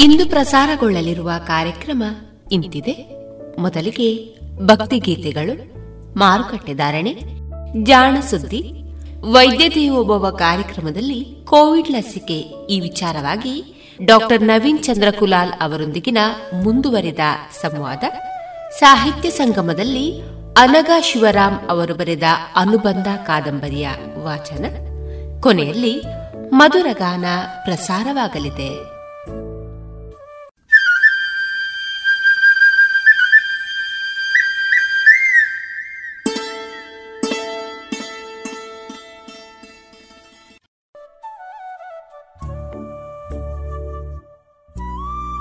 ಇಂದು ಪ್ರಸಾರಗೊಳ್ಳಲಿರುವ ಕಾರ್ಯಕ್ರಮ ಇಂತಿದೆ. ಮೊದಲಿಗೆ ಭಕ್ತಿಗೀತೆಗಳು ಮಾರುಕಟ್ಟೆ ಧಾರಣೆ, ಜಾಣ ಸುದ್ದಿ, ವೈದ್ಯ ದೇವೋಭವ ಕಾರ್ಯಕ್ರಮದಲ್ಲಿ ಕೋವಿಡ್ ಲಸಿಕೆ ಈ ವಿಚಾರವಾಗಿ ಡಾಕ್ಟರ್ ನವೀನ್ ಚಂದ್ರ ಕುಲಾಲ್ ಅವರೊಂದಿಗಿನ ಮುಂದುವರಿದ ಸಂವಾದ. ಸಾಹಿತ್ಯ ಸಂಗಮದಲ್ಲಿ ಅನಗ ಶಿವರಾಮ್ ಅವರು ಬರೆದ ಅನುಬಂಧ ಕಾದಂಬರಿಯ ವಾಚನ. ಕೊನೆಯಲ್ಲಿ ಮಧುರಗಾನ ಪ್ರಸಾರವಾಗಲಿದೆ.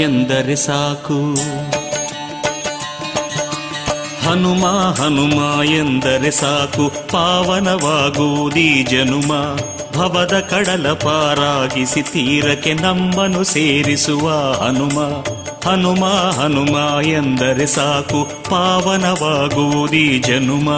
ಎಂದರೆ ಸಾಕು. ಹನುಮ ಹನುಮ ಎಂದರೆ ಸಾಕು. ಪಾವನವಾಗುವುದೀ ಜನುಮ. ಭವದ ಕಡಲ ಪಾರಾಗಿಸಿ ತೀರಕ್ಕೆ ನಮ್ಮನು ಸೇರಿಸುವ ಹನುಮ. ಹನುಮ ಹನುಮ ಎಂದರೆ ಸಾಕು. ಪಾವನವಾಗುವುದೀ ಜನುಮ.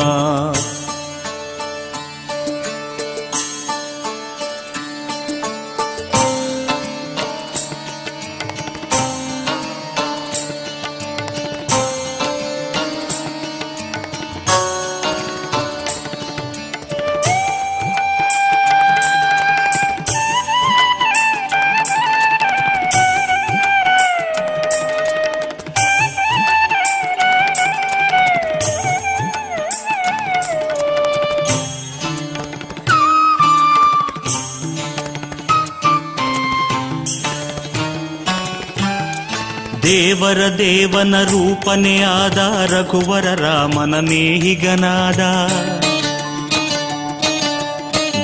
ದೇವನ ರೂಪನೇ ಆದ ರಘುವರ ರಾಮನ ನೇಹಿಗನಾದ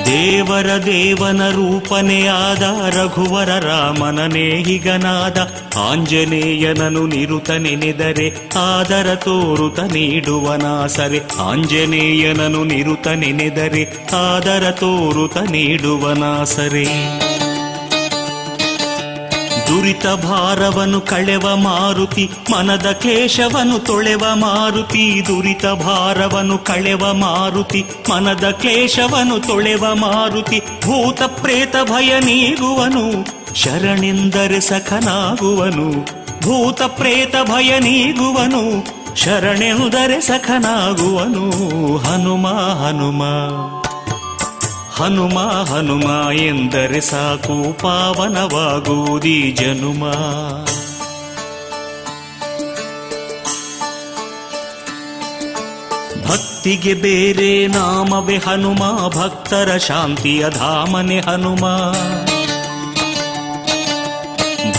ದೇವರ ದೇವನ ರೂಪನೇ ಆದ ರಘುವರ ರಾಮನ ನೇಹಿಗನಾದ ಆಂಜನೇಯನನು ನಿರುತ ನೆನೆದರೆ ಆದರ ತೋರುತ ನೀಡುವನಾಸರೆ ಆಂಜನೇಯನನು ನಿರುತ ನೆನೆದರೆ ಆದರ ತೋರುತ ನೀಡುವನಾಸರೆ ದುರಿತ ಭಾರವನು ಕಳೆವ ಮಾರುತಿ, ಮನದ ಕ್ಲೇಶವನು ತೊಳೆವ ಮಾರುತಿ, ದುರಿತ ಭಾರವನು ಕಳೆವ ಮಾರುತಿ, ಮನದ ಕ್ಲೇಶವನು ತೊಳೆವ ಮಾರುತಿ, ಭೂತ ಪ್ರೇತ ಭಯ ನೀಗುವನು, ಶರಣೆಂದರೆ ಸಖನಾಗುವನು, ಭೂತ ಪ್ರೇತ ಭಯ ನೀಗುವನು, ಶರಣೆಂದರೆ ಸಖನಾಗುವನು, ಹನುಮ ಹನುಮ. ಹನುಮ ಹನುಮ ಎಂದರೆ ಸಾಕು ಪಾವನವಾಗುವುದಿ ಜನುಮ. ಭಕ್ತಿಗೆ ಬೇರೆ ನಾಮವೇ ಹನುಮ ಭಕ್ತರ ಶಾಂತಿಯ ಧಾಮನೆ ಹನುಮ.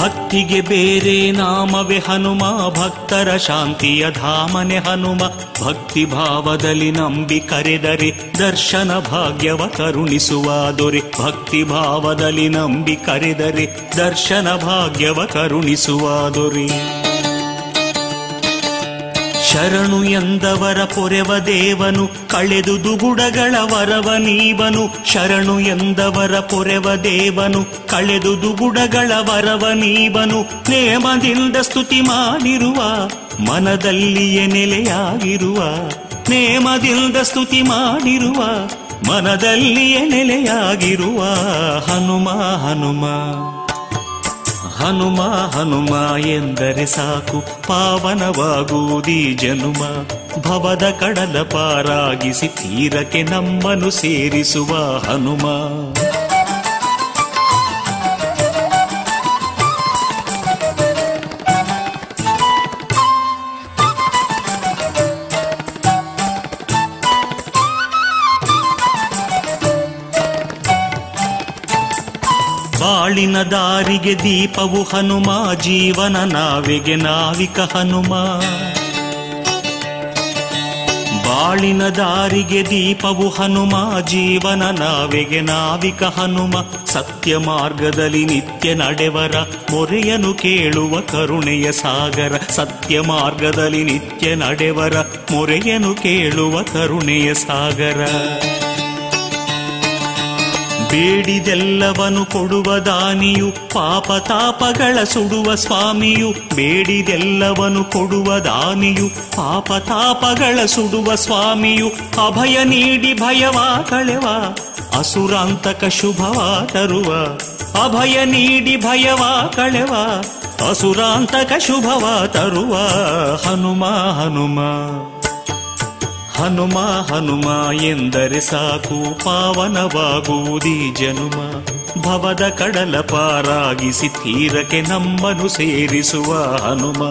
ಭಕ್ತಿಗೆ ಬೇರೆ ನಾಮವೇ ಹನುಮ, ಭಕ್ತರ ಶಾಂತಿಯ ಧಾಮನೆ ಹನುಮ. ಭಕ್ತಿ ಭಾವದಲ್ಲಿ ನಂಬಿ ಕರೆದರೆ ದರ್ಶನ ಭಾಗ್ಯವ ಕರುಣಿಸುವ ದೊರೆ. ಭಕ್ತಿ ಭಾವದಲ್ಲಿ ನಂಬಿ ಕರೆದರೆ ದರ್ಶನ ಭಾಗ್ಯವ ಕರುಣಿಸುವ ದೊರೆ. ಶರಣು ಎಂದವರ ಪೊರೆವ ದೇವನು ಕಳೆದು ದುಗುಡಗಳ ವರವ ನೀವನು. ಶರಣು ಎಂದವರ ಪೊರೆವ ದೇವನು ಕಳೆದು ದುಗುಡಗಳ ವರವ ನೀವನು. ನೇಮದಿಂದ ಸ್ತುತಿ ಮಾಡಿರುವ, ಮನದಲ್ಲಿಯೇ ನೆಲೆಯಾಗಿರುವ. ನೇಮದಿಂದ ಸ್ತುತಿ ಮಾಡಿರುವ, ಮನದಲ್ಲಿಯೇ ನೆಲೆಯಾಗಿರುವ. ಹನುಮ ಹನುಮ. ಹನುಮ ಹನುಮ ಎಂದರೆ ಸಾಕು. ಪಾವನವಾಗುವುದಿ ಜನುಮ. ಭವದ ಕಡಲ ಪಾರಾಗಿಸಿ ತೀರಕ್ಕೆ ನಮ್ಮನು ಸೇರಿಸುವ ಹನುಮ. ಬಾಳಿನ ದಾರಿಗೆ ದೀಪವು ಹನುಮ, ಜೀವನ ನಾವಿಗೆ ನಾವಿಕ ಹನುಮ. ಬಾಳಿನ ದಾರಿಗೆ ದೀಪವು ಹನುಮ, ಜೀವನ ನಾವಿಗೆ ನಾವಿಕ ಹನುಮ. ಸತ್ಯ ಮಾರ್ಗದಲ್ಲಿ ನಿತ್ಯ ನಡೆವರ ಮೊರೆಯನು ಕೇಳುವ ಕರುಣೆಯ ಸಾಗರ. ಸತ್ಯ ಮಾರ್ಗದಲ್ಲಿ ನಿತ್ಯ ನಡೆವರ ಮೊರೆಯನು ಕೇಳುವ ಕರುಣೆಯ ಸಾಗರ. ಬೇಡಿದೆಲ್ಲವನು ಕೊಡುವ ದಾನಿಯು, ಪಾಪ ತಾಪಗಳ ಸುಡುವ ಸ್ವಾಮಿಯು, ಬೇಡಿದೆಲ್ಲವನು ಕೊಡುವ ದಾನಿಯು, ಪಾಪ ತಾಪಗಳ ಸುಡುವ ಸ್ವಾಮಿಯು, ಅಭಯ ನೀಡಿ ಭಯವ ಕಳೆವ, ಅಸುರಾಂತಕ ಶುಭವ ತರುವ, ಅಭಯ ನೀಡಿ ಭಯವ ಕಳೆವ, ಅಸುರಾಂತಕ ಶುಭವ ತರುವ ಹನುಮ ಹನುಮ. ಹನುಮ ಹನುಮ ಎಂದರೆ ಸಾಕು, ಪಾವನವಾಗುವುದಿ ಜನುಮ. ಭವದ ಕಡಲ ಪಾರಾಗಿಸಿ ತೀರಕ್ಕೆ ನಮ್ಮನು ಸೇರಿಸುವ ಹನುಮ.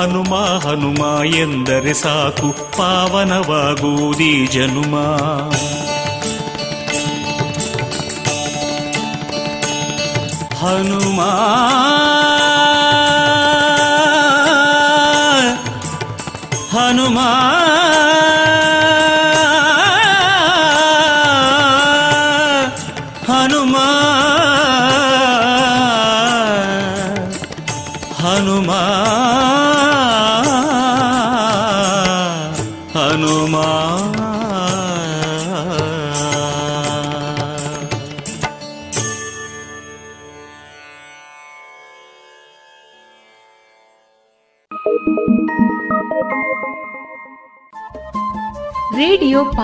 ಹನುಮ ಹನುಮ ಎಂದರೆ ಸಾಕು, ಪಾವನವಾಗುವುದಿ ಜನುಮ. ಹನುಮ, ಹನುಮಾ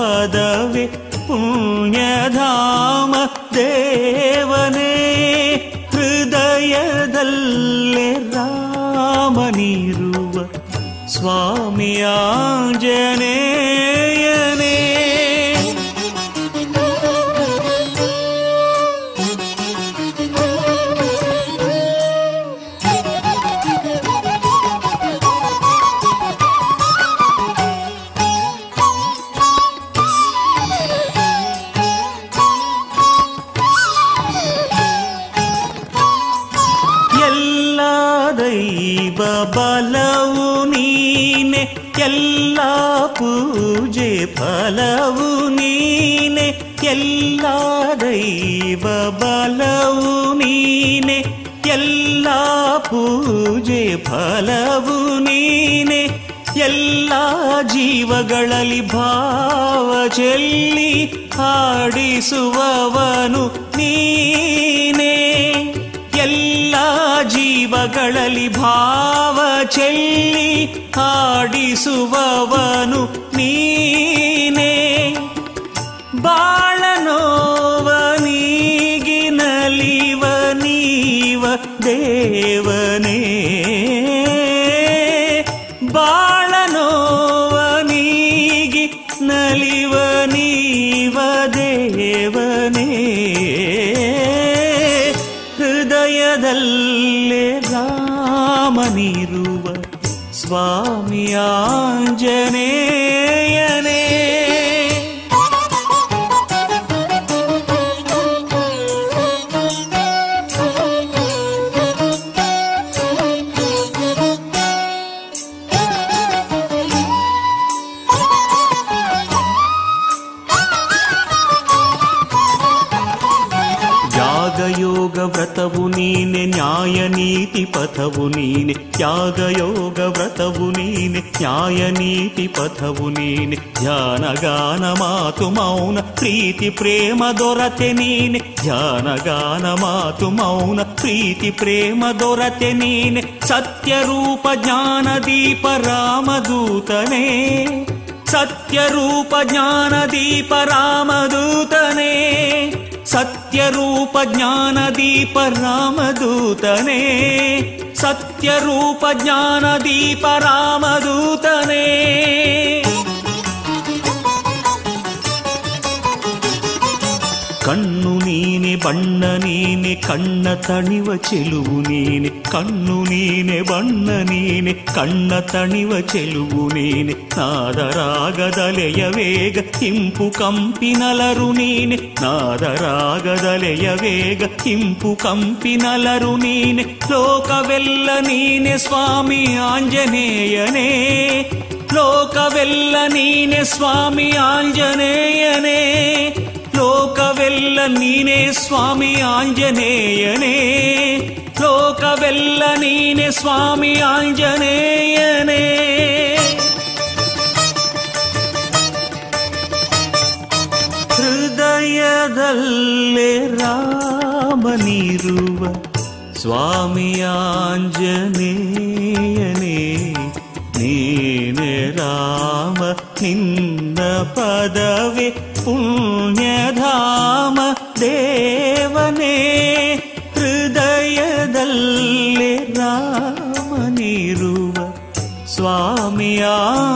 ಪದವೇ ಪುಣ್ಯಧಾಮ ದೇವನೇ ಹೃದಯದಲ್ಲೇ ರಾಮನಿರುವ ಸ್ವಾಮಿ ಫಲವು ನೀನೆ, ಎಲ್ಲ ದೈವ ಬಲವು ನೀನೆ, ಎಲ್ಲ ಪೂಜೆ ಫಲವು ನೀನೆ, ಎಲ್ಲ ಜೀವಗಳಲ್ಲಿ ಭಾವ ಚೆಲ್ಲಿ ಹಾಡಿಸುವವನು ನೀನೇ. ಎಲ್ಲ ಜೀವಗಳಲ್ಲಿ ಭಾವ ಚೆಲ್ಲಿ ಹಾಡಿಸುವವನು ನೀನೇ ಸ್ವಾಮಿ ನೀತಿ ಪಥವು ನೀನೆ ಯಾಗಯೋಗ ವ್ರತವು ನೀನೆ ನ್ಯಾಯ ನೀತಿ ಪಥವು ನೀನೆ ಧ್ಯಾನ ಗಾನ ಮಾತು ಮೌನ ಪ್ರೀತಿ ಪ್ರೇಮ ದೊರತೆ ನೀನೆ ಧ್ಯಾನ ಗಾನ ಮಾತು ಮೌನ ಪ್ರೀತಿ ಪ್ರೇಮ ದೊರತೆ ನೀನೆ ಸತ್ಯ ರೂಪ ಜ್ಞಾನ ದೀಪ ರಾಮದೂತನೇ సత్యరూప జ్ఞానదీప రామదూతనే. సత్యరూప జ్ఞానదీప రామదూతనే. కన్ను ರಾಮದೂತನೇ ಸತ್ಯರೂಪ ಜ್ಞಾನ ದೀಪ ರಾಮದೂತನೇ ಕಣ್ಣು ನೀನೆ ಬಣ್ಣ ನೀನೆ ಕಣ್ಣ ತಣಿವ ಚೆಲುವು ನೀನೆ ಕಣ್ಣು ನೀನೆ ಬಣ್ಣ ನೀನೆ ಕಣ್ಣ ತಣಿವ ಚೆಲುವು ನೀನೆ ನಾದರಾಗದಲೆಯ ವೇಗ ಇಂಪು ಕಂಪಿನಲರು ನೀನೆ ನಾದರಾಗದಲೆಯ ವೇಗ ಇಂಪು ಕಂಪಿನಲರು ನೀನೆ ಲೋಕವೆಲ್ಲ ನೀನೆ ಸ್ವಾಮಿ ಆಂಜನೇಯನೇ ಲೋಕವೆಲ್ಲ ನೀನೆ ಸ್ವಾಮಿ ಆಂಜನೇಯನೇ ಲೋಕವೆಲ್ಲ ನೀನೇ ಸ್ವಾಮಿ ಆಂಜನೇಯನೇ. ಲೋಕವೆಲ್ಲ ನೀನೇ ಸ್ವಾಮಿ ಆಂಜನೇಯನೇ. ಹೃದಯದಲ್ಲೇ ರಾಮನಿರುವ ಸ್ವಾಮಿ ಆಂಜನೇಯನೇ. ನೀನೆ ರಾಮ, ನಿನ್ನ ಪದವೇ ಪುಣ್ಯಧಾಮ ದೇವನೇ ಹೃದಯದಲ್ಲೇ ರಾಮನಿರುವ ಸ್ವಾಮಿ ಆಂಜನೇಯನೇ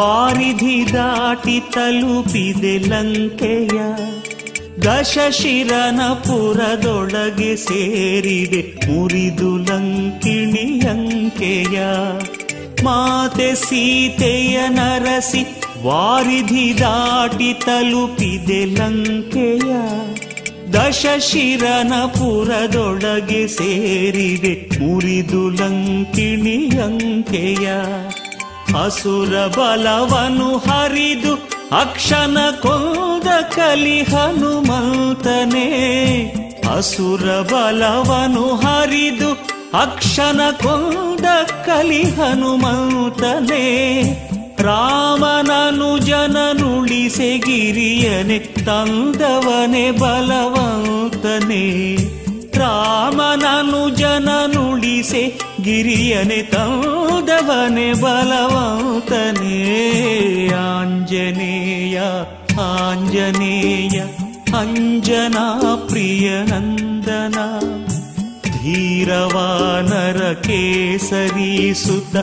ವಾರಿಧಿ ದಾಟಿ ತಲುಪಿದೆ ಲಂಕೆಯ ದಶಶಿರನ ಪುರದೊಳಗೆ ಸೇರಿದೆ ಮುರಿದು ಲಂಕಿಣಿಯಂಕೆಯ ಮಾತೆ ಸೀತೆಯ ನರಸಿ ವಾರಿಧಿ ದಾಟಿ ತಲುಪಿದೆ ಲಂಕೆಯ ದಶಶಿರನ ಪುರದೊಳಗೆ ಸೇರಿದೆ ಮುರಿದು ಲಂಕಿಣಿಯಂಕೆಯ ಅಸುರ ಬಲವನು ಹರಿದು ಅಕ್ಷನ ಕೊಂದ ಕಲಿ ಹನುಮಂತನೇ. ಅಸುರ ಬಲವನು ಹರಿದು ಅಕ್ಷನ ಕೊಂದ ಕಲಿ ಹನುಮಂತನೇ. ರಾಮನನು ಜನನುಳಿಸೆ ಗಿರಿಯನೆ ತಂದವನೆ ಬಲವಂತನೇ. ರಾಮನನು ಜನನುಳಿಸೆ ಗಿರಿಯನೆ ತಂದವನೆ ಬಲವಂತನೇ ಆಂಜನೇಯ ಆಂಜನೇಯ ಅಂಜನಾ ಪ್ರಿಯ ನಂದನ ಧೀರವಾನರ ಕೇಸರಿ ಸುತ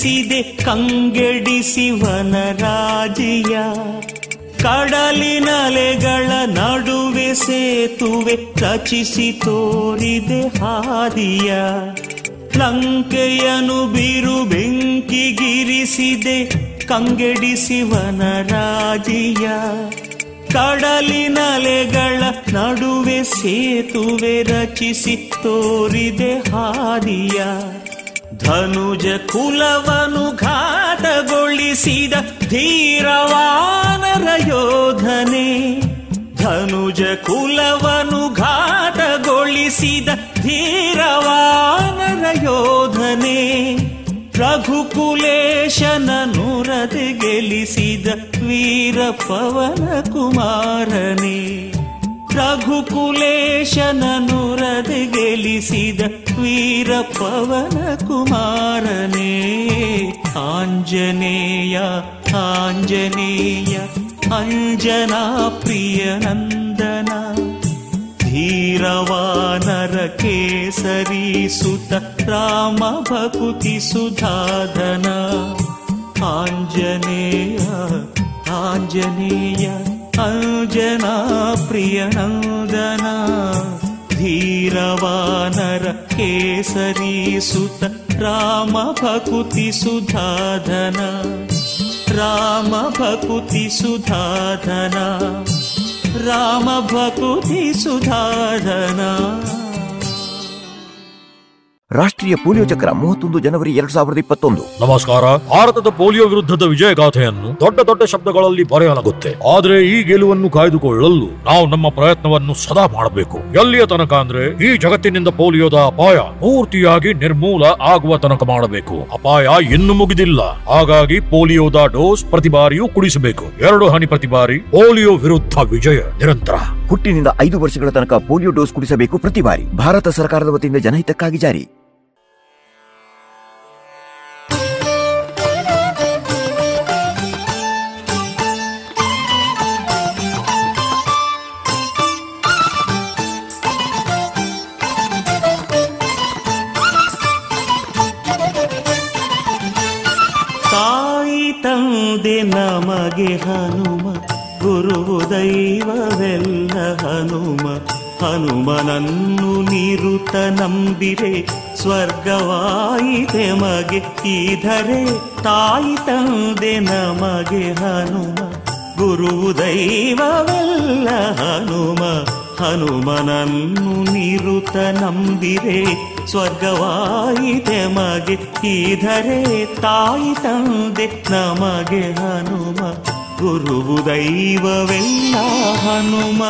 ಬೆಂಕಿಗಿರಿಸಿದೆ ಕಂಗೆಡಿಸಿ ವನರಾಜಿಯ ಕಡಲಿನಲೆಗಳ ನಡುವೆ ಸೇತುವೆ ರಚಿಸಿ ತೋರಿದೆ ಹಾದಿಯ ಲಂಕೆಯನು ಬಿರು ಬೆಂಕಿಗಿರಿಸಿದೆ ಕಂಗೆಡಿಸಿ ವನರಾಜಿಯ ಕಡಲಿನಲೆಗಳ ನಡುವೆ ಸೇತುವೆ ರಚಿಸಿ ತೋರಿದೆ ಹಾದಿಯ ಧನುಜ ಕುಲವನು ಘಾತಗೊಳಿಸಿದ ಧೀರವಾನರ ಯೋಧನೆ. ಧನುಜ ಕುಲವನು ಘಾತಗೊಳಿಸಿದ ಧೀರವಾನರ ಯೋಧನೆ. ರಘುಕುಲೇಶನ ನುರದೆ ಗೆಲಿಸಿದ ವೀರ ಪವನ ಕುಮಾರನೇ. ರಘುಕುಲೇಶನ ನುರದೆ ಗೆಲಿಸಿದ ವೀರ ಪವನ ಕುಮಾರನೇ. ಆಂಜನೇಯ ಆಂಜನೇಯ, ಅಂಜನಾ ಪ್ರಿಯ ನಂದನ. ಧೀರವಾನರ ಕೇಸರಿ ಸುತ ರಾಮ ಭಕುತಿ ಸುಧಾಧನ. अञ्जनाप्रियहदना धीरवानर केसरीसुत राम भकुतिसुधाना रामभकुतिसुधाधना राम भकुति सुधाधना। ರಾಷ್ಟ್ರೀಯ ಪೋಲಿಯೋ ಚಕ್ರ ಮೂವತ್ತೊಂದು ಜನವರಿ ಎರಡ್ ಸಾವಿರದ ಇಪ್ಪತ್ತೊಂದು. ನಮಸ್ಕಾರ. ಭಾರತದ ಪೋಲಿಯೋ ವಿರುದ್ಧದ ವಿಜಯಗಾಥೆಯನ್ನು ದೊಡ್ಡ ದೊಡ್ಡ ಶಬ್ದಗಳಲ್ಲಿ ಬರೆಯಲಾಗುತ್ತೆ. ಆದ್ರೆ ಈ ಗೆಲುವನ್ನು ಕಾಯ್ದುಕೊಳ್ಳಲು ನಾವು ನಮ್ಮ ಪ್ರಯತ್ನವನ್ನು ಸದಾ ಮಾಡಬೇಕು. ಎಲ್ಲಿಯ ತನಕ ಅಂದ್ರೆ ಈ ಜಗತ್ತಿನಿಂದ ಪೋಲಿಯೋದ ಅಪಾಯ ಪೂರ್ತಿಯಾಗಿ ನಿರ್ಮೂಲ ಆಗುವ ತನಕ ಮಾಡಬೇಕು. ಅಪಾಯ ಇನ್ನು ಮುಗಿದಿಲ್ಲ. ಹಾಗಾಗಿ ಪೋಲಿಯೋದ ಡೋಸ್ ಪ್ರತಿ ಬಾರಿಯೂ ಕುಡಿಸಬೇಕು. ಎರಡು ಹನಿ ಪ್ರತಿ ಬಾರಿ ಪೋಲಿಯೋ ವಿರುದ್ಧ ವಿಜಯ ನಿರಂತರ. ಹುಟ್ಟಿನಿಂದ ಐದು ವರ್ಷಗಳ ತನಕ ಪೋಲಿಯೋ ಡೋಸ್ ಕುಡಿಸಬೇಕು ಪ್ರತಿ ಬಾರಿ. ಭಾರತ ಸರ್ಕಾರದ ವತಿಯಿಂದ ಜನಹಿತಕ್ಕಾಗಿ ಜಾರಿ. ನಮಗೆ ಹನುಮ ಗುರು ದೈವವೆಲ್ಲ ಹನುಮ. ಹನುಮನನ್ನು ನಿರುತ ನಂಬಿರೆ, ಸ್ವರ್ಗವಾಯಿತೆ ಮಗೆ. ಈಧರೆ ತಾಯಿ ತಂದೆ ನಮಗೆ ಹನುಮ ಗುರು ದೈವವೆಲ್ಲ ಹನುಮ. ಹನುಮನನ್ನು ನಿರುತ ನಂಬಿರೆ ಸ್ವರ್ಗವಾಯಿತೆ ಮಗೆ ಈಧರೆ ತಾಯಿ ತಂದೆ ನಮಗೆ ಹನುಮ. ಗುರುವು ದೈವವೆಲ್ಲ ಹನುಮ.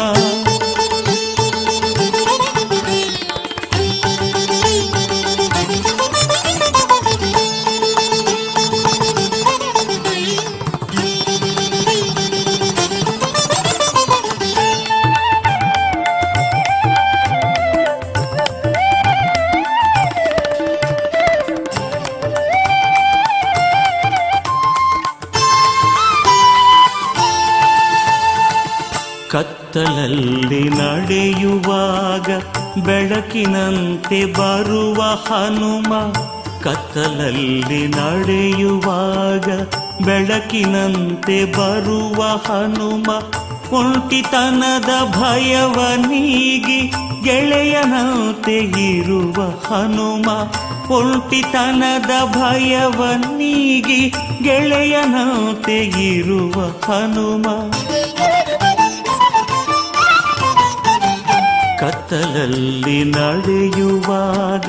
ಕತ್ತಲಲ್ಲಿ ನಡೆಯುವಾಗ ಬೆಳಕಿನಂತೆ ಬರುವ ಹನುಮ. ಕತ್ತಲಲ್ಲಿ ನಡೆಯುವಾಗ ಬೆಳಕಿನಂತೆ ಬರುವ ಹನುಮ. ಕುಂಟಿತನದ ಭಯವ ನೀಗಿ ಗೆಳೆಯನಂತೆ ಇರುವ ಹನುಮ. ಕುಂಟಿತನದ ಭಯವ ನೀಗಿ ಗೆಳೆಯನಂತೆ ಇರುವ ಹನುಮ. ಕತ್ತಲಲ್ಲಿ ನಡೆಯುವಾಗ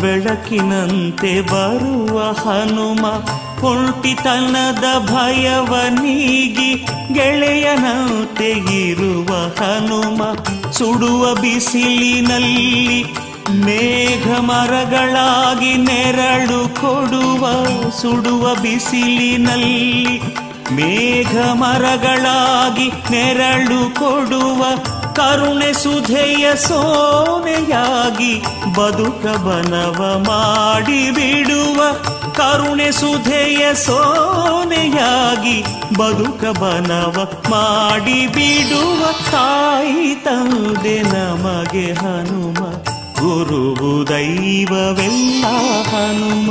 ಬೆಳಕಿನಂತೆ ಬರುವ ಹನುಮ ಕುಂಟಿತನದ ಭಯವ ನೀಗಿ ಗೆಳೆಯನಂತೆ ಇರುವ ಹನುಮ ಸುಡುವ ಬಿಸಿಲಿನಲ್ಲಿ ಮೇಘ ಮರಗಳಾಗಿ ನೆರಳು ಕೊಡುವ ಸುಡುವ ಬಿಸಿಲಿನಲ್ಲಿ ಮೇಘ ಮರಗಳಾಗಿ ನೆರಳು ಕೊಡುವ ಕರುಣೆ ಸುಧೆಯ ಸೋಮೆಯಾಗಿ ಬದುಕ ಬನವ ಮಾಡಿ ಬಿಡುವ ಕರುಣೆ ಸುಧೆಯ ಸೋಮೆಯಾಗಿ ಬದುಕ ಬನವ ಮಾಡಿ ಬಿಡುವ ತಾಯಿ ತಂದೆ ನಮಗೆ ಹನುಮ, ಗುರುವು ದೈವವೆಲ್ಲ ಹನುಮ.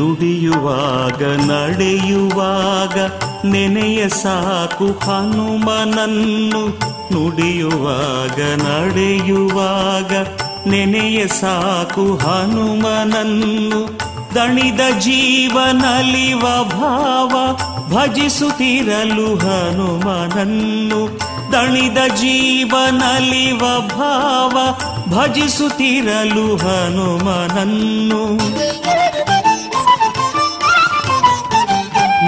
ನುಡಿಯುವಾಗ, ನಡೆಯುವಾಗ ನೆನೆಯ ಸಾಕು ಹನುಮನನ್ನು. ನುಡಿಯುವಾಗ, ನಡೆಯುವಾಗ ನೆನೆಯ ಸಾಕು ಹನುಮನನ್ನು. ದಣಿದ ಜೀವನಲಿವ ಭಾವ ಭಜಿಸುತ್ತಿರಲು ಹನುಮನನ್ನು. ದಣಿದ ಜೀವನಲಿವ ಭಾವ ಭಜಿಸುತ್ತಿರಲು ಹನುಮನನ್ನು.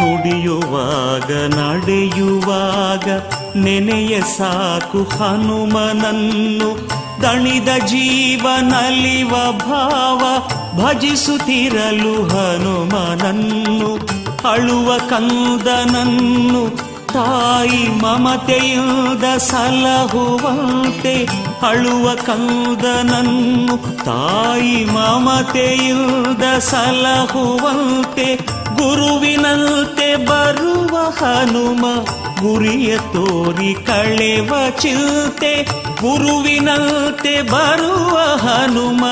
ನುಡಿಯುವಾಗ, ನಡೆಯುವಾಗ ನೆನೆಯ ಸಾಕು ಹನುಮನನ್ನು. ದಣಿದ ಜೀವನಲಿವ ಭಾವ ಭಜಿಸುತ್ತಿರಲು ಹನುಮನನ್ನು. ಅಳುವ ಕಂದನನ್ನು ತಾಯಿ ಮಮತೆಯುದ ಸಲಹುವಂತೆ ಅಳುವ ಕಂದನನ್ನು ತಾಯಿ ಮಮತೆಯಿಂದ ಸಲಹುವಂತೆ ಗುರುವಿನಂತೆ ಬರುವ ಹನುಮ, ಗುರಿಯ ತೋರಿ ಕಳೆವ ಚಿಂತೆ ಗುರುವಿನಂತೆ ಬರುವ ಹನುಮ,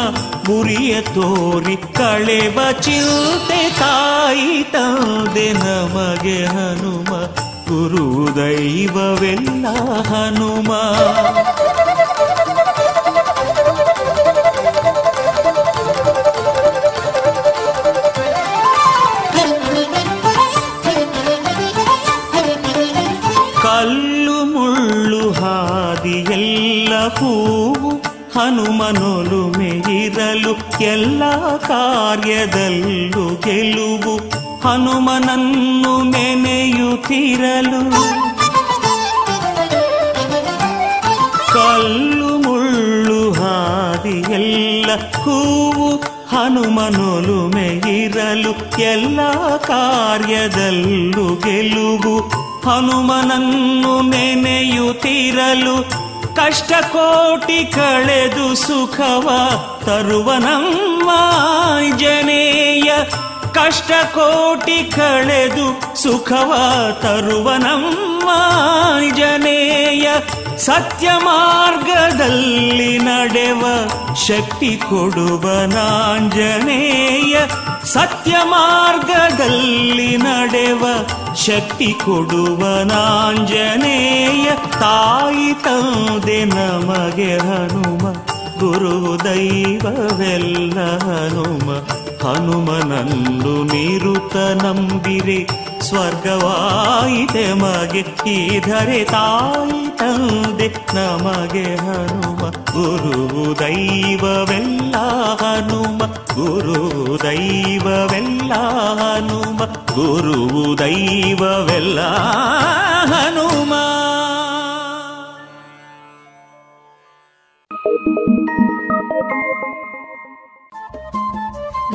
ಗುರಿಯ ತೋರಿ ಕಳೆವ ಚಿಂತೆ ತಾಯಿ ತಂದೆ ನಮಗೆ ಹನುಮ ಗುರು ದೈವವೆಲ್ಲ ಹನುಮ. ಹಾದಿಯೆಲ್ಲ ಹೂವು ಹನುಮನೊಲುಮೆ ಇರಲು ಎಲ್ಲ ಕಾರ್ಯದಲ್ಲೂ ಗೆಲುವು ಹನುಮನನ್ನು ನೆನೆಯುತ್ತಿರಲು ಕಲ್ಲು ಮುಳ್ಳು ಹಾದಿಯೆಲ್ಲ ಹೂವು ಹನುಮನೊಲುಮೆ ಇರಲು ಎಲ್ಲ ಕಾರ್ಯದಲ್ಲೂ ಗೆಲುವು ಹನುಮನನ್ನು ನೆನೆಯುತ್ತಿರಲು ಕಷ್ಟ ಕೋಟಿ ಕಳೆದು ಸುಖವ ತರುವನಮ್ಮ ಜನೇಯ. ಕಷ್ಟ ಕೋಟಿ ಕಳೆದು ಸುಖವ ತರುವನಮ್ಮ ಜನೇಯ. ಸತ್ಯ ಮಾರ್ಗದಲ್ಲಿ ನಡೆವ ಶಕ್ತಿ ಕೊಡುವ ನಾಂಜನೇಯ ಸತ್ಯ ಮಾರ್ಗದಲ್ಲಿ ನಡೆವ ಶಕ್ತಿ ಕೊಡುವ ನಾಂಜನೇಯ, ತಾಯಿ ತಂದೆ ನಮಗೆ ಹನುಮ. ಗುರು ದೈವವೆಲ್ಲ ಹನುಮ ಹನುಮನಂದು ನಿರುತ ನಂಬಿರಿ. ಸ್ವರ್ಗವಾಯಿತೆ ಮಗೆ ಈಧರೆ ತಾಯಿ ತಂದೆ ನಮಗೆ ಹನುಮ. ಗುರು ದೈವವೆಲ್ಲ ಹನುಮ ಗುರು ದೈವವೆಲ್ಲ ಹನುಮ ಗುರು ದೈವವೆಲ್ಲ ಹನುಮ.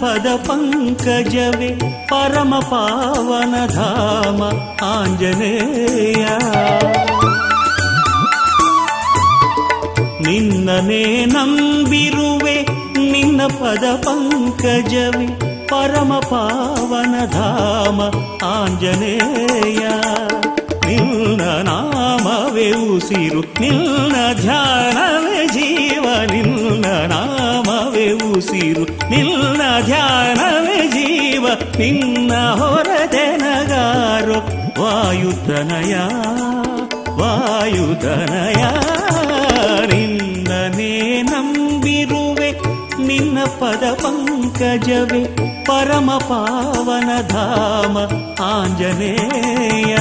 ನಿನ್ನ ಪದ ಪಂಕಜವೇ ಪರಮ ಪಾವನ ಧಾಮ ಆಂಜನೇಯ ನಿನ್ನನೇ ನಂಬಿರುವೆ ನಿನ್ನ ಪದ ಪಂಕಜವೇ ಪರಮ ಪಾವನ ಧಾಮ ಆಂಜನೇಯ ನಿನ್ನ ನಾಮವೇ ಉಸಿರು, ನಿನ್ನ ಧ್ಯಾನವೇ ಜೀವ, ನಿನ್ನ ನಾಮವೇ ಉಸಿರು, ನಿನ್ನ ಧ್ಯಾನವೇ ಜೀವ, ನಿನ್ನ ಹೊರದೆನಗಾರೋ ವಾಯುತನಯ ವಾಯುತನಯ ನಿನ್ನನೇ ನಂಬಿರುವೆ, ನಿನ್ನ ಪದ ಪಂಕಜವೇ ಪರಮ ಪಾವನ ಧಾಮ, ಆಂಜನೇಯ.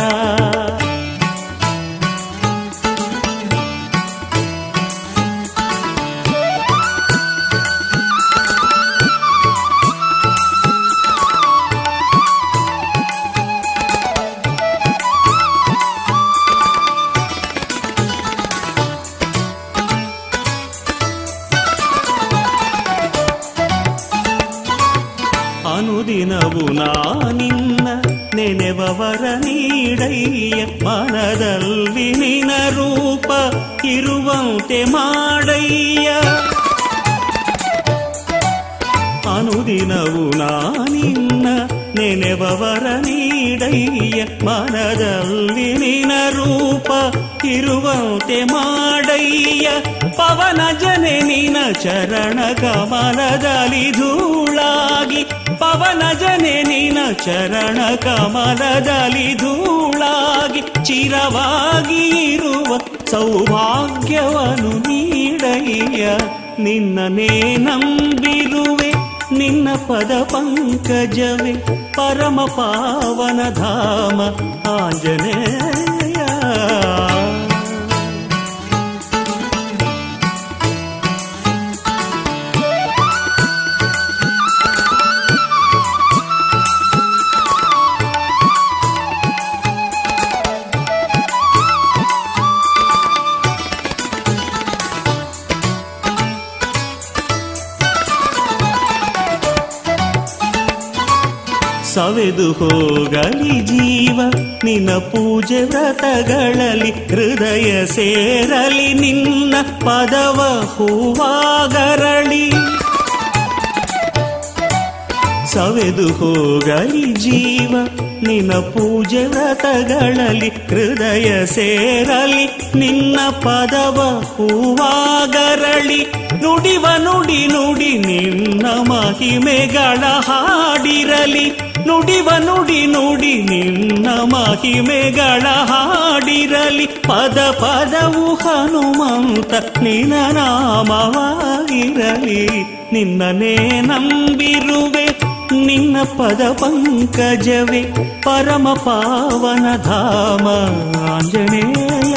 ಮನದಲ್ಲಿ ನಿನ ರೂಪ ಇರುವಂತೆ ಮಾಡಯ್ಯ. ಪವನ ಜನೆ ನಿನ ಚರಣ ಕಮಲದಲ್ಲಿ ಧೂಳಾಗಿ. ಪವನ ಜನೆ ನಿನ ಚರಣ ಕಮಲದಲ್ಲಿ ಧೂಳಾಗಿ. ಚಿರವಾಗಿ ಇರುವ ಸೌಭಾಗ್ಯವನ್ನು ನೀಡಯ್ಯ. ನಿನ್ನನೇ ನಂಬಿರುವೆ ನಿನ್ನ ಪದ ಪಂಕಜವೇ ಪರಮ ಪಾವನ ಧಾಮ ಆಂಜನೇಯ. ಸವೆದು ಹೋಗಲಿ ಜೀವ, ನಿನ್ನ ಪೂಜೆ ವ್ರತಗಳಲ್ಲಿ ಹೃದಯ ಸೇರಲಿ, ನಿನ್ನ ಪದವ ಹೂವಾಗರಳಿ ಸವೆದು ಹೋಗಲಿ ಜೀವ, ನಿನ್ನ ಪೂಜೆ ವ್ರತಗಳಲ್ಲಿ ಹೃದಯ ಸೇರಲಿ, ನಿನ್ನ ಪದವ ಹೂವಾಗರಳಿ ನುಡಿವ ನುಡಿ ನುಡಿ ನಿನ್ನ ಮಹಿಮೆಗಳ ಹಾಡಿರಲಿ. ನುಡಿವ ನುಡಿ ನುಡಿ ನಿನ್ನ ಮಹಿಮೆಗಳ ಹಾಡಿರಲಿ. ಪದ ಪದವು ಹನುಮಂತ ನಿನ್ನ ನಾಮವಾಗಿರಲಿ. ನಿನ್ನನೇ ನಂಬಿರುವೆ, ನಿನ್ನ ಪದ ಪಂಕಜವೇ. ಪರಮ ಪಾವನ ಧಾಮ ಆಂಜನೇಯ.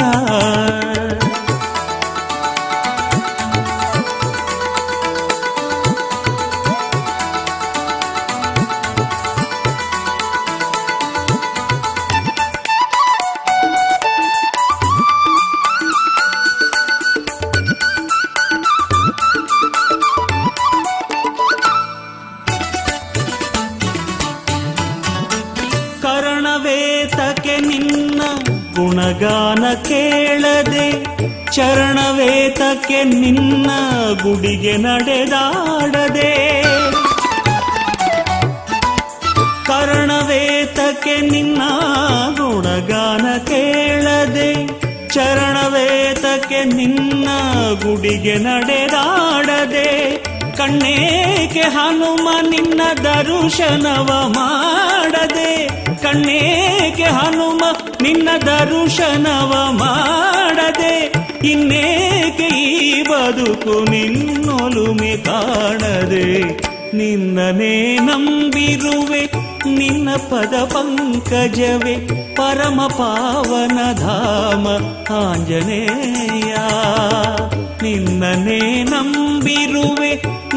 ಚರಣವೇತಕ್ಕೆ ನಿನ್ನ ಗುಡಿಗೆ ನಡೆದಾಡದೆ. ಕರ್ಣವೇತಕ್ಕೆ ನಿನ್ನ ಗುಣಗಾನ ಕೇಳದೆ. ಚರಣವೇತಕ್ಕೆ ನಿನ್ನ ಗುಡಿಗೆ ನಡೆದಾಡದೆ. ಕಣ್ಣೇಕೆ ಹನುಮ ನಿನ್ನ ದರುಶನವ ಮಾಡದೆ. ಕಣ್ಣೇಕೆ ಹನುಮ ನಿನ್ನ ದರುಶನವ ಮಾಡದೆ? ಇನ್ನೇಕೆ ಈ ಬದುಕು ನಿನ್ನೊಲುಮೆ ಕಾಣದೆ? ನಿನ್ನನೇ ನಂಬಿರುವೆ, ನಿನ್ನ ಪದ ಪಂಕಜವೇ, ಪರಮ ಪಾವನ ಧಾಮ ಆಂಜನೇಯ. ನಿನ್ನನೇ ನಂಬಿರುವೆ,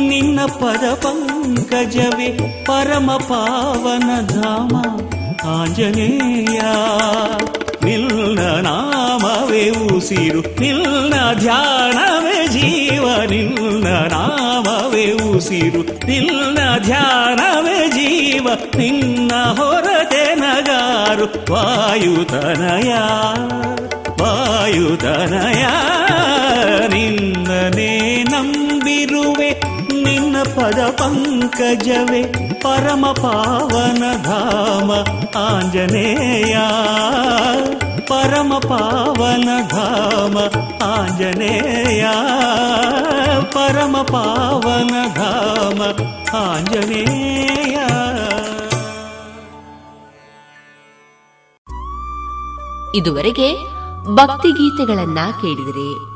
ನಿನ್ನ ಪದ ಪಂಕಜವೇ, ಪರಮ ಪಾವನ ಧಾಮ ಆಂಜನೇಯ ನಿನ್ನ ನಾಮವೇ ಉಸಿರು ನಿನ್ನ ಧ್ಯಾನವೇ ಜೀವ ನಿನ್ನ ನಾಮವೇ ಉಸಿರು ನಿನ್ನ ಧ್ಯಾನವೇ ಜೀವ, ನಿನ್ನ ಹೊರತೆ ನಗಾರು ವಾಯುತನಯ ವಾಯುತನಯ ನಿನ್ನನೇ ನಂಬಿರುವೆ. ನಿನ್ನ ಪದ ಪಂಕಜವೇ, ಪರಮ ಪಾವನ ಧಾಮ ಆಂಜನೇಯ. ಪರಮ ಪಾವನ ಧಾಮ ಆಂಜನೇಯ. ಪರಮ ಪಾವನ ಧಾಮ ಆಂಜನೇಯ. ಇದುವರೆಗೆ ಭಕ್ತಿಗೀತೆಗಳನ್ನ ಕೇಳಿದಿರಿ.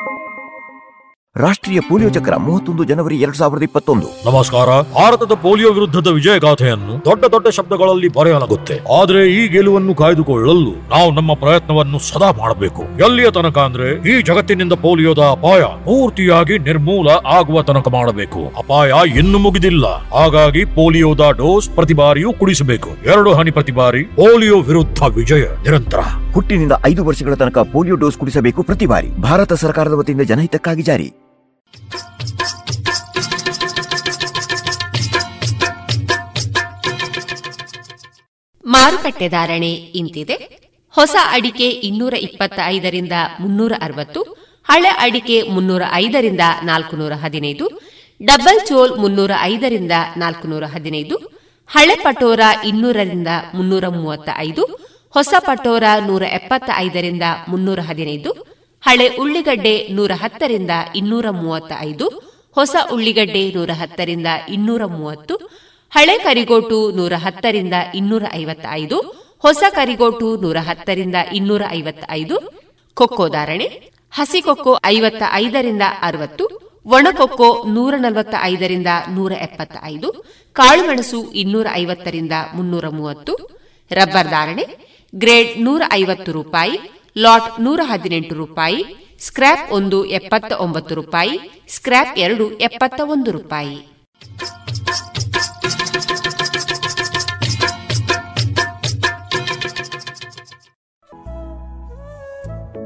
ರಾಷ್ಟ್ರೀಯ ಪೋಲಿಯೋ ಚಕ್ರ ಮೂವತ್ತೊಂದು ಜನವರಿ ಎರಡ್ ಸಾವಿರದ ಇಪ್ಪತ್ತೊಂದು. ನಮಸ್ಕಾರ. ಭಾರತದ ಪೋಲಿಯೋ ವಿರುದ್ಧದ ವಿಜಯ ಗಾಥೆಯನ್ನು ದೊಡ್ಡ ದೊಡ್ಡ ಶಬ್ದಗಳಲ್ಲಿ ಬರೆಯಲಾಗುತ್ತೆ. ಆದ್ರೆ ಈ ಗೆಲುವನ್ನು ಕಾಯ್ದುಕೊಳ್ಳಲು ನಾವು ನಮ್ಮ ಪ್ರಯತ್ನವನ್ನು ಸದಾ ಮಾಡಬೇಕು. ಎಲ್ಲಿಯ ತನಕ ಅಂದ್ರೆ ಈ ಜಗತ್ತಿನಿಂದ ಪೋಲಿಯೋದ ಅಪಾಯ ಪೂರ್ತಿಯಾಗಿ ನಿರ್ಮೂಲ ಆಗುವ ತನಕ ಮಾಡಬೇಕು. ಅಪಾಯ ಇನ್ನು ಮುಗಿದಿಲ್ಲ. ಹಾಗಾಗಿ ಪೋಲಿಯೋದ ಡೋಸ್ ಪ್ರತಿ ಬಾರಿಯೂ ಕುಡಿಸಬೇಕು. ಎರಡು ಹನಿ ಪ್ರತಿ ಬಾರಿ ಪೋಲಿಯೋ ವಿರುದ್ಧ ವಿಜಯ ನಿರಂತರ. ಹುಟ್ಟಿನಿಂದ ಐದು ವರ್ಷಗಳ ತನಕ ಪೋಲಿಯೋ ಡೋಸ್ ಕುಡಿಸಬೇಕು ಪ್ರತಿ ಬಾರಿ. ಭಾರತ ಸರ್ಕಾರದ ವತಿಯಿಂದ ಜನಹಿತಕ್ಕಾಗಿ ಜಾರಿ. ಮಾರುಕಟ್ಟೆ ಧಾರಣೆ ಇಂತಿದೆ. ಹೊಸ ಅಡಿಕೆ ಇನ್ನೂರ ಇಪ್ಪತ್ತ ಐದರಿಂದ ಮುನ್ನೂರ ಅರವತ್ತು, ಹಳೆ ಅಡಿಕೆ ಮುನ್ನೂರ ಐದರಿಂದ ನಾಲ್ಕುನೂರ ಹದಿನೈದು, ಡಬಲ್ ಚೋಲ್ ಮುನ್ನೂರ ಐದರಿಂದ ನಾಲ್ಕುನೂರ ಹದಿನೈದು, ಹಳೆ ಪಟೋರ ಇನ್ನೂರರಿಂದ ಮುನ್ನೂರ ಮೂವತ್ತ ಐದು ಹೊಸ ಪಟೋರ ನೂರ ಎಪ್ಪತ್ತ ಐದರಿಂದ ಮುನ್ನೂರ ಹದಿನೈದು, ಹಳೆ ಉಳ್ಳಿಗಡ್ಡೆ ನೂರ ಹತ್ತರಿಂದ ಇನ್ನೂರ ಮೂವತ್ತ ಐದು ಹೊಸ ಉಳ್ಳಿಗಡ್ಡೆ ನೂರ ಹತ್ತರಿಂದ ಇನ್ನೂರ ಮೂವತ್ತು ಹಳೆ ಕರಿಗೋಟು ನೂರ ಹತ್ತರಿಂದ ಇನ್ನೂರ ಐವತ್ತ ಐದು ಹೊಸ ಕರಿಗೋಟು ನೂರ ಹತ್ತರಿಂದ ಇನ್ನೂರ ಐವತ್ತ ಐದು ಕೊಕ್ಕೋ ಧಾರಣೆ, ಹಸಿ ಕೊಕ್ಕೋ ಐವತ್ತ ಐದರಿಂದ ಅರವತ್ತು ಒಣಕೊಕ್ಕೋ ನೂರ ನಲವತ್ತ ಐದರಿಂದ ನೂರ ಎಪ್ಪತ್ತ ಐದು ಕಾಳುಮೆಣಸು ಇನ್ನೂರ ಐವತ್ತರಿಂದ ಮುನ್ನೂರ ಮೂವತ್ತು, ರಬ್ಬರ್ ಧಾರಣೆ, ಗ್ರೇಡ್ ನೂರ ಐವತ್ತು ರೂಪಾಯಿ, ಲಾಟ್ ನೂರ ಹದಿನೆಂಟು ರೂಪಾಯಿ ಸ್ಕ್ರಾಪ್ ಒಂದು ಎಪ್ಪತ್ತ ಒಂಬತ್ತು ರೂಪಾಯಿ ಸ್ಕ್ರಾಪ್ ಎರಡು ಎಪ್ಪತ್ತ ಒಂದು ರೂಪಾಯಿ.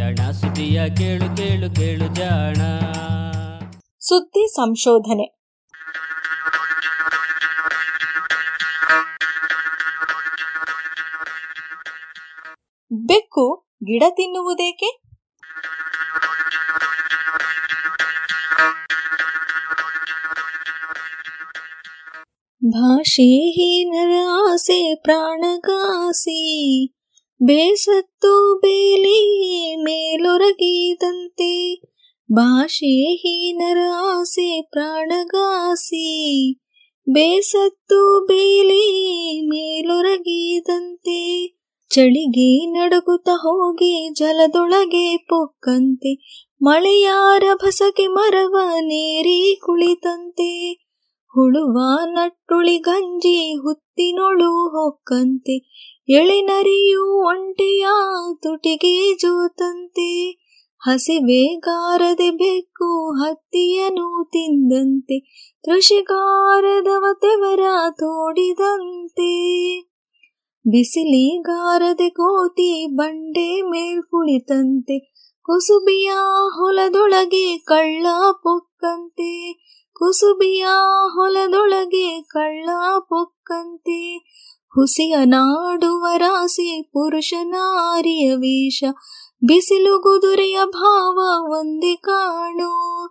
ಜಾಣ ಸುದ್ದಿಯ ಕೇಳು ಕೇಳು ಕೇಳು ಜಾಣ. ಸುದ್ದಿ ಸಂಶೋಧನೆ. ಬೆಕ್ಕು ಗಿಡ ತಿನ್ನುವುದೇಕೆ? ಭಾಷೆ ಆಸೆ ಪ್ರಾಣಗಾಸಿ. ಬೇಸತ್ತು ಬೇಲಿ ಮೇಲೊರಗಿದಂತೆ ಭಾಷೆಹೀನರ ಆಸೆ ಪ್ರಾಣಗಾಸಿ. ಬೇಸತ್ತು ಬೇಲಿ ಮೇಲೊರಗಿದಂತೆ ಚಳಿಗೆ ನಡುಗುತ್ತ ಹೋಗಿ ಜಲದೊಳಗೆ ಪೊಕ್ಕಂತೆ. ಮಳೆಯಾರ ಭಸಕೆ ಮರವ ನೇರಿ ಕುಳಿತಂತೆ. ಹುಳುವ ನಟ್ಟುಳಿ ಗಂಜಿ ಹುತ್ತಿನೊಳು ಹೊಕ್ಕಂತೆ. ಎಳೆನರಿಯು ಒಂಟೆಯ ತುಟಿಗೆ ಜೋತಂತೆ ಹಸಿಬೇಗಾರದೆ ಬೆಕ್ಕು ಹತ್ತಿಯನು ತಿಂದಂತೆ ಕೃಷಿಗಾರದವ ತೆವರ ತೋಡಿದಂತೆ. ಬಿಸಿಲಿಗಾರದೆ ಕೋತಿ ಬಂಡೆ ಮೇಲ್ ಕುಳಿತಂತೆ ಕುಸುಬಿಯ ಹೊಲದೊಳಗೆ ಕಳ್ಳ ಪೊಕ್ಕಂತೆ, ಕುಸುಬಿಯ ಹೊಲದೊಳಗೆ ಕಳ್ಳ ಪೊಕ್ಕಂತೆ ಹುಸಿಯ ನಾಡುವ ರಾಸಿ ಪುರುಷ ನಾರಿಯ ವೇಷ, ಬಿಸಿಲು ಕುದುರೆಯ ಭಾವ ಒಂದೇ ಕಾಣು.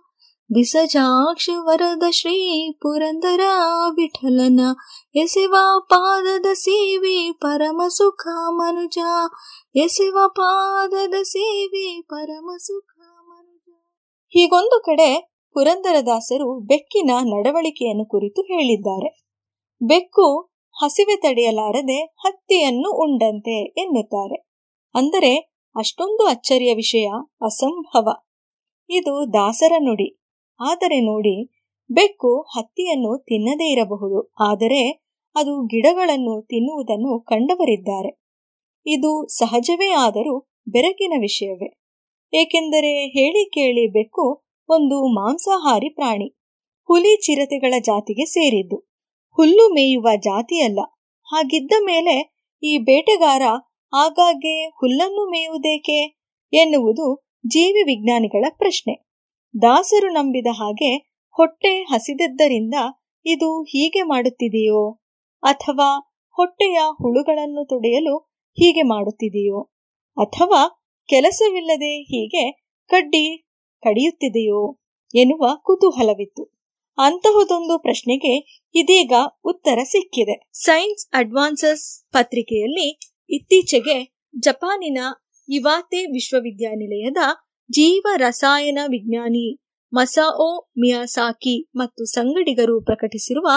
ಬಿಸಜಾಕ್ಷ ವರದ ಶ್ರೀ ಪುರಂದರ ವಿಠಲನ, ಎಸೆವ ಪಾದದ ಸೇವೆ ಪರಮ ಸುಖ ಮನುಜ. ಎಸೆವ ಪಾದದ ಸೇವೆ ಪರಮ ಸುಖ ಮನುಜ. ಹೀಗೊಂದು ಕಡೆ ಪುರಂದರದಾಸರು ಬೆಕ್ಕಿನ ನಡವಳಿಕೆಯನ್ನು ಕುರಿತು ಹೇಳಿದ್ದಾರೆ. ಬೆಕ್ಕು ಹಸಿವೆ ತಡೆಯಲಾರದೆ ಹತ್ತಿಯನ್ನು ಉಂಡಂತೆ ಎನ್ನುತ್ತಾರೆ. ಅಂದರೆ, ಅಷ್ಟೊಂದು ಅಚ್ಚರಿಯ ವಿಷಯ ಅಸಂಭವ. ಇದು ದಾಸರ ನುಡಿ. ಆದರೆ ನೋಡಿ, ಬೆಕ್ಕು ಹತ್ತಿಯನ್ನು ತಿನ್ನದೇ ಇರಬಹುದು. ಆದರೆ, ಅದು ಗಿಡಗಳನ್ನು ತಿನ್ನುವುದನ್ನು ಕಂಡವರಿದ್ದಾರೆ. ಇದು ಸಹಜವೇ ಆದರೂ ಬೆರಕಿನ ವಿಷಯವೇ. ಏಕೆಂದರೆ, ಹೇಳಿ ಕೇಳಿ ಬೆಕ್ಕು ಒಂದು ಮಾಂಸಾಹಾರಿ ಪ್ರಾಣಿ. ಹುಲಿ ಚಿರತೆಗಳ ಜಾತಿಗೆ ಸೇರಿದ್ದು. ಹುಲ್ಲು ಮೇಯುವ ಜಾತಿಯಲ್ಲ ಹಾಗಿದ್ದ ಮೇಲೆ ಈ ಬೇಟೆಗಾರ ಆಗಾಗ್ಗೆ ಹುಲ್ಲನ್ನು ಮೇಯುವುದೇಕೆ ಎನ್ನುವುದು ಜೀವಿ ವಿಜ್ಞಾನಿಗಳ ಪ್ರಶ್ನೆ. ದಾಸರು ನಂಬಿದ ಹಾಗೆ ಹೊಟ್ಟೆ ಹಸಿದಿದ್ದರಿಂದ ಇದು ಹೀಗೆ ಮಾಡುತ್ತಿದೆಯೋ? ಅಥವಾ ಹೊಟ್ಟೆಯ ಹುಳುಗಳನ್ನು ತೊಡೆಯಲು ಹೀಗೆ ಮಾಡುತ್ತಿದೆಯೋ? ಅಥವಾ ಕೆಲಸವಿಲ್ಲದೆ ಹೀಗೆ ಕಡ್ಡಿ ಕಡಿಯುತ್ತಿದೆಯೋ ಎನ್ನುವ ಕುತೂಹಲವಿತ್ತು. ಅಂತಹುದೊಂದು ಪ್ರಶ್ನೆಗೆ ಇದೀಗ ಉತ್ತರ ಸಿಕ್ಕಿದೆ. ಸೈನ್ಸ್ ಅಡ್ವಾನ್ಸಸ್ ಪತ್ರಿಕೆಯಲ್ಲಿ ಇತ್ತೀಚೆಗೆ ಜಪಾನಿನ ಇವಾತೆ ವಿಶ್ವವಿದ್ಯಾನಿಲಯದ ಜೀವ ರಸಾಯನ ವಿಜ್ಞಾನಿ ಮಸಾಒ ಮಿಯಾಸಾಕಿ ಮತ್ತು ಸಂಗಡಿಗರು ಪ್ರಕಟಿಸಿರುವ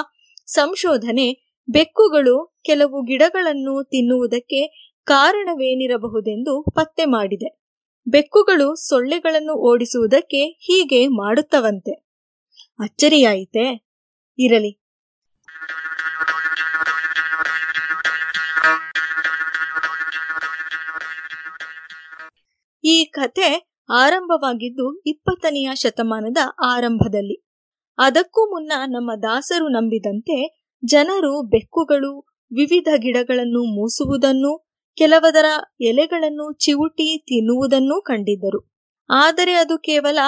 ಸಂಶೋಧನೆ ಬೆಕ್ಕುಗಳು ಕೆಲವು ಗಿಡಗಳನ್ನು ತಿನ್ನುವುದಕ್ಕೆ ಕಾರಣವೇನಿರಬಹುದೆಂದು ಪತ್ತೆ ಮಾಡಿದೆ. ಬೆಕ್ಕುಗಳು ಸೊಳ್ಳೆಗಳನ್ನು ಓಡಿಸುವುದಕ್ಕೆ ಹೀಗೆ ಮಾಡುತ್ತವಂತೆ. ಅಚ್ಚರಿಯಾಯಿತೆ? ಇರಲಿ. ಈ ಕಥೆ ಆರಂಭವಾಗಿದ್ದು ಇಪ್ಪತ್ತನೆಯ ಶತಮಾನದ ಆರಂಭದಲ್ಲಿ. ಅದಕ್ಕೂ ಮುನ್ನ ನಮ್ಮ ದಾಸರು ನಂಬಿದಂತೆ ಜನರು ಬೆಕ್ಕುಗಳು, ವಿವಿಧ ಗಿಡಗಳನ್ನು ಮೂಸುವುದನ್ನು, ಕೆಲವದರ ಎಲೆಗಳನ್ನು ಚಿವುಟಿ ತಿನ್ನುವುದನ್ನೂ ಕಂಡಿದ್ದರು. ಆದರೆ ಅದು ಕೇವಲ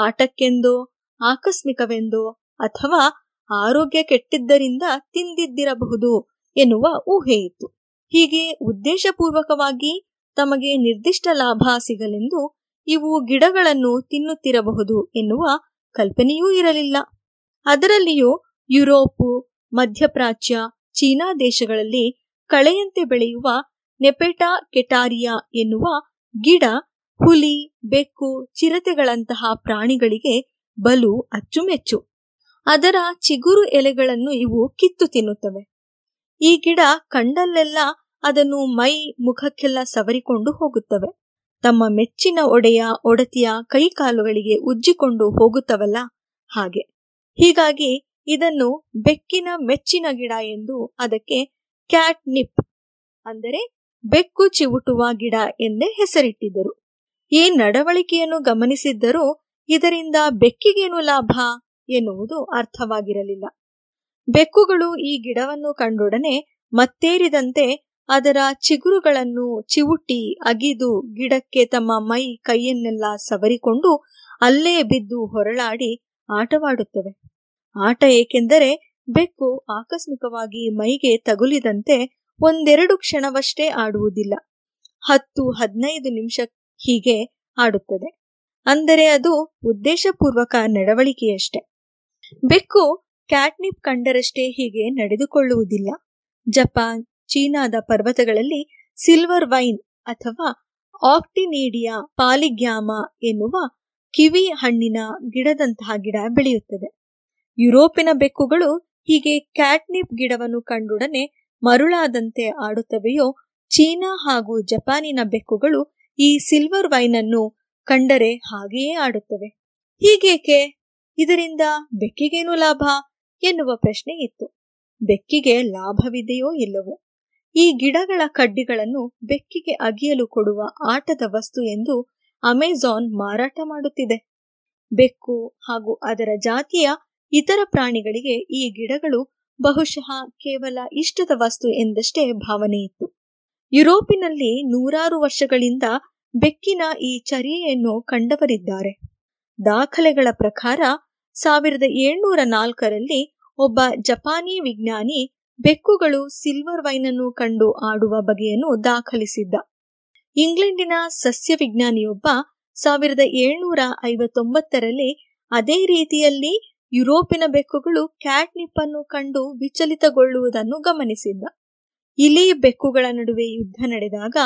ಆಟಕ್ಕೆಂದೋ ಆಕಸ್ಮಿಕವೆಂದೋ ಅಥವಾ ಆರೋಗ್ಯ ಕೆಟ್ಟಿದ್ದರಿಂದ ತಿಂದಿದ್ದಿರಬಹುದು ಎನ್ನುವ ಊಹೆಯಿತ್ತು. ಹೀಗೆ ಉದ್ದೇಶಪೂರ್ವಕವಾಗಿ ತಮಗೆ ನಿರ್ದಿಷ್ಟ ಲಾಭ ಸಿಗಲೆಂದು ಇವು ಗಿಡಗಳನ್ನು ತಿನ್ನುತ್ತಿರಬಹುದು ಎನ್ನುವ ಕಲ್ಪನೆಯೂ ಇರಲಿಲ್ಲ. ಅದರಲ್ಲಿಯೂ ಯುರೋಪು, ಮಧ್ಯಪ್ರಾಚ್ಯ, ಚೀನಾ ದೇಶಗಳಲ್ಲಿ ಕಳೆಯಂತೆ ಬೆಳೆಯುವ ನೆಪೆಟಾ ಕೆಟಾರಿಯಾ ಎನ್ನುವ ಗಿಡ, ಹುಲಿ, ಬೆಕ್ಕು, ಚಿರತೆಗಳಂತಹ ಪ್ರಾಣಿಗಳಿಗೆ ಬಲು ಅಚ್ಚುಮೆಚ್ಚು. ಅದರ ಚಿಗುರು ಎಲೆಗಳನ್ನು ಇವು ಕಿತ್ತು ತಿನ್ನುತ್ತವೆ. ಈ ಗಿಡ ಕಂಡಲ್ಲೆಲ್ಲ ಅದನ್ನು ಮೈ ಮುಖಕ್ಕೆಲ್ಲ ಸವರಿಕೊಂಡು ಹೋಗುತ್ತವೆ. ತಮ್ಮ ಮೆಚ್ಚಿನ ಒಡೆಯ ಒಡತಿಯ ಕೈಕಾಲುಗಳಿಗೆ ಉಜ್ಜಿಕೊಂಡು ಹೋಗುತ್ತವಲ್ಲ ಹಾಗೆ. ಹೀಗಾಗಿ ಇದನ್ನು ಬೆಕ್ಕಿನ ಮೆಚ್ಚಿನ ಗಿಡ ಎಂದು ಅದಕ್ಕೆ ಕ್ಯಾಟ್ ನಿಪ್ ಅಂದರೆ ಬೆಕ್ಕು ಚಿವುಟುವ ಗಿಡ ಎಂದೇ ಹೆಸರಿಟ್ಟಿದ್ದರು. ಈ ನಡವಳಿಕೆಯನ್ನು ಗಮನಿಸಿದ್ದರೂ ಇದರಿಂದ ಬೆಕ್ಕಿಗೇನು ಲಾಭ ಎನ್ನುವುದು ಅರ್ಥವಾಗಿರಲಿಲ್ಲ. ಬೆಕ್ಕುಗಳು ಈ ಗಿಡವನ್ನು ಕಂಡೊಡನೆ ಮತ್ತೇರಿದಂತೆ ಅದರ ಚಿಗುರುಗಳನ್ನು ಚಿವುಟಿ ಅಗಿದು ಗಿಡಕ್ಕೆ ತಮ್ಮ ಮೈ ಕೈಯನ್ನೆಲ್ಲ ಸವರಿಕೊಂಡು ಅಲ್ಲೇ ಬಿದ್ದು ಹೊರಳಾಡಿ ಆಟವಾಡುತ್ತವೆ. ಆಟ ಏಕೆಂದರೆ ಬೆಕ್ಕು ಆಕಸ್ಮಿಕವಾಗಿ ಮೈಗೆ ತಗುಲಿದಂತೆ ಒಂದೆರಡು ಕ್ಷಣವಷ್ಟೇ ಆಡುವುದಿಲ್ಲ. ಹತ್ತು ಹದಿನೈದು ನಿಮಿಷ ಹೀಗೆ ಆಡುತ್ತದೆ. ಅಂದರೆ ಅದು ಉದ್ದೇಶಪೂರ್ವಕ ನಡವಳಿಕೆಯಷ್ಟೆ. ಬೆಕ್ಕು ಕ್ಯಾಟ್ನಿಪ್ ಕಂಡರಷ್ಟೇ ಹೀಗೆ ನಡೆದುಕೊಳ್ಳುವುದಿಲ್ಲ. ಜಪಾನ್, ಚೀನಾದ ಪರ್ವತಗಳಲ್ಲಿ ಸಿಲ್ವರ್ ವೈನ್ ಅಥವಾ ಆಕ್ಟಿನೀಡಿಯಾ ಪಾಲಿಗ್ಯಾಮ ಎನ್ನುವ ಕಿವಿ ಹಣ್ಣಿನ ಗಿಡದಂತಹ ಗಿಡ ಬೆಳೆಯುತ್ತದೆ. ಯುರೋಪಿನ ಬೆಕ್ಕುಗಳು ಹೀಗೆ ಕ್ಯಾಟ್ನಿಪ್ ಗಿಡವನ್ನು ಕಂಡೊಡನೆ ಮರುಳಾದಂತೆ ಆಡುತ್ತವೆಯೋ, ಚೀನಾ ಹಾಗೂ ಜಪಾನಿನ ಬೆಕ್ಕುಗಳು ಈ ಸಿಲ್ವರ್ ವೈನ್ ಅನ್ನು ಕಂಡರೆ ಹಾಗೆಯೇ ಆಡುತ್ತವೆ. ಹೀಗೇಕೆ? ಇದರಿಂದ ಬೆಕ್ಕಿಗೇನು ಲಾಭ? ಎನ್ನುವ ಪ್ರಶ್ನೆ ಇತ್ತು. ಬೆಕ್ಕಿಗೆ ಲಾಭವಿದೆಯೋ ಇಲ್ಲವೋ? ಈ ಗಿಡಗಳ ಕಡ್ಡಿಗಳನ್ನು ಬೆಕ್ಕಿಗೆ ಅಗಿಯಲು ಕೊಡುವ ಆಟದ ವಸ್ತು ಎಂದು ಅಮೆಜಾನ್ ಮಾರಾಟ ಮಾಡುತ್ತಿದೆ. ಬೆಕ್ಕು ಹಾಗೂ ಅದರ ಜಾತಿಯ ಇತರ ಪ್ರಾಣಿಗಳಿಗೆ ಈ ಗಿಡಗಳು ಬಹುಶಃ ಕೇವಲ ಇಷ್ಟದ ವಸ್ತು ಎಂದಷ್ಟೇ ಭಾವನೆ ಇತ್ತು ಯುರೋಪಿನಲ್ಲಿ ನೂರಾರು ವರ್ಷಗಳಿಂದ ಬೆಕ್ಕಿನ ಈ ಚರ್ಯೆಯನ್ನು ಕಂಡವರಿದ್ದಾರೆ. ದಾಖಲೆಗಳ ಪ್ರಕಾರ ಸಾವಿರದ ಏಳ್ನೂರ ನಾಲ್ಕರಲ್ಲಿ ಒಬ್ಬ ಜಪಾನಿ ವಿಜ್ಞಾನಿ ಬೆಕ್ಕುಗಳು ಸಿಲ್ವರ್ ವೈನ್ ಅನ್ನು ಕಂಡು ಆಡುವ ಬಗೆಯನ್ನು ದಾಖಲಿಸಿದ್ದ. ಇಂಗ್ಲೆಂಡಿನ ಸಸ್ಯ ವಿಜ್ಞಾನಿಯೊಬ್ಬ ಸಾವಿರದ ಏಳ್ನೂರ ಐವತ್ತೊಂಬತ್ತರಲ್ಲಿ ಅದೇ ರೀತಿಯಲ್ಲಿ ಯುರೋಪಿನ ಬೆಕ್ಕುಗಳು ಕ್ಯಾಟ್ನಿಪ್ ಅನ್ನು ಕಂಡು ವಿಚಲಿತಗೊಳ್ಳುವುದನ್ನು ಗಮನಿಸಿದ್ದ. ಇಲಿ ಬೆಕ್ಕುಗಳ ನಡುವೆ ಯುದ್ಧ ನಡೆದಾಗ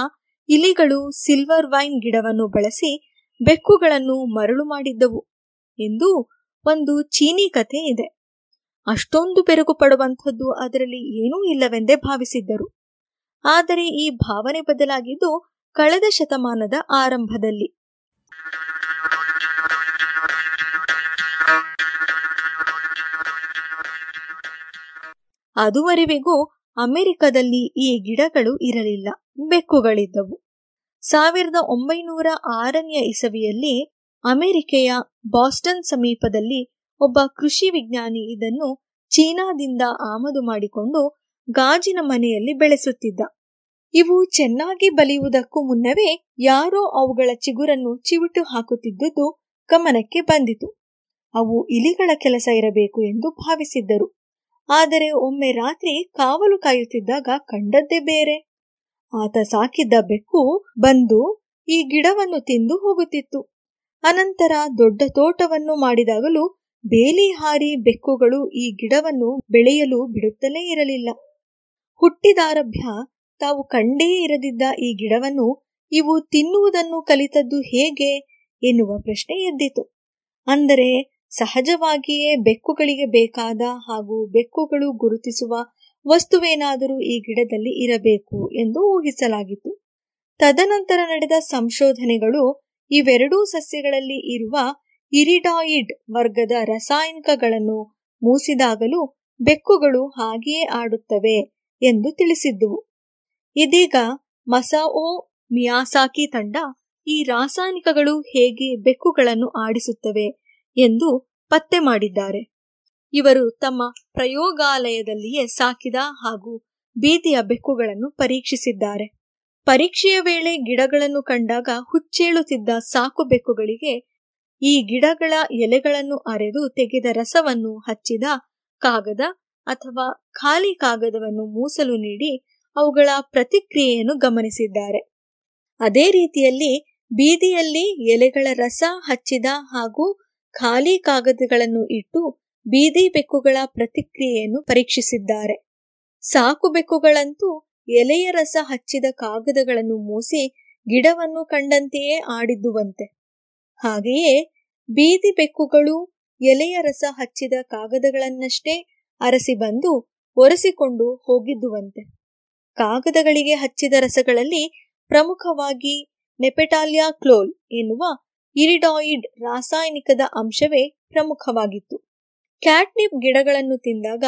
ಇಲಿಗಳು ಸಿಲ್ವರ್ ವೈನ್ ಗಿಡವನ್ನು ಬಳಸಿ ಬೆಕ್ಕುಗಳನ್ನು ಮರಳು ಮಾಡಿದ್ದವು ಎಂದು ಒಂದು ಚೀನಿ ಕಥೆ ಇದೆ. ಅಷ್ಟೊಂದು ಬೆರಗು ಪಡುವಂಥದ್ದು ಅದರಲ್ಲಿ ಏನೂ ಇಲ್ಲವೆಂದೇ ಭಾವಿಸಿದ್ದರು. ಆದರೆ ಈ ಭಾವನೆ ಬದಲಾಗಿದ್ದು ಕಳೆದ ಶತಮಾನದ ಆರಂಭದಲ್ಲಿ. ಅದುವರೆವಿಗೂ ಅಮೆರಿಕದಲ್ಲಿ ಈ ಗಿಡಗಳು ಇರಲಿಲ್ಲ. ಬೆಕ್ಕುಗಳಿದ್ದವು. ಸಾವಿರದ ಒಂಬೈನೂರ ಆರನೆಯ ಇಸವಿಯಲ್ಲಿ ಅಮೆರಿಕೆಯ ಬಾಸ್ಟನ್ ಸಮೀಪದಲ್ಲಿ ಒಬ್ಬ ಕೃಷಿ ವಿಜ್ಞಾನಿ ಇದನ್ನು ಚೀನಾದಿಂದ ಆಮದು ಮಾಡಿಕೊಂಡು ಗಾಜಿನ ಮನೆಯಲ್ಲಿ ಬೆಳೆಸುತ್ತಿದ್ದ. ಇವು ಚೆನ್ನಾಗಿ ಬಲಿಯುವುದಕ್ಕೂ ಮುನ್ನವೇ ಯಾರೋ ಅವುಗಳ ಚಿಗುರನ್ನು ಚಿವುಟು ಹಾಕುತ್ತಿದ್ದುದು ಗಮನಕ್ಕೆ ಬಂದಿತು. ಅವು ಇಲಿಗಳ ಕೆಲಸ ಇರಬೇಕು ಎಂದು ಭಾವಿಸಿದ್ದರು. ಆದರೆ ಒಮ್ಮೆ ರಾತ್ರಿ ಕಾವಲು ಕಾಯುತ್ತಿದ್ದಾಗ ಕಂಡದ್ದೇ ಬೇರೆ. ಆತ ಸಾಕಿದ್ದ ಬೆಕ್ಕು ಬಂದು ಈ ಗಿಡವನ್ನು ತಿಂದು ಹೋಗುತ್ತಿತ್ತು. ಅನಂತರ ದೊಡ್ಡ ತೋಟವನ್ನು ಮಾಡಿದಾಗಲೂ ಬೇಲಿ ಹಾರಿ ಬೆಕ್ಕುಗಳು ಈ ಗಿಡವನ್ನು ಬೆಳೆಯಲು ಬಿಡುತ್ತಲೇ ಇರಲಿಲ್ಲ. ಹುಟ್ಟಿದಾರಭ್ಯ ತಾವು ಕಂಡೇ ಇರದಿದ್ದ ಈ ಗಿಡವನ್ನು ಇವು ತಿನ್ನುವುದನ್ನು ಕಲಿತದ್ದು ಹೇಗೆ ಎನ್ನುವ ಪ್ರಶ್ನೆ ಎದ್ದಿತು. ಅಂದರೆ ಸಹಜವಾಗಿಯೇ ಬೆಕ್ಕುಗಳಿಗೆ ಬೇಕಾದ ಹಾಗೂ ಬೆಕ್ಕುಗಳು ಗುರುತಿಸುವ ವಸ್ತುವೇನಾದರೂ ಈ ಗಿಡದಲ್ಲಿ ಇರಬೇಕು ಎಂದು ಊಹಿಸಲಾಗಿತ್ತು. ತದನಂತರ ನಡೆದ ಸಂಶೋಧನೆಗಳು ಇವೆರಡೂ ಸಸ್ಯಗಳಲ್ಲಿ ಇರುವ ಇರಿಡಾಯಿಡ್ ವರ್ಗದ ರಾಸಾಯನಿಕಗಳನ್ನು ಮೂಸಿದಾಗಲೂ ಬೆಕ್ಕುಗಳು ಹಾಗೆಯೇ ಆಡುತ್ತವೆ ಎಂದು ತಿಳಿಸಿದ್ದುವು. ಇದೀಗ ಮಸಾಒ ಮಿಯಾಸಾಕಿ ತಂಡ ಈ ರಾಸಾಯನಿಕಗಳು ಹೇಗೆ ಬೆಕ್ಕುಗಳನ್ನು ಆಡಿಸುತ್ತವೆ ಎಂದು ಪತ್ತೆ ಮಾಡಿದ್ದಾರೆ. ಇವರು ತಮ್ಮ ಪ್ರಯೋಗಾಲಯದಲ್ಲಿಯೇ ಸಾಕಿದ ಹಾಗೂ ಬೀದಿಯ ಬೆಕ್ಕುಗಳನ್ನು ಪರೀಕ್ಷಿಸಿದ್ದಾರೆ. ಪರೀಕ್ಷೆಯ ವೇಳೆ ಗಿಡಗಳನ್ನು ಕಂಡಾಗ ಹುಚ್ಚೇಳುತ್ತಿದ್ದ ಸಾಕು ಬೆಕ್ಕುಗಳಿಗೆ ಈ ಗಿಡಗಳ ಎಲೆಗಳನ್ನು ಅರೆದು ತೆಗೆದ ರಸವನ್ನು ಹಚ್ಚಿದ ಕಾಗದ ಅಥವಾ ಖಾಲಿ ಕಾಗದವನ್ನು ಮೂಸಲು ನೀಡಿ ಅವುಗಳ ಪ್ರತಿಕ್ರಿಯೆಯನ್ನು ಗಮನಿಸಿದ್ದಾರೆ. ಅದೇ ರೀತಿಯಲ್ಲಿ ಬೀದಿಯಲ್ಲಿ ಎಲೆಗಳ ರಸ ಹಚ್ಚಿದ ಹಾಗೂ ಖಾಲಿ ಕಾಗದಗಳನ್ನು ಇಟ್ಟು ಬೀದಿ ಬೆಕ್ಕುಗಳ ಪ್ರತಿಕ್ರಿಯೆಯನ್ನು ಪರೀಕ್ಷಿಸಿದ್ದಾರೆ. ಸಾಕು ಬೆಕ್ಕುಗಳಂತೂ ಎಲೆಯ ರಸ ಹಚ್ಚಿದ ಕಾಗದಗಳನ್ನು ಮೂಸಿ ಗಿಡವನ್ನು ಕಂಡಂತೆಯೇ ಆಡಿದ್ದುವಂತೆ. ಹಾಗೆಯೇ ಬೀದಿ ಬೆಕ್ಕುಗಳು ಎಲೆಯ ರಸ ಹಚ್ಚಿದ ಕಾಗದಗಳನ್ನಷ್ಟೇ ಅರಸಿ ಬಂದು ಒರೆಸಿಕೊಂಡು ಹೋಗಿದ್ದುವಂತೆ. ಕಾಗದಗಳಿಗೆ ಹಚ್ಚಿದ ರಸಗಳಲ್ಲಿ ಪ್ರಮುಖವಾಗಿ ನೆಪೆಟಾಲಿಯಾ ಕ್ಲೋಲ್ ಎನ್ನುವ ಇರಿಡಾಯಿಡ್ ರಾಸಾಯನಿಕದ ಅಂಶವೇ ಪ್ರಮುಖವಾಗಿತ್ತು. ಕ್ಯಾಟ್ನಿಪ್ ಗಿಡಗಳನ್ನು ತಿಂದಾಗ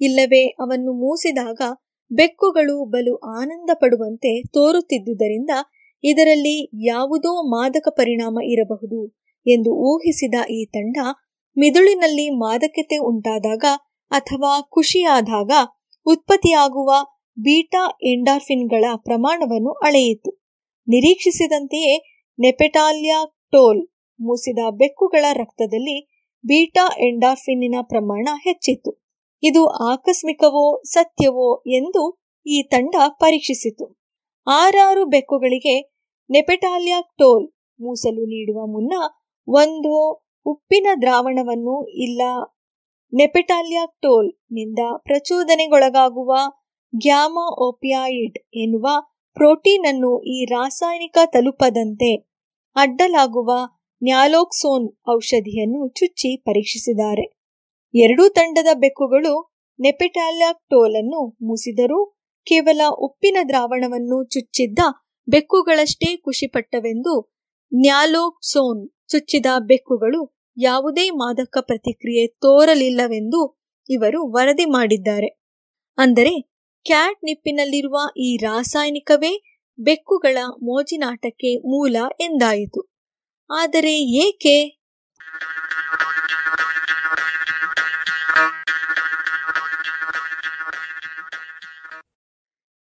ಇಲ್ಲವೇ ಅವನ್ನು ಮೂಸಿದಾಗ ಬೆಕ್ಕುಗಳು ಬಲು ಆನಂದ ಪಡುವಂತೆ ತೋರುತ್ತಿದ್ದುದರಿಂದ ಇದರಲ್ಲಿ ಯಾವುದೋ ಮಾದಕ ಪರಿಣಾಮ ಇರಬಹುದು ಎಂದು ಊಹಿಸಿದ ಈ ತಂಡ ಮಿದುಳಿನಲ್ಲಿ ಮಾದಕತೆ ಉಂಟಾದಾಗ ಅಥವಾ ಖುಷಿಯಾದಾಗ ಉತ್ಪತ್ತಿಯಾಗುವ ಬೀಟಾ ಎಂಡಾರ್ಫಿನ್ಗಳ ಪ್ರಮಾಣವನ್ನು ಅಳೆಯಿತು. ನಿರೀಕ್ಷಿಸಿದಂತೆಯೇ ನೆಪೆಟಾಲಿಯಾ ಟೋಲ್ ಮೂಸಿದ ಬೆಕ್ಕುಗಳ ರಕ್ತದಲ್ಲಿ ಬೀಟಾ ಎಂಡಾಫಿನ್ನಿನ ಪ್ರಮಾಣ ಹೆಚ್ಚಿತ್ತು. ಇದು ಆಕಸ್ಮಿಕವೋ ಸತ್ಯವೋ ಎಂದು ಈ ತಂಡ ಪರೀಕ್ಷಿಸಿತು. ಆರಾರು ಬೆಕ್ಕುಗಳಿಗೆ ನೆಪೆಟಾಲಿಯಾ ಟೋಲ್ ಮೂಸಲು ನೀಡುವ ಮುನ್ನ ಒಂದು ಉಪ್ಪಿನ ದ್ರಾವಣವನ್ನು ಇಲ್ಲ ನೆಪೆಟಾಲಿಯಾ ಟೋಲ್ನಿಂದ ಪ್ರಚೋದನೆಗೊಳಗಾಗುವ ಗ್ಯಾಮಾ ಓಪಿಯಾಯಿಡ್ ಎನ್ನುವ ಪ್ರೋಟೀನ್ ಅನ್ನು ಈ ರಾಸಾಯನಿಕ ತಲುಪದಂತೆ ಅಡ್ಡಲಾಗುವ ನ್ಯಾಲೋಕ್ಸೋನ್ ಔಷಧಿಯನ್ನು ಚುಚ್ಚಿ ಪರೀಕ್ಷಿಸಿದ್ದಾರೆ. ಎರಡೂ ತಂಡದ ಬೆಕ್ಕುಗಳು ನೆಪೆಟಾಲ್ಯಾಕ್ಟೋಲ್ ಅನ್ನು ಮುಸಿದರೂ ಕೇವಲ ಉಪ್ಪಿನ ದ್ರಾವಣವನ್ನು ಚುಚ್ಚಿದ್ದ ಬೆಕ್ಕುಗಳಷ್ಟೇ ಖುಷಿಪಟ್ಟವೆಂದು ನ್ಯಾಲೋಕ್ಸೋನ್ ಚುಚ್ಚಿದ ಬೆಕ್ಕುಗಳು ಯಾವುದೇ ಮಾದಕ ಪ್ರತಿಕ್ರಿಯೆ ತೋರಲಿಲ್ಲವೆಂದು ಇವರು ವರದಿ ಮಾಡಿದ್ದಾರೆ. ಅಂದರೆ ಕ್ಯಾಟ್ ನಿಪ್ಪಿನಲ್ಲಿರುವ ಈ ರಾಸಾಯನಿಕವೇ ಬೆಕ್ಕುಗಳ ಮೋಜಿನಾಟಕ್ಕೆ ಮೂಲ ಎಂದಾಯಿತು. ಆದರೆ ಏಕೆ?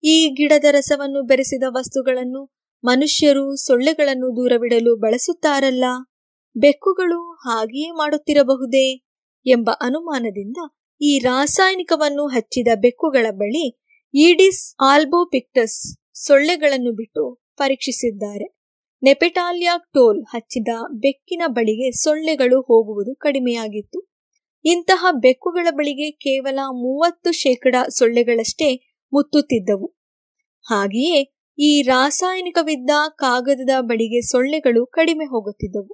ಈ ಗಿಡದ ರಸವನ್ನು ಬೆರೆಸಿದ ವಸ್ತುಗಳನ್ನು ಮನುಷ್ಯರು ಸೊಳ್ಳೆಗಳನ್ನು ದೂರವಿಡಲು ಬಳಸುತ್ತಾರಲ್ಲ? ಬೆಕ್ಕುಗಳು ಹಾಗೆಯೇ ಮಾಡುತ್ತಿರಬಹುದೇ? ಎಂಬ ಅನುಮಾನದಿಂದ ಈ ರಾಸಾಯನಿಕವನ್ನು ಹಚ್ಚಿದ ಬೆಕ್ಕುಗಳ ಬಳಿ ಈಡಿಸ್ ಆಲ್ಬೋಪಿಕ್ಟಸ್ ಸೊಳ್ಳೆಗಳನ್ನು ಬಿಟ್ಟು ಪರೀಕ್ಷಿಸಿದ್ದಾರೆ. ನೆಪೆಟಾಲಿಯಾ ಟೋಲ್ ಹಚ್ಚಿದ ಬೆಕ್ಕಿನ ಬಳಿಗೆ ಸೊಳ್ಳೆಗಳು ಹೋಗುವುದು ಕಡಿಮೆಯಾಗಿತ್ತು. ಇಂತಹ ಬೆಕ್ಕುಗಳ ಬಳಿಗೆ ಕೇವಲ ಮೂವತ್ತು ಶೇಕಡ ಸೊಳ್ಳೆಗಳಷ್ಟೇ ಮುತ್ತುತ್ತಿದ್ದವು. ಹಾಗೆಯೇ ಈ ರಾಸಾಯನಿಕವಿದ್ದ ಕಾಗದದ ಬಳಿಗೆ ಸೊಳ್ಳೆಗಳು ಕಡಿಮೆ ಹೋಗುತ್ತಿದ್ದವು.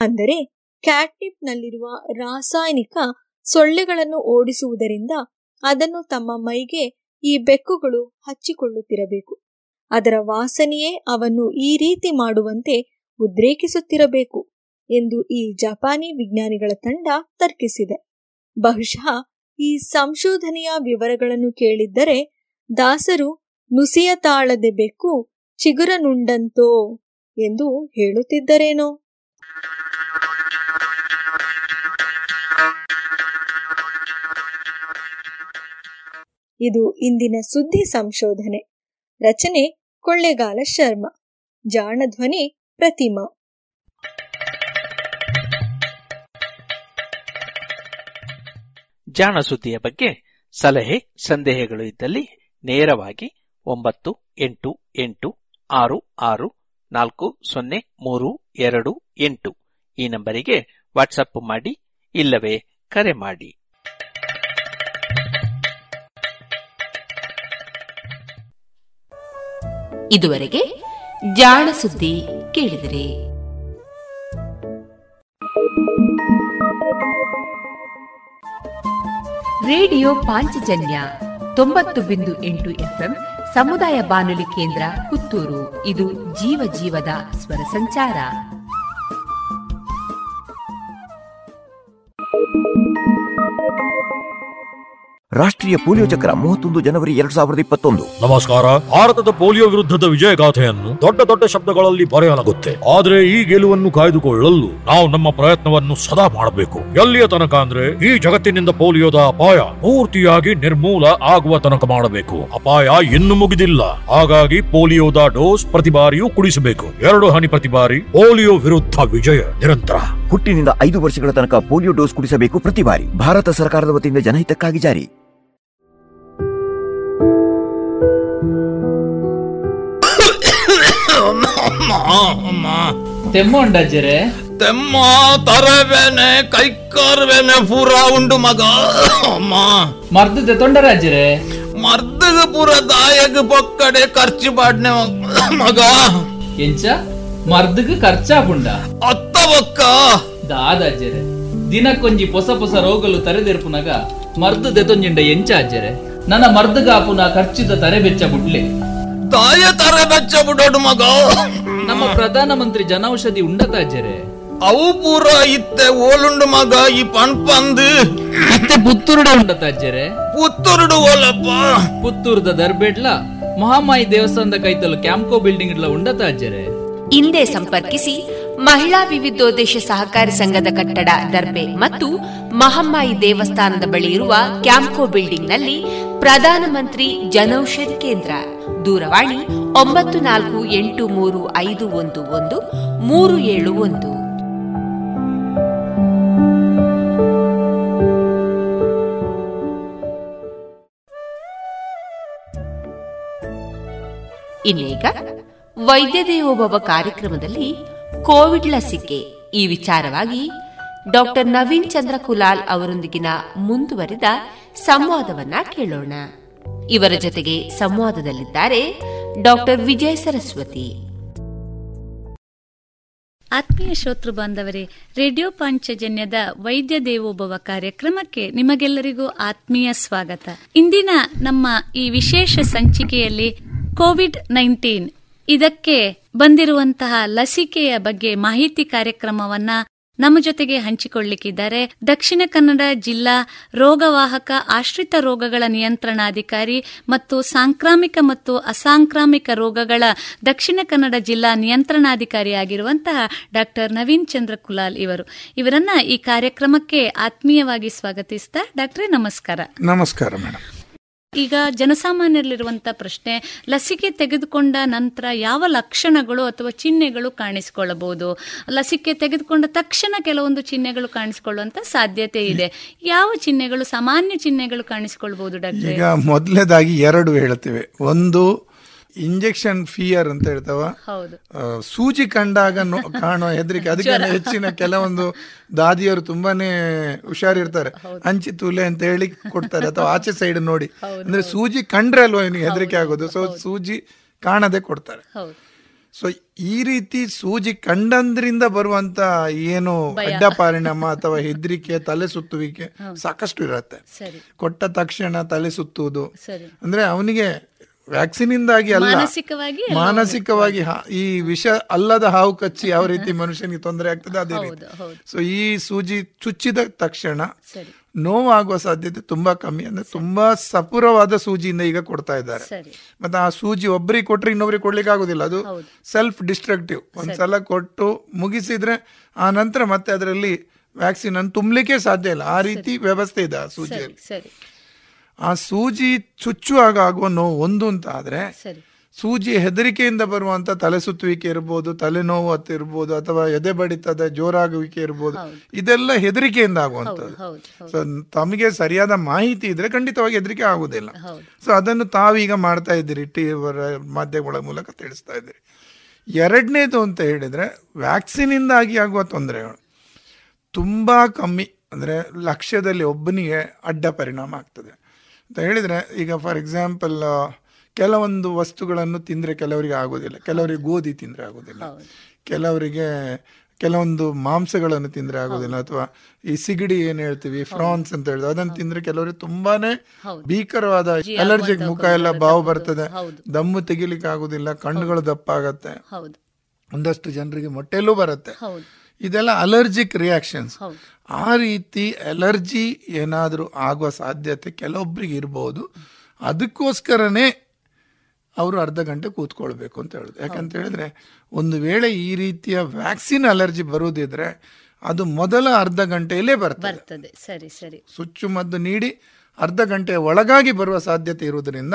ಅಂದರೆ ಕ್ಯಾಟ್ನಿಪ್ನಲ್ಲಿರುವ ರಾಸಾಯನಿಕ ಸೊಳ್ಳೆಗಳನ್ನು ಓಡಿಸುವುದರಿಂದ ಅದನ್ನು ತಮ್ಮ ಮೈಗೆ ಈ ಬೆಕ್ಕುಗಳು ಹಚ್ಚಿಕೊಳ್ಳುತ್ತಿರಬೇಕು. ಅದರ ವಾಸನೆಯೇ ಅವನ್ನು ಈ ರೀತಿ ಮಾಡುವಂತೆ ಉದ್ರೇಕಿಸುತ್ತಿರಬೇಕು ಎಂದು ಈ ಜಪಾನಿ ವಿಜ್ಞಾನಿಗಳ ತಂಡ ತರ್ಕಿಸಿದೆ. ಬಹುಶಃ ಈ ಸಂಶೋಧನೆಯ ವಿವರಗಳನ್ನು ಕೇಳಿದ್ದರೆ ದಾಸರು ನುಸಿಯ ತಾಳದೆ ಬೆಕ್ಕು ಚಿಗುರನುಂಡಂತೋ ಎಂದು ಹೇಳುತ್ತಿದ್ದರೇನೋ. ಇದು ಇಂದಿನ ಸುದ್ದಿ ಸಂಶೋಧನೆ. ರಚನೆ ಕೊಳ್ಳೆಗಾಲ ಶರ್ಮ. ಜಾಣಧ್ವನಿ ಪ್ರತಿಮಾ. ಜಾಣ ಸುದ್ದಿಯ ಬಗ್ಗೆ ಸಲಹೆ ಸಂದೇಹಗಳು ಇದ್ದಲ್ಲಿ ನೇರವಾಗಿ ಒಂಬತ್ತು ಎಂಟು ಎಂಟು ಆರು ಆರು ನಾಲ್ಕು ಸೊನ್ನೆ ಮೂರು ಎರಡು ಎಂಟು ಈ ನಂಬರಿಗೆ ವಾಟ್ಸಪ್ ಮಾಡಿ ಇಲ್ಲವೇ ಕರೆ ಮಾಡಿ. ಇದುವರೆಗೆ ಜಾಣ ಸುದ್ದಿ ಕೇಳಿದರೆ. ರೇಡಿಯೋ ಪಾಂಚಜನ್ಯ ತೊಂಬತ್ತು ಬಿಂದು ಎಂಟು ಎಫ್ಎಂ ಸಮುದಾಯ ಬಾನುಲಿ ಕೇಂದ್ರ ಪುತ್ತೂರು. ಇದು ಜೀವ ಜೀವದ ಸ್ವರ ಸಂಚಾರ. ರಾಷ್ಟ್ರೀಯ ಪೋಲಿಯೋ ಚಕ್ರ ಮೂವತ್ತೊಂದು ಜನವರಿ ಎರಡ್ ಸಾವಿರದ ಇಪ್ಪತ್ತೊಂದು. ನಮಸ್ಕಾರ. ಭಾರತದ ಪೋಲಿಯೋ ವಿರುದ್ಧದ ವಿಜಯ ಗಾಥೆಯನ್ನು ದೊಡ್ಡ ದೊಡ್ಡ ಶಬ್ದಗಳಲ್ಲಿ ಬರೆಯಲಾಗುತ್ತೆ. ಆದ್ರೆ ಈ ಗೆಲುವನ್ನು ಕಾಯ್ದುಕೊಳ್ಳಲು ನಾವು ನಮ್ಮ ಪ್ರಯತ್ನವನ್ನು ಸದಾ ಮಾಡಬೇಕು. ಎಲ್ಲಿಯ ತನಕ ಅಂದ್ರೆ ಈ ಜಗತ್ತಿನಿಂದ ಪೋಲಿಯೋದ ಅಪಾಯ ಪೂರ್ತಿಯಾಗಿ ನಿರ್ಮೂಲ ಆಗುವ ತನಕ ಮಾಡಬೇಕು. ಅಪಾಯ ಇನ್ನು ಮುಗಿದಿಲ್ಲ. ಹಾಗಾಗಿ ಪೋಲಿಯೋದ ಡೋಸ್ ಪ್ರತಿ ಬಾರಿಯೂ ಕುಡಿಸಬೇಕು. ಎರಡು ಹನಿ ಪ್ರತಿ ಬಾರಿ ಪೋಲಿಯೋ ವಿರುದ್ಧ ವಿಜಯ ನಿರಂತರ. ಹುಟ್ಟಿನಿಂದ ಐದು ವರ್ಷಗಳ ತನಕ ಪೋಲಿಯೋ ಡೋಸ್ ಕುಡಿಸಬೇಕು ಪ್ರತಿ ಬಾರಿ. ಭಾರತ ಸರ್ಕಾರದ ವತಿಯಿಂದ ಜನಹಿತಕ್ಕಾಗಿ ಜಾರಿ. ತೆಮ್ಮ ಉಂಡಜ್ಜರೆ ತೆಮ್ಮ ತರವೇನೆ ಕೈಕಾರ್ಬೇನೆ ಪೂರ ಉಂಡು ಮಗ ಅಮ್ಮ. ಮರ್ದದ ತೊಂಡರಾಜ್ಜರೆ ಮರ್ದಗ ಪೂರ ದಾಯಗ ಬೊಕ್ಕಡೆ ಖರ್ಚು ಪಾಡ್ನೆ ಮಗ. ಎಂಚ? ಮರ್ದಗ್ ಖರ್ಚಾಪುಂಡ ಅತ್ತ ಬೊಕ್ಕ. ದಾದಾಜ್ಜರೆ ದಿನಕ್ಕೊಂಜಿ ಪೊಸ ಪೊಸ ರೋಗಲು ತರೆದೆರ್ಪುನಗ ಮರ್ದು ದೆತೊಂಜಿಂಡ ಎಂಚ ಅಜ್ಜರೆ? ನನ್ನ ಮರ್ದಗಾಪುನ ಖರ್ಚಿದ ತರೆ ಬೆಚ್ಚ ಬುಡ್ಲೆ ದಾಯ ತರ ಬೆಚ್ಚ ಬಿಡೋಡು ಮಗ. ನಮ್ಮ ಪ್ರಧಾನ ಮಂತ್ರಿ ಜನೌಷಧಿ ಉಂಡತಾಜರೆ ಅವು ಪೂರ ಇತ್ತೆ ಓಲುಂಡು ಮಗ ಈ ಪಣ್ಪಂದು. ಮತ್ತೆ ಪುತ್ತೂರುಡ ಉಂಡತಾಜರೆ ಪುತ್ತೂರುಡು ಓಲಪ್ಪ. ಪುತ್ತೂರ್ದ ದರ್ಬೇಡ್ಲ ಮಹಾಮಾಯಿ ದೇವಸ್ಥಾನದ ಕೈತಲು ಕ್ಯಾಂಪ್ಕೋ ಬಿಲ್ಡಿಂಗ್ ಇಡ್ಲ ಉಂಡತ ಅಜ್ಜರೆ ಹಿಂದೆ ಸಂಪರ್ಕಿಸಿ ಮಹಿಳಾ ವಿವಿಧೋದ್ದೇಶ ಸಹಕಾರಿ ಸಂಘದ ಕಟ್ಟಡ ದರ್ಬೆ ಮತ್ತು ಮಹಮ್ಮಾಯಿ ದೇವಸ್ಥಾನದ ಬಳಿ ಇರುವ ಕ್ಯಾಂಪ್ಕೋ ಬಿಲ್ಡಿಂಗ್ನಲ್ಲಿ ಪ್ರಧಾನಮಂತ್ರಿ ಜನೌಷಧಿ ಕೇಂದ್ರ. ದೂರವಾಣಿ ಒಂಬತ್ತು ನಾಲ್ಕು ಎಂಟು ಮೂರು ಐದು ಒಂದು ಒಂದು ಮೂರು ಏಳು ಒಂದು. ಇನ್ನೀಗ ವೈದ್ಯ ದೇವೋಭವ ಕಾರ್ಯಕ್ರಮದಲ್ಲಿ ಕೋವಿಡ್ ಲಸಿಕೆ ಈ ವಿಚಾರವಾಗಿ ಡಾಕ್ಟರ್ ನವೀನ್ ಚಂದ್ರ ಕುಲಾಲ್ ಅವರೊಂದಿಗಿನ ಮುಂದುವರಿದ ಸಂವಾದವನ್ನ ಕೇಳೋಣ. ಇವರ ಜೊತೆಗೆ ಸಂವಾದದಲ್ಲಿದ್ದಾರೆ ಡಾಕ್ಟರ್ ವಿಜಯ ಸರಸ್ವತಿ. ಆತ್ಮೀಯ ಶ್ರೋತೃ ಬಾಂಧವರೇ, ರೇಡಿಯೋ ಪಾಂಚಜನ್ಯದ ವೈದ್ಯ ದೇವೋಭವ ಕಾರ್ಯಕ್ರಮಕ್ಕೆ ನಿಮಗೆಲ್ಲರಿಗೂ ಆತ್ಮೀಯ ಸ್ವಾಗತ. ಇಂದಿನ ನಮ್ಮ ಈ ವಿಶೇಷ ಸಂಚಿಕೆಯಲ್ಲಿ ಕೋವಿಡ್ ನೈನ್ಟೀನ್. ಇದಕ್ಕೆ ಬಂದಿರುವಂತಹ ಲಸಿಕೆಯ ಬಗ್ಗೆ ಮಾಹಿತಿ ಕಾರ್ಯಕ್ರಮವನ್ನ ನಮ್ಮ ಜೊತೆಗೆ ಹಂಚಿಕೊಳ್ಳಿಕ್ಕಿದ್ದಾರೆ ದಕ್ಷಿಣ ಕನ್ನಡ ಜಿಲ್ಲಾ ರೋಗವಾಹಕ ಆಶ್ರಿತ ರೋಗಗಳ ನಿಯಂತ್ರಣಾಧಿಕಾರಿ ಮತ್ತು ಸಾಂಕ್ರಾಮಿಕ ಮತ್ತು ಅಸಾಂಕ್ರಾಮಿಕ ರೋಗಗಳ ದಕ್ಷಿಣ ಕನ್ನಡ ಜಿಲ್ಲಾ ನಿಯಂತ್ರಣಾಧಿಕಾರಿಯಾಗಿರುವಂತಹ ಡಾಕ್ಟರ್ ನವೀನ್ ಚಂದ್ರ ಕುಲಾಲ್ ಇವರು. ಇವರನ್ನ ಈ ಕಾರ್ಯಕ್ರಮಕ್ಕೆ ಆತ್ಮೀಯವಾಗಿ ಸ್ವಾಗತಿಸ್ತಾ ಡಾಕ್ಟರ್ ನಮಸ್ಕಾರ. ನಮಸ್ಕಾರ ಮೇಡಮ್ ಈಗ ಜನಸಾಮಾನ್ಯರಲ್ಲಿರುವಂತಹ ಪ್ರಶ್ನೆ, ಲಸಿಕೆ ತೆಗೆದುಕೊಂಡ ನಂತರ ಯಾವ ಲಕ್ಷಣಗಳು ಅಥವಾ ಚಿಹ್ನೆಗಳು ಕಾಣಿಸಿಕೊಳ್ಳಬಹುದು? ಲಸಿಕೆ ತೆಗೆದುಕೊಂಡ ತಕ್ಷಣ ಕೆಲವೊಂದು ಚಿಹ್ನೆಗಳು ಕಾಣಿಸಿಕೊಳ್ಳುವಂತ ಸಾಧ್ಯತೆ ಇದೆ. ಯಾವ ಚಿಹ್ನೆಗಳು, ಸಾಮಾನ್ಯ ಚಿಹ್ನೆಗಳು ಕಾಣಿಸಿಕೊಳ್ಳಬಹುದು ಡಾಕ್ಟರ್? ಈಗ ಮೊದಲನೇದಾಗಿ ಎರಡು ಹೇಳ್ತೇವೆ ಒಂದು ಇಂಜೆಕ್ಷನ್ ಫಿಯರ್ ಅಂತ ಹೇಳ್ತಾವ. ಸೂಜಿ ಕಂಡಾಗ ಕಾಣುವ ಹೆದರಿಕೆ. ಅದಕ್ಕೆ ಹೆಚ್ಚಿನ ಕೆಲವೊಂದು ದಾದಿಯವರು ತುಂಬಾನೇ ಹುಷಾರಿರ್ತಾರೆ. ಅಂಚಿ ತೂಲೆ ಅಂತ ಹೇಳಿ ಕೊಡ್ತಾರೆ. ಅಥವಾ ಆಚೆ ಸೈಡ್ ನೋಡಿ. ಅಂದ್ರೆ ಸೂಜಿ ಕಂಡ್ರೆ ಅಲ್ವಾ ಇವನಿಗೆ ಹೆದರಿಕೆ ಆಗೋದು? ಸೊ ಸೂಜಿ ಕಾಣದೆ ಕೊಡ್ತಾರೆ. ಸೊ ಈ ರೀತಿ ಸೂಜಿ ಕಂಡಂದ್ರಿಂದ ಬರುವಂತ ಏನು ಅಡ್ಡ ಪರಿಣಾಮ ಅಥವಾ ಹೆದರಿಕೆ ತಲೆ ಸುತ್ತುವಿಕೆ ಸಾಕಷ್ಟು ಇರುತ್ತೆ. ಕೊಟ್ಟ ತಕ್ಷಣ ತಲೆ ಸುತ್ತುವುದು. ಅಂದ್ರೆ ಅವನಿಗೆ ವ್ಯಾಕ್ಸಿನ್ ಇಂದಾಗಿ ಅಲ್ಲ. ಮಾನಸಿಕವಾಗಿ ಈ ವಿಷ ಅಲ್ಲದ ಹಾವು ಕಚ್ಚಿ ಯಾವ ರೀತಿ ಮನುಷ್ಯನಿಗೆ ತೊಂದರೆ ಆಗ್ತದೆ ಅದೇ ರೀತಿ. ಸೊ ಈ ಸೂಜಿ ಚುಚ್ಚಿದ ತಕ್ಷಣ ನೋವಾಗುವ ಸಾಧ್ಯತೆ ತುಂಬಾ ಕಮ್ಮಿ. ಅಂದ್ರೆ ತುಂಬಾ ಸಪುರವಾದ ಸೂಜಿಯಿಂದ ಈಗ ಕೊಡ್ತಾ ಇದ್ದಾರೆ. ಮತ್ತೆ ಆ ಸೂಜಿ ಒಬ್ಬರಿಗೆ ಕೊಟ್ರೆ ಇನ್ನೊಬ್ರಿಗೆ ಕೊಡ್ಲಿಕ್ಕೆ ಆಗುದಿಲ್ಲ. ಅದು ಸೆಲ್ಫ್ ಡಿಸ್ಟ್ರಕ್ಟಿವ್ ಒಂದ್ಸಲ ಕೊಟ್ಟು ಮುಗಿಸಿದ್ರೆ ಆ ನಂತರ ಮತ್ತೆ ಅದರಲ್ಲಿ ವ್ಯಾಕ್ಸಿನ್ ಅನ್ನು ತುಂಬಲಿಕ್ಕೆ ಸಾಧ್ಯ ಇಲ್ಲ. ಆ ರೀತಿ ವ್ಯವಸ್ಥೆ ಇದೆ ಆ ಸೂಜಿಯಲ್ಲಿ. ಆ ಸೂಜಿ ಚುಚ್ಚುವಾಗ ಆಗುವ ನೋವು ಒಂದು ಅಂತ ಆದರೆ ಸೂಜಿ ಹೆದರಿಕೆಯಿಂದ ಬರುವಂಥ ತಲೆ ಸುತ್ತುವಿಕೆ ಇರ್ಬೋದು ತಲೆನೋವು ಅಂತ ಇರ್ಬೋದು ಅಥವಾ ಎದೆ ಬಡಿತದ ಜೋರಾಗುವಿಕೆ ಇರ್ಬೋದು ಇದೆಲ್ಲ ಹೆದರಿಕೆಯಿಂದ ಆಗುವಂಥದ್ದು. ಸೊ ತಮಗೆ ಸರಿಯಾದ ಮಾಹಿತಿ ಇದ್ರೆ ಖಂಡಿತವಾಗಿ ಹೆದರಿಕೆ ಆಗುದಿಲ್ಲ ಸೊ ಅದನ್ನು ತಾವೀಗ ಮಾಡ್ತಾ ಇದ್ದೀರಿ ಟಿ ಮಾಧ್ಯಮಗಳ ಮೂಲಕ ತಿಳಿಸ್ತಾ ಇದ್ದೀರಿ. ಎರಡನೇದು ಅಂತ ಹೇಳಿದ್ರೆ ವ್ಯಾಕ್ಸಿನ್ ಇಂದಾಗಿ ಆಗುವ ತೊಂದರೆಗಳು. ತುಂಬಾ ಕಮ್ಮಿ ಅಂದ್ರೆ ಲಕ್ಷ್ಯದಲ್ಲಿ ಒಬ್ಬನಿಗೆ ಅಡ್ಡ ಪರಿಣಾಮ ಆಗ್ತದೆ. ಅಂತ ಹೇಳಿದರೆ ಈಗ ಫಾರ್ ಎಕ್ಸಾಂಪಲ್ ಕೆಲವೊಂದು ವಸ್ತುಗಳನ್ನು ತಿಂದರೆ ಕೆಲವರಿಗೆ ಆಗೋದಿಲ್ಲ. ಕೆಲವರಿಗೆ ಗೋಧಿ ತಿಂದರೆ ಆಗೋದಿಲ್ಲ. ಕೆಲವರಿಗೆ ಕೆಲವೊಂದು ಮಾಂಸಗಳನ್ನು ತಿಂದರೆ ಆಗೋದಿಲ್ಲ. ಅಥವಾ ಈ ಸಿಗಡಿ ಏನು ಹೇಳ್ತೀವಿ ಫ್ರಾನ್ಸ್ ಅಂತ ಹೇಳಿದ್ರೆ ಅದನ್ನು ತಿಂದರೆ ಕೆಲವರಿಗೆ ತುಂಬಾನೇ ಭೀಕರವಾದ ಅಲರ್ಜಿಕ್ ಮುಖ ಎಲ್ಲ ಬಾವು ಬರ್ತದೆ. ದಮ್ಮು ತೆಗಿಲಿಕ್ಕೆ ಆಗೋದಿಲ್ಲ ಕಣ್ಣುಗಳು ದಪ್ಪ ಆಗತ್ತೆ ಒಂದಷ್ಟು ಜನರಿಗೆ ಮೊಟ್ಟೆಲ್ಲೂ ಬರುತ್ತೆ. ಇದೆಲ್ಲ ಅಲರ್ಜಿಕ್ ರಿಯಾಕ್ಷನ್ಸ್. ಆ ರೀತಿ ಅಲರ್ಜಿ ಏನಾದರೂ ಆಗುವ ಸಾಧ್ಯತೆ ಕೆಲವೊಬ್ಬರಿಗೆ ಇರ್ಬೋದು. ಅದಕ್ಕೋಸ್ಕರನೇ ಅವರು ಅರ್ಧ ಗಂಟೆ ಕೂತ್ಕೊಳ್ಬೇಕು ಅಂತ ಹೇಳೋದು. ಯಾಕಂತ ಹೇಳಿದ್ರೆ ಒಂದು ವೇಳೆ ಈ ರೀತಿಯ ವ್ಯಾಕ್ಸಿನ್ ಅಲರ್ಜಿ ಬರುವುದಿದ್ರೆ ಅದು ಮೊದಲ ಅರ್ಧ ಗಂಟೆಯಲ್ಲೇ ಬರ್ತದೆ. ಸರಿ ಸರಿ. ಸುಚ್ಚುಮದ್ದು ನೀಡಿ ಅರ್ಧ ಗಂಟೆ ಒಳಗಾಗಿ ಬರುವ ಸಾಧ್ಯತೆ ಇರುವುದರಿಂದ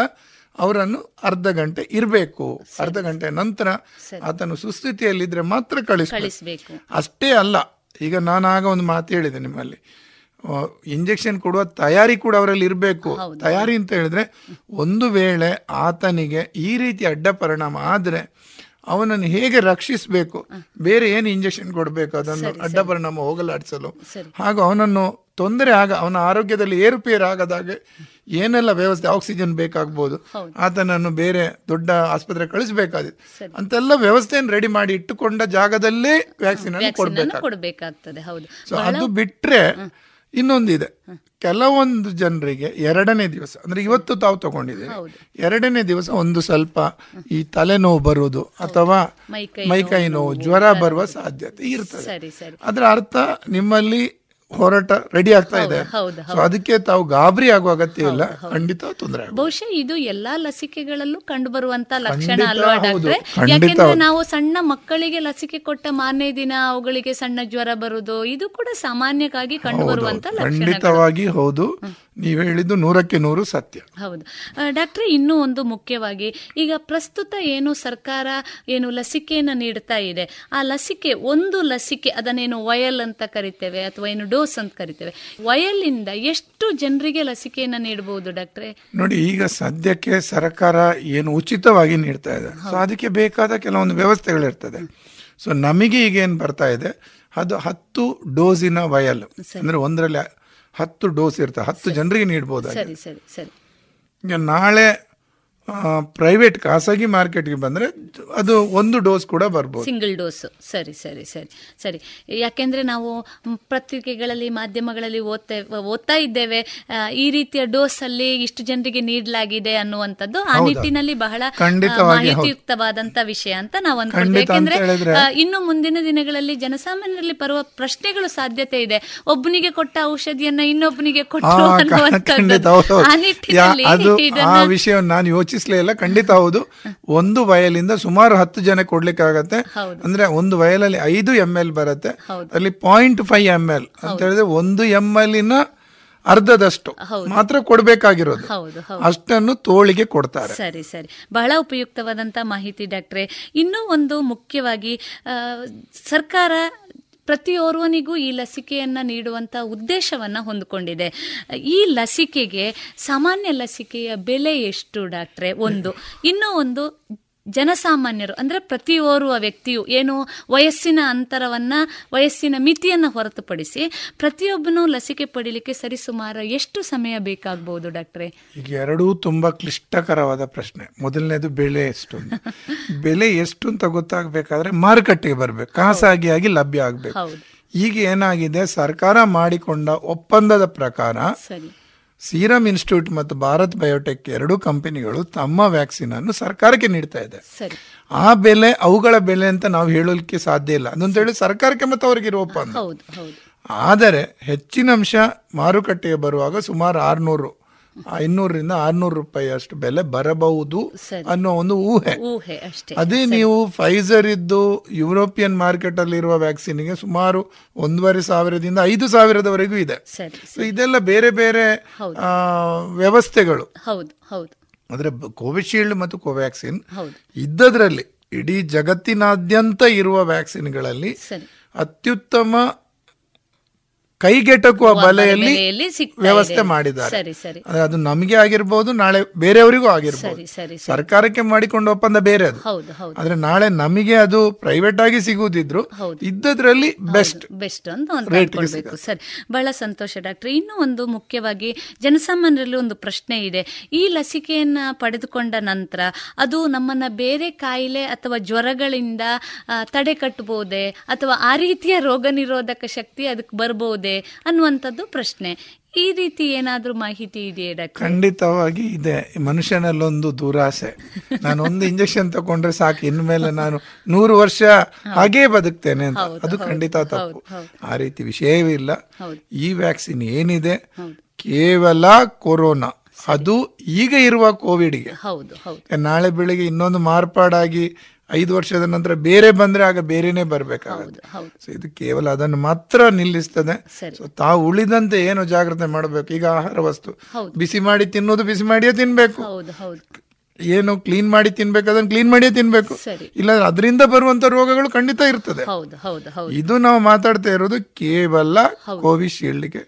ಅವರನ್ನು ಅರ್ಧ ಗಂಟೆ ಇರಬೇಕು. ಅರ್ಧ ಗಂಟೆ ನಂತರ ಆತನು ಸುಸ್ಥಿತಿಯಲ್ಲಿದ್ರೆ ಮಾತ್ರ ಕಳಿಸ್ಬೇಕು. ಅಷ್ಟೇ ಅಲ್ಲ ಈಗ ನಾನು ಆಗ ಒಂದು ಮಾತು ಹೇಳಿದೆ ನಿಮ್ಮಲ್ಲಿ. ಇಂಜೆಕ್ಷನ್ ಕೊಡುವ ತಯಾರಿ ಕೂಡ ಅವರಲ್ಲಿ ಇರಬೇಕು. ತಯಾರಿ ಅಂತ ಹೇಳಿದ್ರೆ ಒಂದು ವೇಳೆ ಆತನಿಗೆ ಈ ರೀತಿ ಅಡ್ಡ ಪರಿಣಾಮ ಆದರೆ ಅವನನ್ನು ಹೇಗೆ ರಕ್ಷಿಸಬೇಕು? ಬೇರೆ ಏನು ಇಂಜೆಕ್ಷನ್ ಕೊಡಬೇಕು? ಅದನ್ನು ಅಡ್ಡ ಪರಿಣಾಮ ಹೋಗಲಾಡಿಸಲು. ಹಾಗೂ ಅವನನ್ನು ತೊಂದರೆ ಆಗ ಅವನ ಆರೋಗ್ಯದಲ್ಲಿ ಏರುಪೇರು ಆಗದಾಗೆ ಏನೆಲ್ಲ ವ್ಯವಸ್ಥೆ ಆಕ್ಸಿಜನ್ ಬೇಕಾಗ್ಬೋದು ಆತನನ್ನು ಬೇರೆ ದೊಡ್ಡ ಆಸ್ಪತ್ರೆ ಕಳಿಸಬೇಕಾದಿತ್ತು ಅಂತೆಲ್ಲ ವ್ಯವಸ್ಥೆಯನ್ನು ರೆಡಿ ಮಾಡಿ ಇಟ್ಟುಕೊಂಡ ಜಾಗದಲ್ಲೇ ವ್ಯಾಕ್ಸಿನ್ ಅನ್ನು ಕೊಡಬೇಕಾಗ್ತದೆ. ಹೌದು. ಸೊ ಅದು ಬಿಟ್ಟರೆ ಇನ್ನೊಂದಿದೆ. ಕೆಲವೊಂದು ಜನರಿಗೆ ಎರಡನೇ ದಿವಸ ಅಂದ್ರೆ ಇವತ್ತು ತಾವು ತಗೊಂಡಿದ್ದೀರಿ. ಎರಡನೇ ದಿವಸ ಒಂದು ಸ್ವಲ್ಪ ಈ ತಲೆನೋವು ಬರುವುದು ಅಥವಾ ಮೈಕೈ ನೋವು ಜ್ವರ ಬರುವ ಸಾಧ್ಯತೆ ಇರ್ತದೆ. ಅದರ ಅರ್ಥ ನಿಮ್ಮಲ್ಲಿ ಹೋರಾಟ ರೆಡಿ ಆಗ್ತಾ ಇದೆ. ಸೊ ಅದಕ್ಕೆ ತಾವು ಗಾಬರಿ ಆಗುವ ಅಗತ್ಯ ಇಲ್ಲ. ಖಂಡಿತ ತೊಂದರೆ. ಬಹುಶಃ ಇದು ಎಲ್ಲಾ ಲಸಿಕೆಗಳಲ್ಲೂ ಕಂಡು ಬರುವಂತ ಲಕ್ಷಣ ಅಲ್ವಾ. ಡಾಕ್ಟ್ರೆ? ಯಾಕೆಂದ್ರೆ ನಾವು ಸಣ್ಣ ಮಕ್ಕಳಿಗೆ ಲಸಿಕೆ ಕೊಟ್ಟ ಮಾನ್ಯ ದಿನ ಅವುಗಳಿಗೆ ಸಣ್ಣ ಜ್ವರ ಬರುದು ಇದು ಕೂಡ ಸಾಮಾನ್ಯವಾಗಿ ಕಂಡು ಬರುವಂತ ಖಂಡಿತವಾಗಿ ಹೌದು. ನೀವು ಹೇಳಿದ್ದು ನೂರಕ್ಕೆ ನೂರು ಸತ್ಯ. ಹೌದು. ಡಾಕ್ಟರ್ ಡಾಕ್ಟ್ರೆ ಇನ್ನೂ ಒಂದು ಮುಖ್ಯವಾಗಿ ಈಗ ಪ್ರಸ್ತುತ ಏನು ಸರ್ಕಾರ ಏನು ಲಸಿಕೆಯನ್ನು ನೀಡ್ತಾ ಇದೆ? ಆ ಲಸಿಕೆ ಒಂದು ಲಸಿಕೆ ಅದನ್ನೇನು ವಯಲ್ ಅಂತ ಕರಿತೇವೆ ಅಥವಾ ಏನು ಡೋಸ್ ಅಂತ ಕರಿತೇವೆ. ವಯಲ್ ಇಂದ ಎಷ್ಟು ಜನರಿಗೆ ಲಸಿಕೆಯನ್ನು ನೀಡಬಹುದು ಡಾಕ್ಟ್ರೆ? ನೋಡಿ ಈಗ ಸದ್ಯಕ್ಕೆ ಸರ್ಕಾರ ಏನು ಉಚಿತವಾಗಿ ನೀಡ್ತಾ ಇದೆ. ಸೊ ಅದಕ್ಕೆ ಬೇಕಾದ ಕೆಲವೊಂದು ವ್ಯವಸ್ಥೆಗಳಿರ್ತದೆ ಸೊ ನಮಗೆ ಈಗ ಏನು ಬರ್ತಾ ಇದೆ ಅದು ಹತ್ತು ಡೋಸಿನ ವಯಲ್. ಅಂದ್ರೆ ಒಂದರಲ್ಲಿ ಹತ್ತು ಡೋಸ್ ಇರ್ತದೆ. ಹತ್ತು ಜನರಿಗೆ ಈಗ ನಾಳೆ ಪ್ರೈವೇಟ್ ಖಾಸಗಿ ಮಾರ್ಕೆಟ್ಗೆ ಬಂದರೆ ಅದು ಒಂದು ಡೋಸ್ ಕೂಡ ಬರ್ಬೋದು. ಸಿಂಗಲ್ ಡೋಸ್ ಸರಿ ಸರಿ ಸರಿ ಸರಿ. ಯಾಕೆಂದರೆ ನಾವು ಪತ್ರಿಕೆಗಳಲ್ಲಿ ಮಾಧ್ಯಮಗಳಲ್ಲಿ ಓದ್ತೇ ಓದ್ತಾ ಇದ್ದೇವೆ. ಈ ರೀತಿಯ ಡೋಸ್ ಅಲ್ಲಿ ಇಷ್ಟು ಜನರಿಗೆ ನೀಡಲಾಗಿದೆ ಅನ್ನುವಂಥದ್ದು ಆ? ನಿಟ್ಟಿನಲ್ಲಿ ಬಹಳ ಮಾಹಿತಿಯುಕ್ತವಾದಂಥ ಮಾಹಿತಿಯುಕ್ತವಾದಂತ ವಿಷಯ ಅಂತ ನಾವು ಅಂತ ಯಾಕೆಂದ್ರೆ ಇನ್ನು ಮುಂದಿನ ದಿನಗಳಲ್ಲಿ ಜನಸಾಮಾನ್ಯರಲ್ಲಿ ಬರುವ ಪ್ರಶ್ನೆಗಳು ಸಾಧ್ಯತೆ ಇದೆ. ಒಬ್ಬನಿಗೆ ಕೊಟ್ಟ ಔಷಧಿಯನ್ನ ಇನ್ನೊಬ್ಬನಿಗೆ ಕೊಟ್ಟು ಅನ್ನುವಂಥದ್ದು ಆ ನಿಟ್ಟಿನಲ್ಲಿ ಅದು ಆ ವಿಷಯವನ್ನು ಇಲ್ಲ ಖಂಡಿತ ಹೌದು. ಒಂದು ವಯಲಿಂದ ಸುಮಾರು ಹತ್ತು ಜನ ಕೊಡ್ಲಿಕ್ಕಾಗತ್ತೆ. ಅಂದ್ರೆ ಒಂದು ವಯಲಲ್ಲಿ ಐದು ಎಂ ಎಲ್ ಬರುತ್ತೆ. ಅಲ್ಲಿ ಪಾಯಿಂಟ್ ಫೈವ್ ಎಂ ಎಲ್ ಅಂತ ಹೇಳಿದ್ರೆ ಒಂದು ಎಂ ಎಲ್ನ ಅರ್ಧದಷ್ಟು ಮಾತ್ರ ಕೊಡಬೇಕಾಗಿರೋದು. ಅಷ್ಟನ್ನು ತೋಳಿಗೆ ಕೊಡ್ತಾರೆ. ಸರಿ ಸರಿ. ಬಹಳ ಉಪಯುಕ್ತವಾದಂತ ಮಾಹಿತಿ ಡಾಕ್ಟ್ರೆ. ಇನ್ನೂ ಒಂದು ಮುಖ್ಯವಾಗಿ ಸರ್ಕಾರ ಪ್ರತಿಯೋರ್ವನಿಗೂ ಈ ಲಸಿಕೆಯನ್ನು ನೀಡುವಂತ ಉದ್ದೇಶವನ್ನ ಹೊಂದಿಕೊಂಡಿದೆ. ಈ ಲಸಿಕೆಗೆ ಸಾಮಾನ್ಯ ಲಸಿಕೆಯ ಬೆಲೆ ಎಷ್ಟು, ಡಾಕ್ಟ್ರೆ? ಒಂದು. ಇನ್ನೂ ಒಂದು ಜನಸಾಮಾನ್ಯರು ಅಂದ್ರೆ ಪ್ರತಿಯೋರ್ವ ವ್ಯಕ್ತಿಯು ಏನು ವಯಸ್ಸಿನ ಅಂತರವನ್ನು ವಯಸ್ಸಿನ ಮಿತಿಯನ್ನು ಹೊರತುಪಡಿಸಿ ಪ್ರತಿಯೊಬ್ಬನೂ ಲಸಿಕೆ ಪಡೀಲಿಕ್ಕೆ ಸರಿಸುಮಾರು ಎಷ್ಟು ಸಮಯ ಬೇಕಾಗಬಹುದು ಡಾಕ್ಟ್ರೆ? ಈಗ ಎರಡೂ ತುಂಬಾ ಕ್ಲಿಷ್ಟಕರವಾದ ಪ್ರಶ್ನೆ. ಮೊದಲನೇದು ಬೆಲೆ ಎಷ್ಟು. ಬೆಲೆ ಎಷ್ಟು ಅಂತ ಗೊತ್ತಾಗಬೇಕಾದ್ರೆ ಮಾರುಕಟ್ಟೆಗೆ ಬರಬೇಕು. ಖಾಸಗಿಯಾಗಿ ಲಭ್ಯ ಆಗಬೇಕು. ಈಗ ಏನಾಗಿದೆ? ಸರ್ಕಾರ ಮಾಡಿಕೊಂಡ ಒಪ್ಪಂದದ ಪ್ರಕಾರ ಸರಿ. ಸೀರಮ್ ಇನ್ಸ್ಟಿಟ್ಯೂಟ್ ಮತ್ತು ಭಾರತ್ ಬಯೋಟೆಕ್ ಎರಡೂ ಕಂಪನಿಗಳು ತಮ್ಮ ವ್ಯಾಕ್ಸಿನ್ ಅನ್ನು ಸರ್ಕಾರಕ್ಕೆ ನೀಡ್ತಾ ಇದೆ. ಆ ಬೆಲೆ ಅವುಗಳ ಬೆಲೆ ಅಂತ ನಾವು ಹೇಳಲಿಕ್ಕೆ ಸಾಧ್ಯ ಇಲ್ಲ. ಅದಂತ ಹೇಳಿ ಸರ್ಕಾರಕ್ಕೆ ಮತ್ತು ಅವರಿಗಿರೋ ಒಪ್ಪಂದ ಆದರೆ ಹೆಚ್ಚಿನ ಅಂಶ ಮಾರುಕಟ್ಟೆಗೆ ಬರುವಾಗ ಸುಮಾರು ಆರ್ನೂರು ಐನೂರರಿಂದ ಆರ್ನೂರು ರೂಪಾಯಿ ಅಷ್ಟು ಬೆಲೆ ಬರಬಹುದು ಅನ್ನೋ ಒಂದು ಊಹೆ. ಅದೇ ನೀವು ಫೈಸರ್ ಇದ್ದು ಯುರೋಪಿಯನ್ ಮಾರ್ಕೆಟ್ ಅಲ್ಲಿ ಇರುವ ವ್ಯಾಕ್ಸಿನ್ಗೆ ಸುಮಾರು ಒಂದೂವರೆ ಸಾವಿರದಿಂದ ಐದು ಸಾವಿರದವರೆಗೂ ಇದೆ. ಸೊ ಇದೆಲ್ಲ ಬೇರೆ ಬೇರೆ ವ್ಯವಸ್ಥೆಗಳು. ಅಂದ್ರೆ ಕೋವಿಶೀಲ್ಡ್ ಮತ್ತು ಕೋವ್ಯಾಕ್ಸಿನ್ ಇದ್ದದ್ರಲ್ಲಿ ಇಡೀ ಜಗತ್ತಿನಾದ್ಯಂತ ಇರುವ ವ್ಯಾಕ್ಸಿನ್ಗಳಲ್ಲಿ ಅತ್ಯುತ್ತಮ ಕೈಗೆಟಕುವ ಬೆಲೆಯಲ್ಲಿ ವ್ಯವಸ್ಥೆ. ಮಾಡಿದ್ದಾರೆ. ಸರಿ ಸರಿ. ಅಂದ್ರೆ ಅದು ನಮಗೆ ಆಗಿರ್ಬೋದು ನಾಳೆ ಬೇರೆಯವರಿಗೂ ಆಗಿರ್ಬೋದು. ಸರಿ ಸರಿ ಸರಿ. ಸರ್ಕಾರಕ್ಕೆ ಮಾಡಿಕೊಂಡ ಒಪ್ಪಂದ ಬೇರೆ ಅದು. ಹೌದು ಹೌದು. ಆದ್ರೆ ನಾಳೆ ನಮಗೆ ಅದು ಪ್ರೈವೇಟ್ ಆಗಿ ಸಿಗುವುದಿದ್ರು. ಇದ್ದದ್ರಲ್ಲಿ ಬೆಸ್ಟ್ ಬೆಸ್ಟ್ ಅಂತ ಒಂದು ಸರಿ. ಬಹಳ ಸಂತೋಷ ಡಾಕ್ಟರ್. ಇನ್ನೂ ಒಂದು ಮುಖ್ಯವಾಗಿ ಜನಸಾಮಾನ್ಯರಲ್ಲಿ ಒಂದು ಪ್ರಶ್ನೆ ಇದೆ. ಈ ಲಸಿಕೆಯನ್ನ ಪಡೆದುಕೊಂಡ ನಂತರ ಅದು ನಮ್ಮನ್ನ ಬೇರೆ ಕಾಯಿಲೆ ಅಥವಾ ಜ್ವರಗಳಿಂದ ತಡೆ ಕಟ್ಟಬಹುದೇ ಅಥವಾ ಆ ರೀತಿಯ ರೋಗ ನಿರೋಧಕ ಶಕ್ತಿ ಅದಕ್ಕೆ ಬರ್ಬೋದೇ ಇದೆ ಅನ್ನುವಂಥದ್ದು ಪ್ರಶ್ನೆ. ಈ ರೀತಿ ಏನಾದರೂ ಮಾಹಿತಿ ಇದೆಯೇ ಡಾಕ್ಟರ್? ಖಂಡಿತವಾಗಿ ಇದೆ. ಮನುಷ್ಯನಲ್ಲೊಂದು ದುರಾಸೆ. ನಾನು ಒಂದು ಇಂಜೆಕ್ಷನ್ ತಗೊಂಡ್ರೆ ಸಾಕು. ಇನ್ಮೇಲೆ ನಾನು ನೂರು ವರ್ಷ ಹಾಗೇ ಬದುಕ್ತೇನೆ ಅಂತ. ಅದು ಖಂಡಿತ ತಪ್ಪು. ಆ ರೀತಿ ವಿಷಯವೇ ಇಲ್ಲ. ಈ ವ್ಯಾಕ್ಸಿನ್ ಏನಿದೆ? ಕೇವಲ ಕೊರೋನಾ. ಅದು ಈಗ ಇರುವ ಕೋವಿಡ್ಗೆ. ನಾಳೆ ಬೆಳಿಗ್ಗೆ ಇನ್ನೊಂದು ಮಾರ್ಪಾಡಾಗಿ ಐದು ವರ್ಷದ ನಂತರ ಬೇರೆ ಬಂದ್ರೆ ಆಗ ಬೇರೆನೆ ಬರ್ಬೇಕಾಗುತ್ತೆ. ಸೊ ಇದು ಕೇವಲ ಅದನ್ನು ಮಾತ್ರ ನಿಲ್ಲಿಸ್ತದೆ. ಸೊ ತಾವು ಉಳಿದಂತೆ ಏನು ಜಾಗ್ರತೆ ಮಾಡಬೇಕು? ಈಗ ಆಹಾರ ವಸ್ತು. ಬಿಸಿ ಮಾಡಿ ತಿನ್ನೋದು ಬಿಸಿ ಮಾಡಿಯೇ ತಿನ್ಬೇಕು. ಏನು ಕ್ಲೀನ್ ಮಾಡಿ ತಿನ್ಬೇಕು ಅದನ್ನ ಕ್ಲೀನ್ ಮಾಡಿಯೇ ತಿನ್ಬೇಕು. ಇಲ್ಲ ಅದರಿಂದ ಬರುವಂತ ರೋಗಗಳು ಖಂಡಿತ ಇರ್ತದೆ. ಇದು ನಾವು ಮಾತಾಡ್ತಾ ಇರೋದು ಕೇವಲ ಕೋವಿಶೀಲ್ಡ್ಗೆ.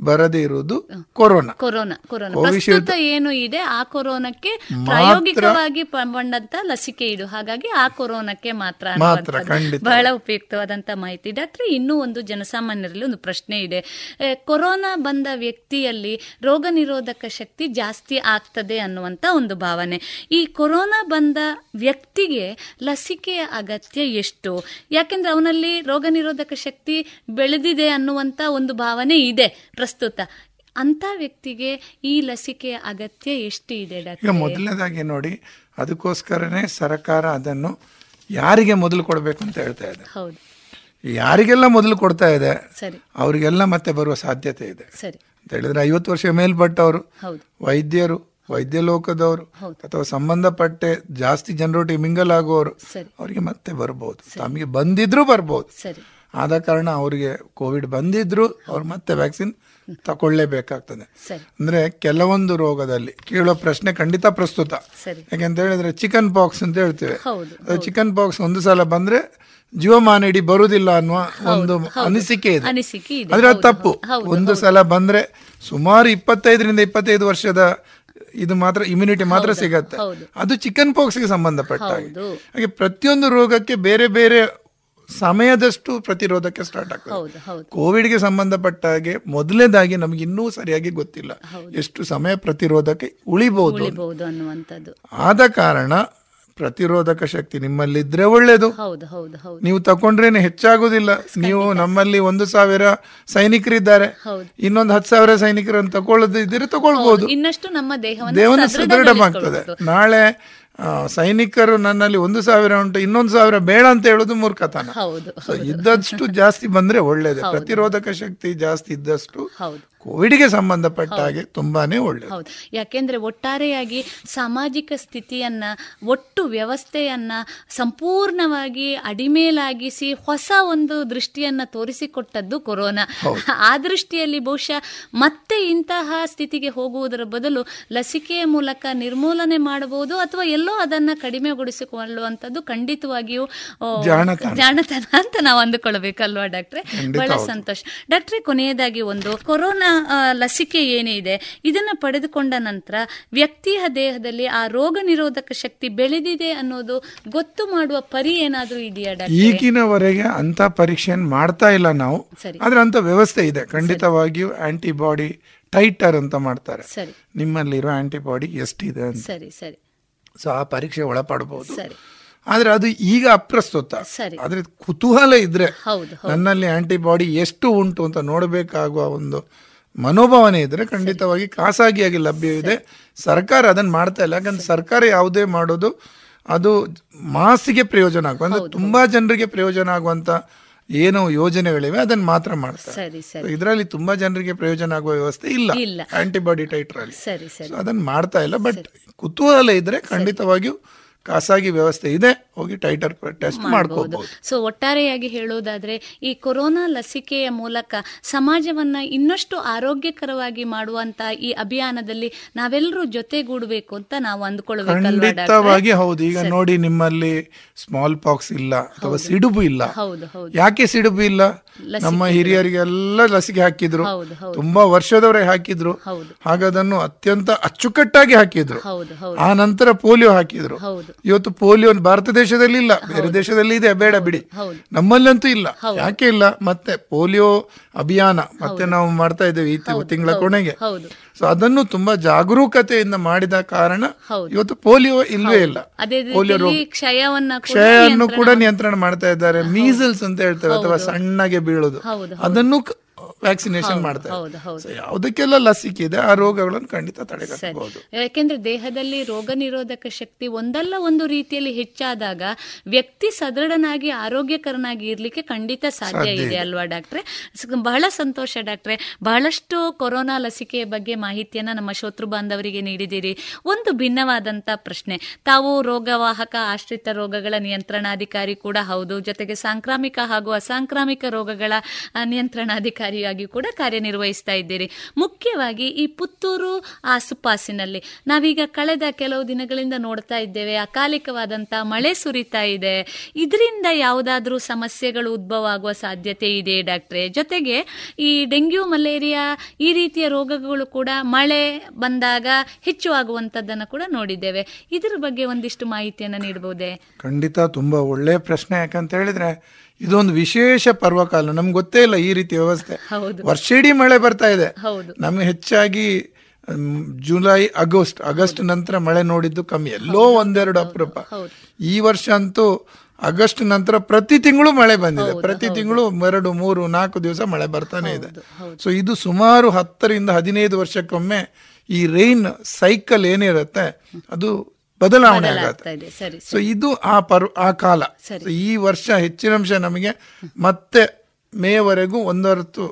ಬರದೇ ಇರುವುದು ಕೊರೋನಾ. Corona corona. ಪ್ರಸ್ತುತ ಏನು ಇದೆ ಆ ಕೊರೋನಾಕ್ಕೆ ಪ್ರಾಯೋಗಿಕವಾಗಿ ಬಂದಂತ ಲಸಿಕೆ ಇದು. ಹಾಗಾಗಿ ಆ ಕೊರೋನಾಕ್ಕೆ ಮಾತ್ರ. ಬಹಳ ಉಪಯುಕ್ತವಾದಂತ ಮಾಹಿತಿ. ಡಾಕ್ಟರ್ ಇನ್ನೂ ಒಂದು ಜನಸಾಮಾನ್ಯರಲ್ಲಿ ಒಂದು ಪ್ರಶ್ನೆ ಇದೆ. ಕೊರೋನಾ ಬಂದ ವ್ಯಕ್ತಿಯಲ್ಲಿ ರೋಗ ನಿರೋಧಕ ಶಕ್ತಿ ಜಾಸ್ತಿ ಆಗ್ತದೆ ಅನ್ನುವಂತ ಒಂದು ಭಾವನೆ. ಈ ಕೊರೋನಾ ಬಂದ ವ್ಯಕ್ತಿಗೆ ಲಸಿಕೆಯ ಅಗತ್ಯ ಎಷ್ಟು? ಯಾಕೆಂದ್ರೆ ಅವನಲ್ಲಿ ರೋಗ ನಿರೋಧಕ ಶಕ್ತಿ ಬೆಳೆದಿದೆ ಅನ್ನುವಂತ ಒಂದು ಭಾವನೆ ಇದೆ. ಪ್ರಸ್ತುತ ಅಂತ ವ್ಯಕ್ತಿಗೆ ಈ ಲಸಿಕೆ ಅಗತ್ಯ ಎಷ್ಟು ಇದೆ ಈಗ ಮೊದಲನೇದಾಗಿ ನೋಡಿ ಅದಕ್ಕೋಸ್ಕರನೇ ಸರ್ಕಾರ ಅದನ್ನು ಯಾರಿಗೆ ಮೊದಲು ಕೊಡಬೇಕು ಅಂತ ಹೇಳ್ತಾ ಇದೆ. ಹೌದು. ಯಾರಿಗೆಲ್ಲ ಮೊದಲು ಕೊಡ್ತಾ ಇದೆ ಸರಿ. ಅವರಿಗೆಲ್ಲ ಮತ್ತೆ ಬರುವ ಸಾಧ್ಯತೆ ಇದೆ. ಸರಿ. ಅಂತ ಹೇಳಿದ್ರೆ ಐವತ್ತು ವರ್ಷ ಮೇಲ್ಪಟ್ಟವರು ವೈದ್ಯರು ವೈದ್ಯ ಲೋಕದವರು ಅಥವಾ ಸಂಬಂಧಪಟ್ಟೆ ಜಾಸ್ತಿ ಜನರೊಟ್ಟಿಗೆ ಮಿಂಗಲ್ ಆಗುವವರು ಅವರಿಗೆ ಮತ್ತೆ ಬರ್ಬೋದು. ತಮಗೆ ಬಂದಿದ್ರು ಬರ್ಬೋದು. ಸರಿ. ಆದ ಕಾರಣ ಅವರಿಗೆ ಕೋವಿಡ್ ಬಂದಿದ್ರು ಅವ್ರು ಮತ್ತೆ ವ್ಯಾಕ್ಸಿನ್ ತಗೊಳ್ಳೇಬೇಕಾಗ್ತದೆ ಅಂದ್ರೆ ಕೆಲವೊಂದು ರೋಗದಲ್ಲಿ ಕೇಳೋ ಪ್ರಶ್ನೆ ಖಂಡಿತ ಪ್ರಸ್ತುತ. ಯಾಕೆಂತ ಹೇಳಿದ್ರೆ ಚಿಕನ್ ಪಾಕ್ಸ್ ಅಂತ ಹೇಳ್ತೇವೆ. ಚಿಕನ್ ಪಾಕ್ಸ್ ಒಂದು ಸಲ ಬಂದ್ರೆ ಜೀವಮಾನ ಇಡಿ ಬರುವುದಿಲ್ಲ ಅನ್ನುವ ಒಂದು ಅನಿಸಿಕೆ ಇದೆ. ಅನಿಸಿಕೆ ಇದೆ. ಆದ್ರೆ ಅದು ತಪ್ಪು. ಒಂದು ಸಲ ಬಂದ್ರೆ ಸುಮಾರು ಇಪ್ಪತ್ತೈದರಿಂದ ಇಪ್ಪತ್ತೈದು ವರ್ಷದ ಇದು ಮಾತ್ರ ಇಮ್ಯುನಿಟಿ ಮಾತ್ರ ಸಿಗತ್ತೆ. ಅದು ಚಿಕನ್ ಪಾಕ್ಸ್ಗೆ ಸಂಬಂಧಪಟ್ಟ ಹಾಗೆ. ಹಾಗೆ ಪ್ರತಿಯೊಂದು ರೋಗಕ್ಕೆ ಬೇರೆ ಬೇರೆ ಸಮಯದಷ್ಟು ಪ್ರತಿರೋಧಕ್ಕೆ ಸ್ಟಾರ್ಟ್ ಆಗ್ತದೆ. ಕೋವಿಡ್ಗೆ ಸಂಬಂಧಪಟ್ಟ ಹಾಗೆ ಮೊದಲನೇದಾಗಿ ನಮ್ಗೆ ಇನ್ನೂ ಸರಿಯಾಗಿ ಗೊತ್ತಿಲ್ಲ. ಎಷ್ಟು ಸಮಯ ಪ್ರತಿರೋಧಕ್ಕೆ ಉಳಿಬಹುದು ಆದ ಕಾರಣ ಪ್ರತಿರೋಧಕ ಶಕ್ತಿ ನಿಮ್ಮಲ್ಲಿದ್ರೆ ಒಳ್ಳೇದು. ನೀವು ತಕೊಂಡ್ರೇನೆ ಹೆಚ್ಚಾಗುದಿಲ್ಲ. ನೀವು ನಮ್ಮಲ್ಲಿ ಒಂದು ಸಾವಿರ ಸೈನಿಕರಿದ್ದಾರೆ. ಇನ್ನೊಂದು ಹತ್ತು ಸಾವಿರ ಸೈನಿಕರನ್ನು ತಗೊಳ್ಳದಿದ್ರೆ ತಗೊಳ್ಬಹುದು ಇನ್ನಷ್ಟು ನಮ್ಮ ದೇಹವನ್ನು. ಸದೃಢವಾಗ್ತದೆ ನಾಳೆ ಸೈನಿಕರು ನನ್ನಲ್ಲಿ ಒಂದು ಸಾವಿರ ಉಂಟು ಇನ್ನೊಂದು ಸಾವಿರ ಬೇಡ ಅಂತ ಹೇಳುದು ಮೂರ್ಖತನ. ಹೌದು ಇದ್ದಷ್ಟು ಜಾಸ್ತಿ ಬಂದ್ರೆ ಒಳ್ಳೇದು. ಪ್ರತಿರೋಧಕ ಶಕ್ತಿ ಜಾಸ್ತಿ ಇದ್ದಷ್ಟು ಕೋವಿಡ್ಗೆ ಸಂಬಂಧಪಟ್ಟ ಹಾಗೆ ತುಂಬಾನೇ ಒಳ್ಳೆ ಹೌದು. ಯಾಕೆಂದ್ರೆ ಒಟ್ಟಾರೆಯಾಗಿ ಸಾಮಾಜಿಕ ಸ್ಥಿತಿಯನ್ನ ಒಟ್ಟು ವ್ಯವಸ್ಥೆಯನ್ನ ಸಂಪೂರ್ಣವಾಗಿ ಅಡಿಮೇಲಾಗಿಸಿ ಹೊಸ ಒಂದು ದೃಷ್ಟಿಯನ್ನ ತೋರಿಸಿಕೊಟ್ಟದ್ದು ಕೊರೋನಾ. ಆ ದೃಷ್ಟಿಯಲ್ಲಿ ಬಹುಶಃ ಮತ್ತೆ ಇಂತಹ ಸ್ಥಿತಿಗೆ ಹೋಗುವುದರ ಬದಲು ಲಸಿಕೆಯ ಮೂಲಕ ನಿರ್ಮೂಲನೆ ಮಾಡಬಹುದು ಅಥವಾ ಎಲ್ಲೋ ಅದನ್ನ ಕಡಿಮೆಗೊಳಿಸಿಕೊಳ್ಳುವಂಥದ್ದು ಖಂಡಿತವಾಗಿಯೂ ಜಾಣತನ. ಅಂತ ನಾವು ಅಂದುಕೊಳ್ಬೇಕಲ್ವಾ ಡಾಕ್ಟ್ರೆ? ಬಹಳ ಸಂತೋಷ. ಡಾಕ್ಟ್ರೆ ಕೊನೆಯದಾಗಿ ಒಂದು ಕೊರೋನಾ ಲಸಿಕೆ ಏನಿದೆ ಇದನ್ನ ಪಡೆದುಕೊಂಡ ನಂತರ ವ್ಯಕ್ತಿಯ ದೇಹದಲ್ಲಿ ಆ ರೋಗ ನಿರೋಧಕ ಶಕ್ತಿ ಬೆಳೆದಿದೆ ಅನ್ನೋದು ಗೊತ್ತು ಮಾಡುವ ಪರಿ ಏನಾದರೂ ಇದೆಯಾ ಡಾಕ್ಟ್ರೆ? ಈಗಿನವರೆಗೆ ಅಂತ ಪರೀಕ್ಷೆಯನ್ನು ಮಾಡ್ತಾ ಇಲ್ಲ ನಾವು. ಆದ್ರೆ ಅಂತ ವ್ಯವಸ್ಥೆ ಇದೆ. ಖಂಡಿತವಾಗಿಯೂ ಆಂಟಿಬಾಡಿ ಟೈಟರ್ ಅಂತ ಮಾಡ್ತಾರೆ. ನಿಮ್ಮಲ್ಲಿರೋ ಆಂಟಿಬಾಡಿ ಎಷ್ಟಿದೆ ಸರಿ ಸರಿ. ಸೊ ಆ ಪರೀಕ್ಷೆ ಒಳಪಡಬಹುದು. ಆದರೆ ಅದು ಈಗ ಅಪ್ರಸ್ತುತ. ಆದರೆ ಕುತೂಹಲ ಇದ್ರೆ ನನ್ನಲ್ಲಿ ಆಂಟಿಬಾಡಿ ಎಷ್ಟು ಉಂಟು ಅಂತ ನೋಡಬೇಕಾಗುವ ಒಂದು ಮನೋಭಾವನೆ ಇದ್ರೆ ಖಂಡಿತವಾಗಿ ಖಾಸಗಿಯಾಗಿ ಲಭ್ಯವಿದೆ ಸರ್ಕಾರ ಅದನ್ನ ಮಾಡ್ತಾ ಇಲ್ಲ. ಯಾಕಂದ್ರೆ ಸರ್ಕಾರ ಯಾವುದೇ ಮಾಡೋದು ಅದು ಮಾಸಿಗೆ ಪ್ರಯೋಜನ ಆಗುವ. ಅಂದ್ರೆ ತುಂಬಾ ಜನರಿಗೆ ಪ್ರಯೋಜನ ಆಗುವಂತ ಏನು ಯೋಜನೆಗಳಿವೆ ಅದನ್ನ ಮಾತ್ರ ಮಾಡ್ತಾರೆ. ಇದರಲ್ಲಿ ತುಂಬಾ ಜನರಿಗೆ ಪ್ರಯೋಜನ ಆಗುವ ವ್ಯವಸ್ಥೆ ಇಲ್ಲ. ಆಂಟಿಬಾಡಿ ಟೈಟರ್ ಅಲ್ಲಿ ಸರಿ ಸರಿ. ಅದನ್ನ ಮಾಡ್ತಾ ಇಲ್ಲ ಬಟ್ ಕುತೂಹಲ ಇದ್ರೆ ಖಂಡಿತವಾಗಿಯೂ ಖಾಸಗಿ ವ್ಯವಸ್ಥೆ ಇದೆ ಹೋಗಿ ಟೈಟರ್ ಟೆಸ್ಟ್ ಮಾಡ್ಕೋಬಹುದು ಸೊ ಒಟ್ಟಾರೆಯಾಗಿ ಹೇಳುವುದಾದ್ರೆ ಈ ಕೊರೋನಾ ಲಸಿಕೆಯ ಮೂಲಕ ಸಮಾಜವನ್ನ ಇನ್ನಷ್ಟು ಆರೋಗ್ಯಕರವಾಗಿ ಮಾಡುವಂತ ಈ ಅಭಿಯಾನದಲ್ಲಿ ನಾವೆಲ್ಲರೂ ಜೊತೆಗೂಡಬೇಕು ಅಂತ ನಾವು ಅಂದ್ಕೊಳ್ಬೇಕು ಹೌದು. ಈಗ ನೋಡಿ ನಿಮ್ಮಲ್ಲಿ ಸ್ಮಾಲ್ ಪಾಕ್ಸ್ ಇಲ್ಲ ಅಥವಾ ಸಿಡುಬು ಇಲ್ಲ. ಯಾಕೆ ಸಿಡುಬು ಇಲ್ಲ? ನಮ್ಮ ಹಿರಿಯರಿಗೆಲ್ಲ ಲಸಿಕೆ ಹಾಕಿದ್ರು. ತುಂಬಾ ವರ್ಷದವರೇ ಹಾಕಿದ್ರು. ಹಾಗದನ್ನು ಅತ್ಯಂತ ಅಚ್ಚುಕಟ್ಟಾಗಿ ಹಾಕಿದ್ರು. ಆ ನಂತರ ಪೋಲಿಯೋ ಹಾಕಿದ್ರು. ಇವತ್ತು ಪೋಲಿಯೋ ಭಾರತ ದೇಶದಲ್ಲಿ ಇಲ್ಲ ಬೇರೆ ದೇಶದಲ್ಲಿ ಇದೆ ಬೇಡ ಬಿಡಿ. ನಮ್ಮಲ್ಲಂತೂ ಇಲ್ಲ. ಯಾಕೆ ಇಲ್ಲ? ಮತ್ತೆ ಪೋಲಿಯೋ ಅಭಿಯಾನ ಮತ್ತೆ ನಾವು ಮಾಡ್ತಾ ಇದ್ದೇವೆ ಈ ತಿಂಗಳ ಕೊನೆಗೆ. ಸೊ ಅದನ್ನು ತುಂಬಾ ಜಾಗರೂಕತೆಯಿಂದ ಮಾಡಿದ ಕಾರಣ ಇವತ್ತು ಪೋಲಿಯೋ ಇಲ್ವೇ ಇಲ್ಲ. ಪೋಲಿಯೋ ರೋಗ ಕ್ಷಯವನ್ನ ಕೂಡ ನಿಯಂತ್ರಣ- ಮಾಡ್ತಾ ಇದ್ದಾರೆ. ಮೀಸಲ್ಸ್ ಅಂತ ಹೇಳ್ತಾರೆ ಅಥವಾ ಸಣ್ಣಗೆ ಬೀಳೋದು. ಅದನ್ನು ವ್ಯಾಕ್ಸಿನೇಷನ್ ಮಾಡ್ತಾರೆ. ಯಾವುದಕ್ಕೆಲ್ಲ ಲಸಿಕೆ ಇದೆ ಆ ರೋಗಗಳನ್ನು ಖಂಡಿತ ತಡೆಗಟ್ಟಬಹುದು. ಯಾಕೆಂದ್ರೆ ದೇಹದಲ್ಲಿ ರೋಗ ನಿರೋಧಕ ಶಕ್ತಿ ಒಂದಲ್ಲ ಒಂದು ರೀತಿಯಲ್ಲಿ ಹೆಚ್ಚಾದಾಗ ವ್ಯಕ್ತಿ ಸದೃಢನಾಗಿ ಆರೋಗ್ಯಕರನಾಗಿ ಇರ್ಲಿಕ್ಕೆ ಖಂಡಿತ ಸಾಧ್ಯ ಇದೆ. ಅಲ್ವಾ ಡಾಕ್ಟ್ರೆ? ಬಹಳ ಸಂತೋಷ ಡಾಕ್ಟ್ರೆ. ಬಹಳಷ್ಟು ಕೊರೋನಾ ಲಸಿಕೆಯ ಬಗ್ಗೆ ಮಾಹಿತಿಯನ್ನ ನಮ್ಮ ಶೋತೃ ಬಾಂಧವರಿಗೆ ನೀಡಿದಿರಿ ಒಂದು ಭಿನ್ನವಾದಂತ ಪ್ರಶ್ನೆ. ತಾವು ರೋಗವಾಹಕ ಆಶ್ರಿತ ರೋಗಗಳ ನಿಯಂತ್ರಣಾಧಿಕಾರಿ ಕೂಡ ಹೌದು. ಜೊತೆಗೆ ಸಾಂಕ್ರಾಮಿಕ ಹಾಗೂ ಅಸಾಂಕ್ರಾಮಿಕ ರೋಗಗಳ ಆ, ನಿಯಂತ್ರಣಾಧಿಕಾರಿಯಾಗಿ ಕೂಡ ಕಾರ್ಯನಿರ್ವಹಿಸ್ತಾ ಇದ್ದೀರಿ. ಮುಖ್ಯವಾಗಿ ಈ ಪುತ್ತೂರು ಆಸುಪಾಸಿನಲ್ಲಿ ನಾವೀಗ ಕಳೆದ ಕೆಲವು ದಿನಗಳಿಂದ ನೋಡ್ತಾ ಇದ್ದೇವೆ ಅಕಾಲಿಕವಾದಂತಹ ಮಳೆ ಸುರಿತಾ ಇದೆ. ಇದರಿಂದ ಯಾವುದಾದ್ರೂ ಸಮಸ್ಯೆಗಳು ಉದ್ಭವ ಆಗುವ ಸಾಧ್ಯತೆ ಇದೆ ಡಾಕ್ಟ್ರೆ? ಜೊತೆಗೆ ಈ ಡೆಂಗ್ಯೂ ಮಲೇರಿಯಾ ಈ ರೀತಿಯ ರೋಗಗಳು ಕೂಡ ಮಳೆ ಬಂದಾಗ ಹೆಚ್ಚು ಆಗುವಂತದ್ದನ್ನು ಕೂಡ ನೋಡಿದ್ದೇವೆ. ಇದರ ಬಗ್ಗೆ ಒಂದಿಷ್ಟು ಮಾಹಿತಿಯನ್ನ ನೀಡಬಹುದೇ ಖಂಡಿತ, ತುಂಬಾ ಒಳ್ಳೆಯ ಪ್ರಶ್ನೆ. ಯಾಕಂತ ಹೇಳಿದ್ರೆ ಇದೊಂದು ವಿಶೇಷ ಪರ್ವಕಾಲ. ನಮ್ಗೆ ಗೊತ್ತೇ ಇಲ್ಲ ಈ ರೀತಿ ವ್ಯವಸ್ಥೆ. ವರ್ಷ ವರ್ಷಿಡೀ ಮಳೆ ಬರ್ತಾ ಇದೆ. ನಮ್ಗೆ ಹೆಚ್ಚಾಗಿ ಜುಲೈ ಆಗಸ್ಟ್ ಆಗಸ್ಟ್ ನಂತರ ಮಳೆ ನೋಡಿದ್ದು ಕಮ್ಮಿ. ಎಲ್ಲೋ ಒಂದೆರಡು ಅಪರೂಪ. ಈ ವರ್ಷ ಅಂತೂ ಆಗಸ್ಟ್ ನಂತರ ಪ್ರತಿ ತಿಂಗಳು ಮಳೆ ಬಂದಿದೆ. ಪ್ರತಿ ತಿಂಗಳು ಎರಡು ಮೂರು ನಾಲ್ಕು ದಿವಸ ಮಳೆ ಬರ್ತಾನೆ ಇದೆ. ಸೊ ಇದು ಸುಮಾರು ಹತ್ತರಿಂದ ಹದಿನೈದು ವರ್ಷಕ್ಕೊಮ್ಮೆ ಈ ರೈನ್ ಸೈಕಲ್ ಏನಿರುತ್ತೆ ಅದು ಬದಲಾವಣೆ ಆಗುತ್ತೆ. ಸೊ ಇದು ಆ ಪರ್ವ ಆ ಕಾಲ. ಈ ವರ್ಷ ಹೆಚ್ಚಿನ ಅಂಶ ನಮಗೆ ಮತ್ತೆ ಮೇವರೆಗೂ ಒಂದರತ್ತು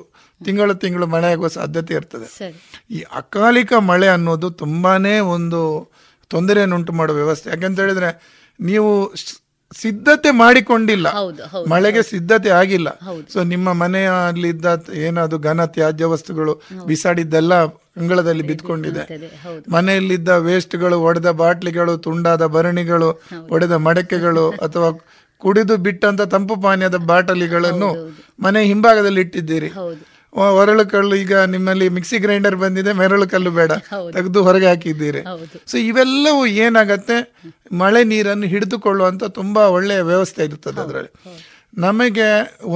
ತಿಂಗಳು ತಿಂಗಳು ಮಳೆ ಆಗುವ ಸಾಧ್ಯತೆ ಇರ್ತದೆ. ಈ ಅಕಾಲಿಕ ಮಳೆ ಅನ್ನೋದು ತುಂಬಾನೇ ಒಂದು ತೊಂದರೆಯನ್ನುಂಟು ಮಾಡುವ ವ್ಯವಸ್ಥೆ. ಯಾಕೆಂತ ಹೇಳಿದ್ರೆ ನೀವು ಸಿದ್ಧತೆ ಮಾಡಿಕೊಂಡಿಲ್ಲ. ಮಳೆಗೆ ಸಿದ್ಧತೆ ಆಗಿಲ್ಲ. ಸೊ ನಿಮ್ಮ ಮನೆಯಲ್ಲಿದ್ದ ಏನಾದ್ರು ಘನ ತ್ಯಾಜ್ಯ ವಸ್ತುಗಳು ಬಿಸಾಡಿದ್ದೆಲ್ಲ ಅಂಗಳದಲ್ಲಿ ಬಿದ್ಕೊಂಡಿದೆ ಮನೆಯಲ್ಲಿದ್ದ ವೇಸ್ಟ್ಗಳು ಒಡೆದ ಬಾಟ್ಲಿಗಳು ತುಂಡಾದ ಭರಣಿಗಳು ಒಡೆದ ಮಡಕೆಗಳು ಅಥವಾ ಕುಡಿದು ಬಿಟ್ಟಂತ ತಂಪು ಪಾನೀಯದ ಬಾಟಲಿಗಳನ್ನು ಮನೆ ಹಿಂಭಾಗದಲ್ಲಿ ಇಟ್ಟಿದ್ದೀರಿ. ಒರಳು ಕಲ್ಲು ಈಗ ನಿಮ್ಮಲ್ಲಿ ಮಿಕ್ಸಿ ಗ್ರೈಂಡರ್ ಬಂದಿದೆ ಮೆರಳು ಕಲ್ಲು ಬೇಡ ತೆಗೆದು ಹೊರಗೆ ಹಾಕಿದ್ದೀರಿ. ಸೊ ಇವೆಲ್ಲವೂ ಏನಾಗತ್ತೆ? ಮಳೆ ನೀರನ್ನು ಹಿಡಿದುಕೊಳ್ಳುವಂಥ ತುಂಬಾ ಒಳ್ಳೆಯ ವ್ಯವಸ್ಥೆ ಇರ್ತದೆ ಅದರಲ್ಲಿ. ನಮಗೆ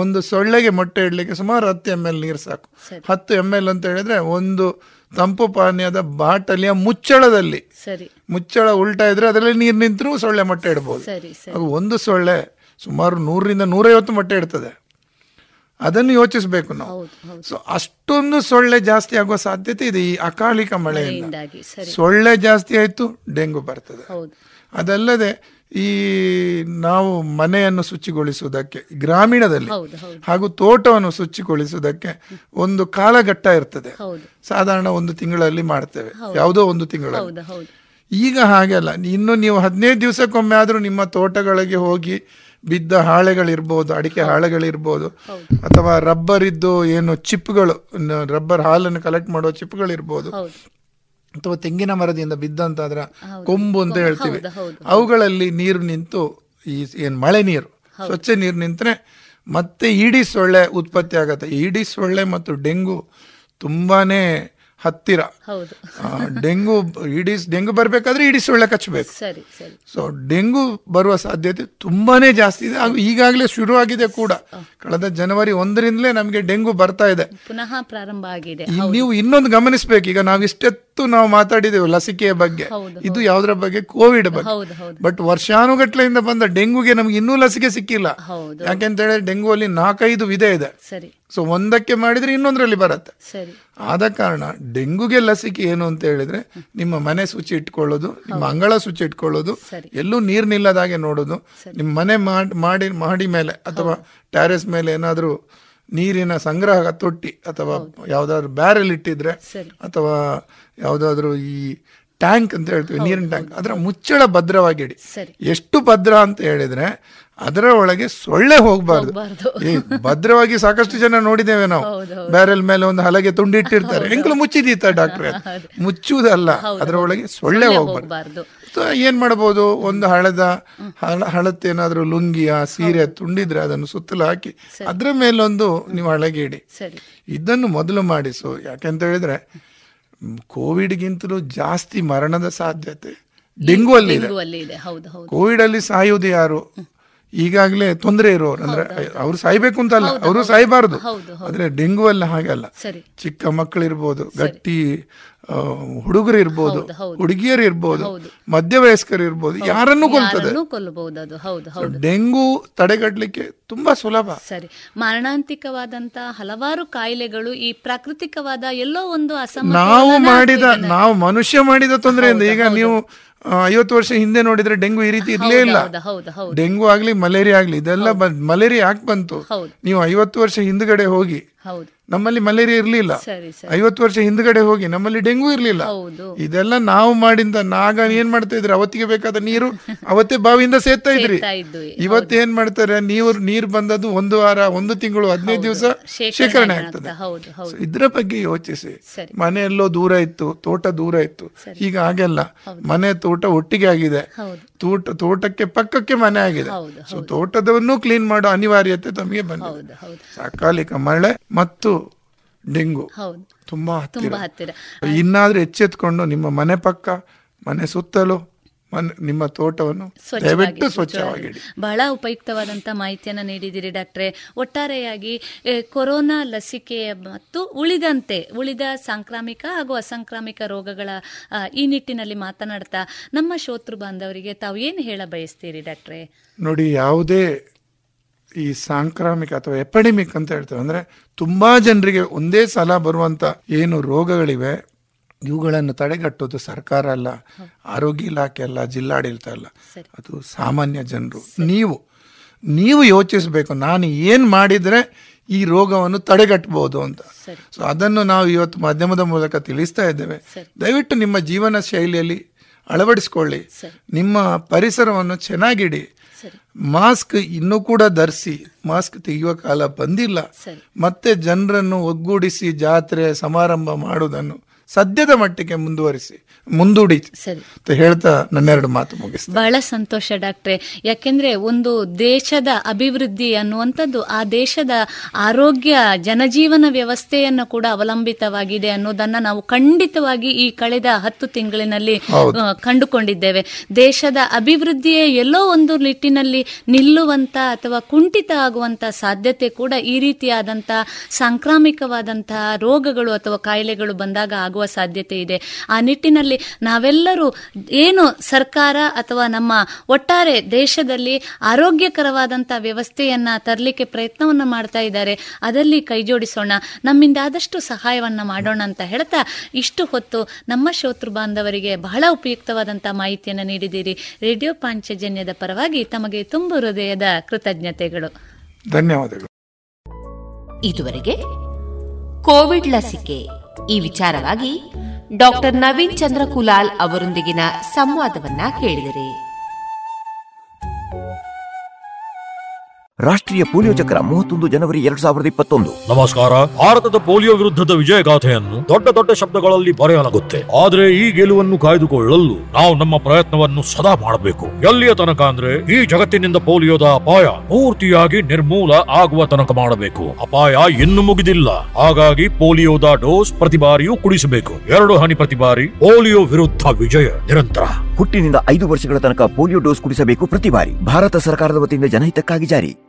ಒಂದು ಸೊಳ್ಳೆಗೆ ಮೊಟ್ಟೆ ಇಡಲಿಕ್ಕೆ ಸುಮಾರು ಹತ್ತು ಎಂ ಎಲ್ ನೀರು ಸಾಕು. ಹತ್ತು ಎಂ ಎಲ್ ಅಂತ ಹೇಳಿದ್ರೆ ಒಂದು ತಂಪು ಪಾನೀಯದ ಬಾಟಲಿಯ ಮುಚ್ಚಳದಲ್ಲಿ. ಮುಚ್ಚಳ ಉಲ್ಟಾ ಇದ್ರೆ ಅದರಲ್ಲಿ ನೀರು ನಿಂತರೂ ಸೊಳ್ಳೆ ಮೊಟ್ಟೆ ಇಡಬಹುದು ಒಂದು ಸೊಳ್ಳೆ ಸುಮಾರು ನೂರರಿಂದ ನೂರೈವತ್ತು ಮೊಟ್ಟೆ ಇಡ್ತದೆ. ಅದನ್ನು ಯೋಚಿಸಬೇಕು ನಾವು. ಸೊ ಅಷ್ಟೊಂದು ಸೊಳ್ಳೆ ಜಾಸ್ತಿ ಆಗುವ ಸಾಧ್ಯತೆ ಇದೆ ಈ ಅಕಾಲಿಕ ಮಳೆಯಿಂದ. ಸೊಳ್ಳೆ ಜಾಸ್ತಿ ಆಯಿತು ಡೆಂಗು ಬರ್ತದೆ. ಅದಲ್ಲದೆ ಈ ನಾವು ಮನೆಯನ್ನು ಶುಚಿಗೊಳಿಸುವುದಕ್ಕೆ ಗ್ರಾಮೀಣದಲ್ಲಿ ಹಾಗೂ ತೋಟವನ್ನು ಶುಚಿಗೊಳಿಸುವುದಕ್ಕೆ ಒಂದು ಕಾಲಘಟ್ಟ ಇರ್ತದೆ. ಸಾಧಾರಣ ಒಂದು ತಿಂಗಳಲ್ಲಿ ಮಾಡ್ತೇವೆ. ಯಾವುದೋ ಒಂದು ತಿಂಗಳಲ್ಲಿ. ಈಗ ಹಾಗೆ ಅಲ್ಲ ಇನ್ನು ನೀವು ಹದಿನೈದು ದಿವಸಕ್ಕೊಮ್ಮೆ ಆದರೂ ನಿಮ್ಮ ತೋಟಗಳಿಗೆ ಹೋಗಿ ಬಿದ್ದ ಹಾಳೆಗಳಿರ್ಬೋದು ಅಡಿಕೆ ಹಾಳೆಗಳಿರ್ಬೋದು ಅಥವಾ ರಬ್ಬರ್ ಇದ್ದು ಏನು ಚಿಪ್ಗಳು ರಬ್ಬರ್ ಹಾಲನ್ನು ಕಲೆಕ್ಟ್ ಮಾಡೋ ಚಿಪ್ಗಳಿರ್ಬೋದು ಅಥವಾ ತೆಂಗಿನ ಮರದಿಂದ ಬಿದ್ದಂತ ಅದರ ಕೊಂಬು ಅಂತ ಹೇಳ್ತೀವಿ. ಅವುಗಳಲ್ಲಿ ನೀರು ನಿಂತು ಈ ಏನು ಮಳೆ ನೀರು ಸ್ವಚ್ಛ ನೀರು ನಿಂತರೆ ಮತ್ತೆ ಇಡೀ ಸೊಳ್ಳೆ ಉತ್ಪತ್ತಿ ಆಗುತ್ತೆ ಈಡಿ ಸೊಳ್ಳೆ ಮತ್ತು ಡೆಂಗು ತುಂಬಾನೇ ಹತ್ತಿರ. ಡೆಂಗು ಇಡೀ ಡೆಂಗು ಬರಬೇಕಾದ್ರೆ ಇಡೀ ಸೊಳ್ಳೆ ಕಚ್ಚಬೇಕು. ಸರಿ ಸರಿ. ಸೊ ಡೆಂಗು ಬರುವ ಸಾಧ್ಯತೆ ತುಂಬಾನೇ ಜಾಸ್ತಿ ಇದೆ. ಹಾಗೂ ಈಗಾಗಲೇ ಶುರುವಾಗಿದೆ ಕೂಡ. ಕಳೆದ ಜನವರಿ ಒಂದರಿಂದಲೇ ನಮಗೆ ಡೆಂಗು ಬರ್ತಾ ಇದೆ. ಪುನಃ ಪ್ರಾರಂಭ ಆಗಿದೆ. ನೀವು ಇನ್ನೊಂದು ಗಮನಿಸಬೇಕು. ಈಗ ನಾವು ಇಷ್ಟೆತ್ತು ನಾವು ಮಾತಾಡಿದೆವು ಲಸಿಕೆಯ ಬಗ್ಗೆ. ಇದು ಯಾವುದರ ಬಗ್ಗೆ? ಕೋವಿಡ್ ಬಗ್ಗೆ. ಬಟ್ ವರ್ಷಾನುಗಟ್ಲೆಯಿಂದ ಬಂದ ಡೆಂಗುಗೆ ನಮ್ಗೆ ಇನ್ನೂ ಲಸಿಕೆ ಸಿಕ್ಕಿಲ್ಲ. ಯಾಕೆಂತ ಹೇಳಿದ್ರೆ ಡೆಂಗು ಅಲ್ಲಿ ನಾಲ್ಕೈದು ವಿಧ ಇದೆ. ಸೊ ಒಂದಕ್ಕೆ ಮಾಡಿದ್ರೆ ಇನ್ನೊಂದರಲ್ಲಿ ಬರುತ್ತೆ. ಆದ ಕಾರಣ ಡೆಂಗುಗೆ ಲಸಿಕೆ ಏನು ಅಂತ ಹೇಳಿದ್ರೆ ನಿಮ್ಮ ಮನೆ ಶುಚಿ ಇಟ್ಕೊಳ್ಳೋದು ನಿಮ್ಮ ಅಂಗಳ ಶುಚಿ ಇಟ್ಕೊಳ್ಳೋದು. ಎಲ್ಲೂ ನೀರು ನಿಲ್ಲದಾಗೆ ನೋಡೋದು ನಿಮ್ಮ ಮನೆ ಮಾಡ್- ಮಾಡಿ ಮೇಲೆ ಅಥವಾ ಟ್ಯಾರೆಸ್ ಮೇಲೆ ಏನಾದರೂ ನೀರಿನ ಸಂಗ್ರಹ ತೊಟ್ಟಿ ಅಥವಾ ಯಾವ್ದಾದ್ರು ಬ್ಯಾರೆಲ್ ಇಟ್ಟಿದ್ರೆ ಅಥವಾ ಯಾವ್ದಾದ್ರು ಈ ಟ್ಯಾಂಕ್ ಅಂತ ಹೇಳ್ತೀವಿ ನೀರಿನ ಟ್ಯಾಂಕ್ ಅದರ ಮುಚ್ಚಳ ಭದ್ರವಾಗಿಡಿ. ಎಷ್ಟು ಭದ್ರ ಅಂತ ಹೇಳಿದ್ರೆ ಅದರ ಒಳಗೆ ಸೊಳ್ಳೆ ಹೋಗ್ಬಾರ್ದು. ಈ ಭದ್ರವಾಗಿ ಸಾಕಷ್ಟು ಜನ ನೋಡಿದ್ದೇವೆ ನಾವು. ಬ್ಯಾರೆಲ್ ಮೇಲೆ ಒಂದು ಹಲಗೆ ತುಂಡಿಟ್ಟಿರ್ತಾರೆ. ಹೆಂಗ್ಳು ಮುಚ್ಚಿದೀತ ಡಾಕ್ಟ್ರೆ? ಮುಚ್ಚುವುದಲ್ಲ. ಅದರ. ಒಳಗೆ ಸೊಳ್ಳೆ ಹೋಗ್ಬಾರ್ದು. ಏನ್ ಮಾಡಬಹುದು ಒಂದು ಹಳದ ಹಳ ಹಳತ್ತೇನಾದ್ರೂ ಲುಂಗಿಯ ಸೀರೆ ತುಂಡಿದ್ರೆ ಅದನ್ನು ಸುತ್ತಲೂ ಹಾಕಿ ಅದ್ರ ಮೇಲೊಂದು ನೀವು ಹಳಗೆ ಇಡಿ ಇದನ್ನು ಮೊದಲು ಮಾಡಿಸು. ಯಾಕೆಂತ ಹೇಳಿದ್ರೆ ಕೋವಿಡ್ಗಿಂತಲೂ ಜಾಸ್ತಿ ಮರಣದ ಸಾಧ್ಯತೆ ಡೆಂಗು ಅಲ್ಲಿ ಇದೆ. ಕೋವಿಡ್ ಅಲ್ಲಿ ಸಾಯುವುದು ಯಾರು? ಈಗಾಗಲೇ ತೊಂದರೆ ಇರೋರು ಅಂದ್ರೆ ಅವ್ರು ಸಾಯ್ಬೇಕು ಅಂತಲ್ಲ ಅವರು ಸಾಯ್ಬಾರ್ದು. ಆದ್ರೆ ಡೆಂಗು ಅಲ್ಲ ಹಾಗಲ್ಲ ಸರಿ. ಚಿಕ್ಕ ಮಕ್ಕಳಿರ್ಬೋದು ಗಟ್ಟಿ ಹುಡುಗರು ಇರ್ಬೋದು. ಹುಡುಗಿಯರು ಇರ್ಬೋದು ಮಧ್ಯ ಮಧ್ಯವಯಸ್ಕರು ಇರ್ಬೋದು ಯಾರನ್ನೂ ಕೊಲ್ತದೆ? ಡೆಂಗು ತಡೆಗಟ್ಟಲಿಕ್ಕೆ ತುಂಬಾ ಸುಲಭ. ಸರಿ. ಮಾರಣಾಂತಿಕವಾದಂತ ಹಲವಾರು ಕಾಯಿಲೆಗಳು ಈ ಪ್ರಾಕೃತಿಕವಾದ ಎಲ್ಲೋ ಒಂದು ನಾವು ಮಾಡಿದ ನಾವು ಮನುಷ್ಯ ಮಾಡಿದ ತೊಂದರೆಯಿಂದ ಈಗ ನೀವು ಐವತ್ತು ವರ್ಷ ಹಿಂದೆ ನೋಡಿದ್ರೆ ಡೆಂಗು ಈ ರೀತಿ ಇರ್ಲೇ ಇಲ್ಲ. ಡೆಂಗು ಆಗ್ಲಿ ಮಲೇರಿಯಾ ಆಗ್ಲಿ ಇದೆಲ್ಲ ಬಂದ್ ಮಲೇರಿಯಾ ಯಾಕೆ ಬಂತು. ನೀವು ಐವತ್ತು ವರ್ಷ ಹಿಂದ್ಗಡೆ ಹೋಗಿ ನಮ್ಮಲ್ಲಿ ಮಲೇರಿಯಾ ಇರಲಿಲ್ಲ. ಐವತ್ತು ವರ್ಷ ಹಿಂದ್ಗಡೆ ಹೋಗಿ ನಮ್ಮಲ್ಲಿ ಡೆಂಗು ಇರಲಿಲ್ಲ. ಇದೆಲ್ಲ ನಾವು ಮಾಡಿದ ನಾಗ ಏನ್ ಮಾಡ್ತಾ ಇದ್ರಿ? ಅವತ್ತಿಗೆ ಬೇಕಾದ ನೀರು ಅವತ್ತೇ ಬಾವಿಯಿಂದ ಸೇರ್ತಾ ಇದ್ರಿ. ಇವತ್ತು ಏನ್ ಮಾಡ್ತಾರೆ? ನೀರು ನೀರ್ ಬಂದದ್ದು ಒಂದು ವಾರ ಒಂದು ತಿಂಗಳು ಹದಿನೈದು ದಿವಸ ಶೇಖರಣೆ ಆಗ್ತದೆ. ಇದ್ರ ಬಗ್ಗೆ ಯೋಚಿಸಿ. ಮನೆಯಲ್ಲೋ ದೂರ ಇತ್ತು ತೋಟ ದೂರ ಇತ್ತು. ಈಗ ಹಾಗೆಲ್ಲ. ಮನೆ ತೋಟ ಒಟ್ಟಿಗೆ ಆಗಿದೆ. ತೋಟ ತೋಟಕ್ಕೆ ಪಕ್ಕಕ್ಕೆ ಮನೆ ಆಗಿದೆ. ಸೊ ತೋಟದವನ್ನು ಕ್ಲೀನ್ ಮಾಡೋ ಅನಿವಾರ್ಯತೆ ತಮಗೆ ಬಂದಿದೆ. ಅಕಾಲಿಕ ಮಳೆ ಮತ್ತು ಡೆಂಗು. ಹೌದು. ತುಂಬಾ ಹತ್ತಿರ. ಇನ್ನಾದ್ರೂ ಎಚ್ಚೆತ್ಕೊಂಡು ನಿಮ್ಮ ಮನೆ ಪಕ್ಕ ಮನೆ ಸುತ್ತಲೂ ನಿಮ್ಮ ತೋಟವನ್ನು ದಯವಿಟ್ಟು ಸ್ವಚ್ಛವಾಗಿಡಿ. ಬಹಳ ಉಪಯುಕ್ತವಾದಂತ ಮಾಹಿತಿಯನ್ನು ನೀಡಿದಿರಿ ಡಾಕ್ಟ್ರೆ. ಒಟ್ಟಾರೆಯಾಗಿ ಕೊರೋನಾ ಲಸಿಕೆ ಮತ್ತು ಉಳಿದಂತೆ ಉಳಿದ ಸಾಂಕ್ರಾಮಿಕ ಹಾಗೂ ಅಸಾಂಕ್ರಾಮಿಕ ರೋಗಗಳ ಈ ನಿಟ್ಟಿನಲ್ಲಿ ಮಾತನಾಡ್ತಾ ನಮ್ಮ ಶೋತೃ ಬಾಂಧವರಿಗೆ ತಾವು ಏನು ಹೇಳ ಬಯಸ್ತೀರಿ ಡಾಕ್ಟ್ರೆ? ನೋಡಿ ಯಾವುದೇ ಈ ಸಾಂಕ್ರಾಮಿಕ ಅಥವಾ ಎಪಡೆಮಿಕ್ ಅಂತ ಹೇಳ್ತೇವೆ. ಅಂದ್ರೆ ತುಂಬಾ ಜನರಿಗೆ ಒಂದೇ ಸಲ ಬರುವಂತ ಏನು ರೋಗಗಳಿವೆ ಇವುಗಳನ್ನು ತಡೆಗಟ್ಟೋದು ಸರ್ಕಾರ ಅಲ್ಲ ಆರೋಗ್ಯ ಇಲಾಖೆ ಅಲ್ಲ ಜಿಲ್ಲಾಡಳಿತ ಅಲ್ಲ. ಅದು ಸಾಮಾನ್ಯ ಜನರು. ನೀವು ನೀವು ಯೋಚಿಸಬೇಕು ನಾನು ಏನು ಮಾಡಿದರೆ ಈ ರೋಗವನ್ನು ತಡೆಗಟ್ಟಬಹುದು ಅಂತ. ಸೊ ಅದನ್ನು ನಾವು ಇವತ್ತು ಮಾಧ್ಯಮದ ಮೂಲಕ ತಿಳಿಸ್ತಾ ಇದ್ದೇವೆ. ದಯವಿಟ್ಟು ನಿಮ್ಮ ಜೀವನ ಶೈಲಿಯಲ್ಲಿ ಅಳವಡಿಸ್ಕೊಳ್ಳಿ. ನಿಮ್ಮ ಪರಿಸರವನ್ನು ಚೆನ್ನಾಗಿಡಿ. ಮಾಸ್ಕ್ ಇನ್ನೂ ಕೂಡ ಧರಿಸಿ ಮಾಸ್ಕ್ ತೆಗೆಯುವ ಕಾಲ ಬಂದಿಲ್ಲ. ಮತ್ತೆ ಜನರನ್ನು ಒಗ್ಗೂಡಿಸಿ ಜಾತ್ರೆ ಸಮಾರಂಭ ಮಾಡುವುದನ್ನು ಸದ್ಯದ ಮಟ್ಟಿಗೆ ಮುಂದುವರಿಸಿ ಮುಂದೂಡಿ ಸರಿ. ಅಂತ ಹೇಳ್ತಾ ನನ್ನೆರಡು ಮಾತು ಮುಗಿಸ್ತೀನಿ. ಬಹಳ ಸಂತೋಷ ಡಾಕ್ಟ್ರೆ. ಯಾಕೆಂದ್ರೆ ಒಂದು ದೇಶದ ಅಭಿವೃದ್ಧಿ ಅನ್ನುವಂಥದ್ದು ಆ ದೇಶದ ಆರೋಗ್ಯ ಜನಜೀವನ ವ್ಯವಸ್ಥೆಯನ್ನು ಕೂಡ ಅವಲಂಬಿತವಾಗಿದೆ ಅನ್ನೋದನ್ನ ನಾವು ಖಂಡಿತವಾಗಿ ಈ ಕಳೆದ ಹತ್ತು ತಿಂಗಳಿನಲ್ಲಿ ಕಂಡುಕೊಂಡಿದ್ದೇವೆ. ದೇಶದ ಅಭಿವೃದ್ಧಿಯೇ ಎಲ್ಲೋ ಒಂದು ನಿಟ್ಟಿನಲ್ಲಿ ನಿಲ್ಲುವಂತ ಅಥವಾ ಕುಂಠಿತ ಆಗುವಂತ ಸಾಧ್ಯತೆ ಕೂಡ ಈ ರೀತಿಯಾದಂತಹ ಸಾಂಕ್ರಾಮಿಕವಾದಂತಹ ರೋಗಗಳು ಅಥವಾ ಕಾಯಿಲೆಗಳು ಬಂದಾಗ ಆಗುವ ಸಾಧ್ಯತೆ ಇದೆ. ಆ ನಿಟ್ಟಿನಲ್ಲಿ ನಾವೆಲ್ಲರೂ ಏನು ಸರ್ಕಾರ ಅಥವಾ ನಮ್ಮ ಒಟ್ಟಾರೆ ದೇಶದಲ್ಲಿ ಆರೋಗ್ಯಕರವಾದಂತಹ ವ್ಯವಸ್ಥೆಯನ್ನ ತರಲಿಕ್ಕೆ ಪ್ರಯತ್ನವನ್ನು ಮಾಡ್ತಾ ಇದ್ದಾರೆ. ಅದರಲ್ಲಿ ಕೈಜೋಡಿಸೋಣ ನಮ್ಮಿಂದ ಆದಷ್ಟು ಸಹಾಯವನ್ನ ಮಾಡೋಣ ಅಂತ ಹೇಳ್ತಾ ಇಷ್ಟು ಹೊತ್ತು ನಮ್ಮ ಶ್ರೋತೃ ಬಾಂಧವರಿಗೆ ಬಹಳ ಉಪಯುಕ್ತವಾದಂತಹ ಮಾಹಿತಿಯನ್ನು ನೀಡಿದ್ದೀರಿ. ರೇಡಿಯೋ ಪಾಂಚಜನ್ಯದ ಪರವಾಗಿ ತಮಗೆ ತುಂಬು ಹೃದಯದ ಕೃತಜ್ಞತೆಗಳು. ಧನ್ಯವಾದಗಳು. ಇದುವರೆಗೆ ಕೋವಿಡ್ ಲಸಿಕೆ ಈ ವಿಚಾರವಾಗಿ ಡಾಕ್ಟರ್ ನವೀನ್ ಚಂದ್ರ ಕುಲಾಲ್ ಅವರೊಂದಿಗಿನ ಸಂವಾದವನ್ನ ಕೇಳಿದಿರಿ. ರಾಷ್ಟ್ರೀಯ ಪೋಲಿಯೋ ಚಕ್ರ ಮೂವತ್ತೊಂದು ಜನವರಿ ಎರಡ್ ಸಾವಿರದ ಇಪ್ಪತ್ತೊಂದು. ನಮಸ್ಕಾರ. ಭಾರತದ ಪೋಲಿಯೋ ವಿರುದ್ಧದ ವಿಜಯ ಗಾಥೆಯನ್ನು ದೊಡ್ಡ ದೊಡ್ಡ ಶಬ್ದಗಳಲ್ಲಿ ಬರೆಯಲಾಗುತ್ತೆ. ಆದ್ರೆ ಈ ಗೆಲುವನ್ನು ಕಾಯ್ದುಕೊಳ್ಳಲು ನಾವು ನಮ್ಮ ಪ್ರಯತ್ನವನ್ನು ಸದಾ ಮಾಡಬೇಕು. ಎಲ್ಲಿಯ ತನಕ ಅಂದ್ರೆ ಈ ಜಗತ್ತಿನಿಂದ ಪೋಲಿಯೋದ ಅಪಾಯ ಪೂರ್ತಿಯಾಗಿ ನಿರ್ಮೂಲ ಆಗುವ ತನಕ ಮಾಡಬೇಕು. ಅಪಾಯ ಇನ್ನು ಮುಗಿದಿಲ್ಲ. ಹಾಗಾಗಿ ಪೋಲಿಯೋದ ಡೋಸ್ ಪ್ರತಿ ಬಾರಿಯೂ ಕುಡಿಸಬೇಕು. ಎರಡು ಹನಿ ಪ್ರತಿ ಬಾರಿ ಪೋಲಿಯೋ ವಿರುದ್ಧ ವಿಜಯ ನಿರಂತರ. ಹುಟ್ಟಿನಿಂದ ಐದು ವರ್ಷಗಳ ತನಕ ಪೋಲಿಯೋ ಡೋಸ್ ಕುಡಿಸಬೇಕು ಪ್ರತಿ ಬಾರಿ. ಭಾರತ ಸರ್ಕಾರದ ವತಿಯಿಂದ ಜನಹಿತಕ್ಕಾಗಿ ಜಾರಿ.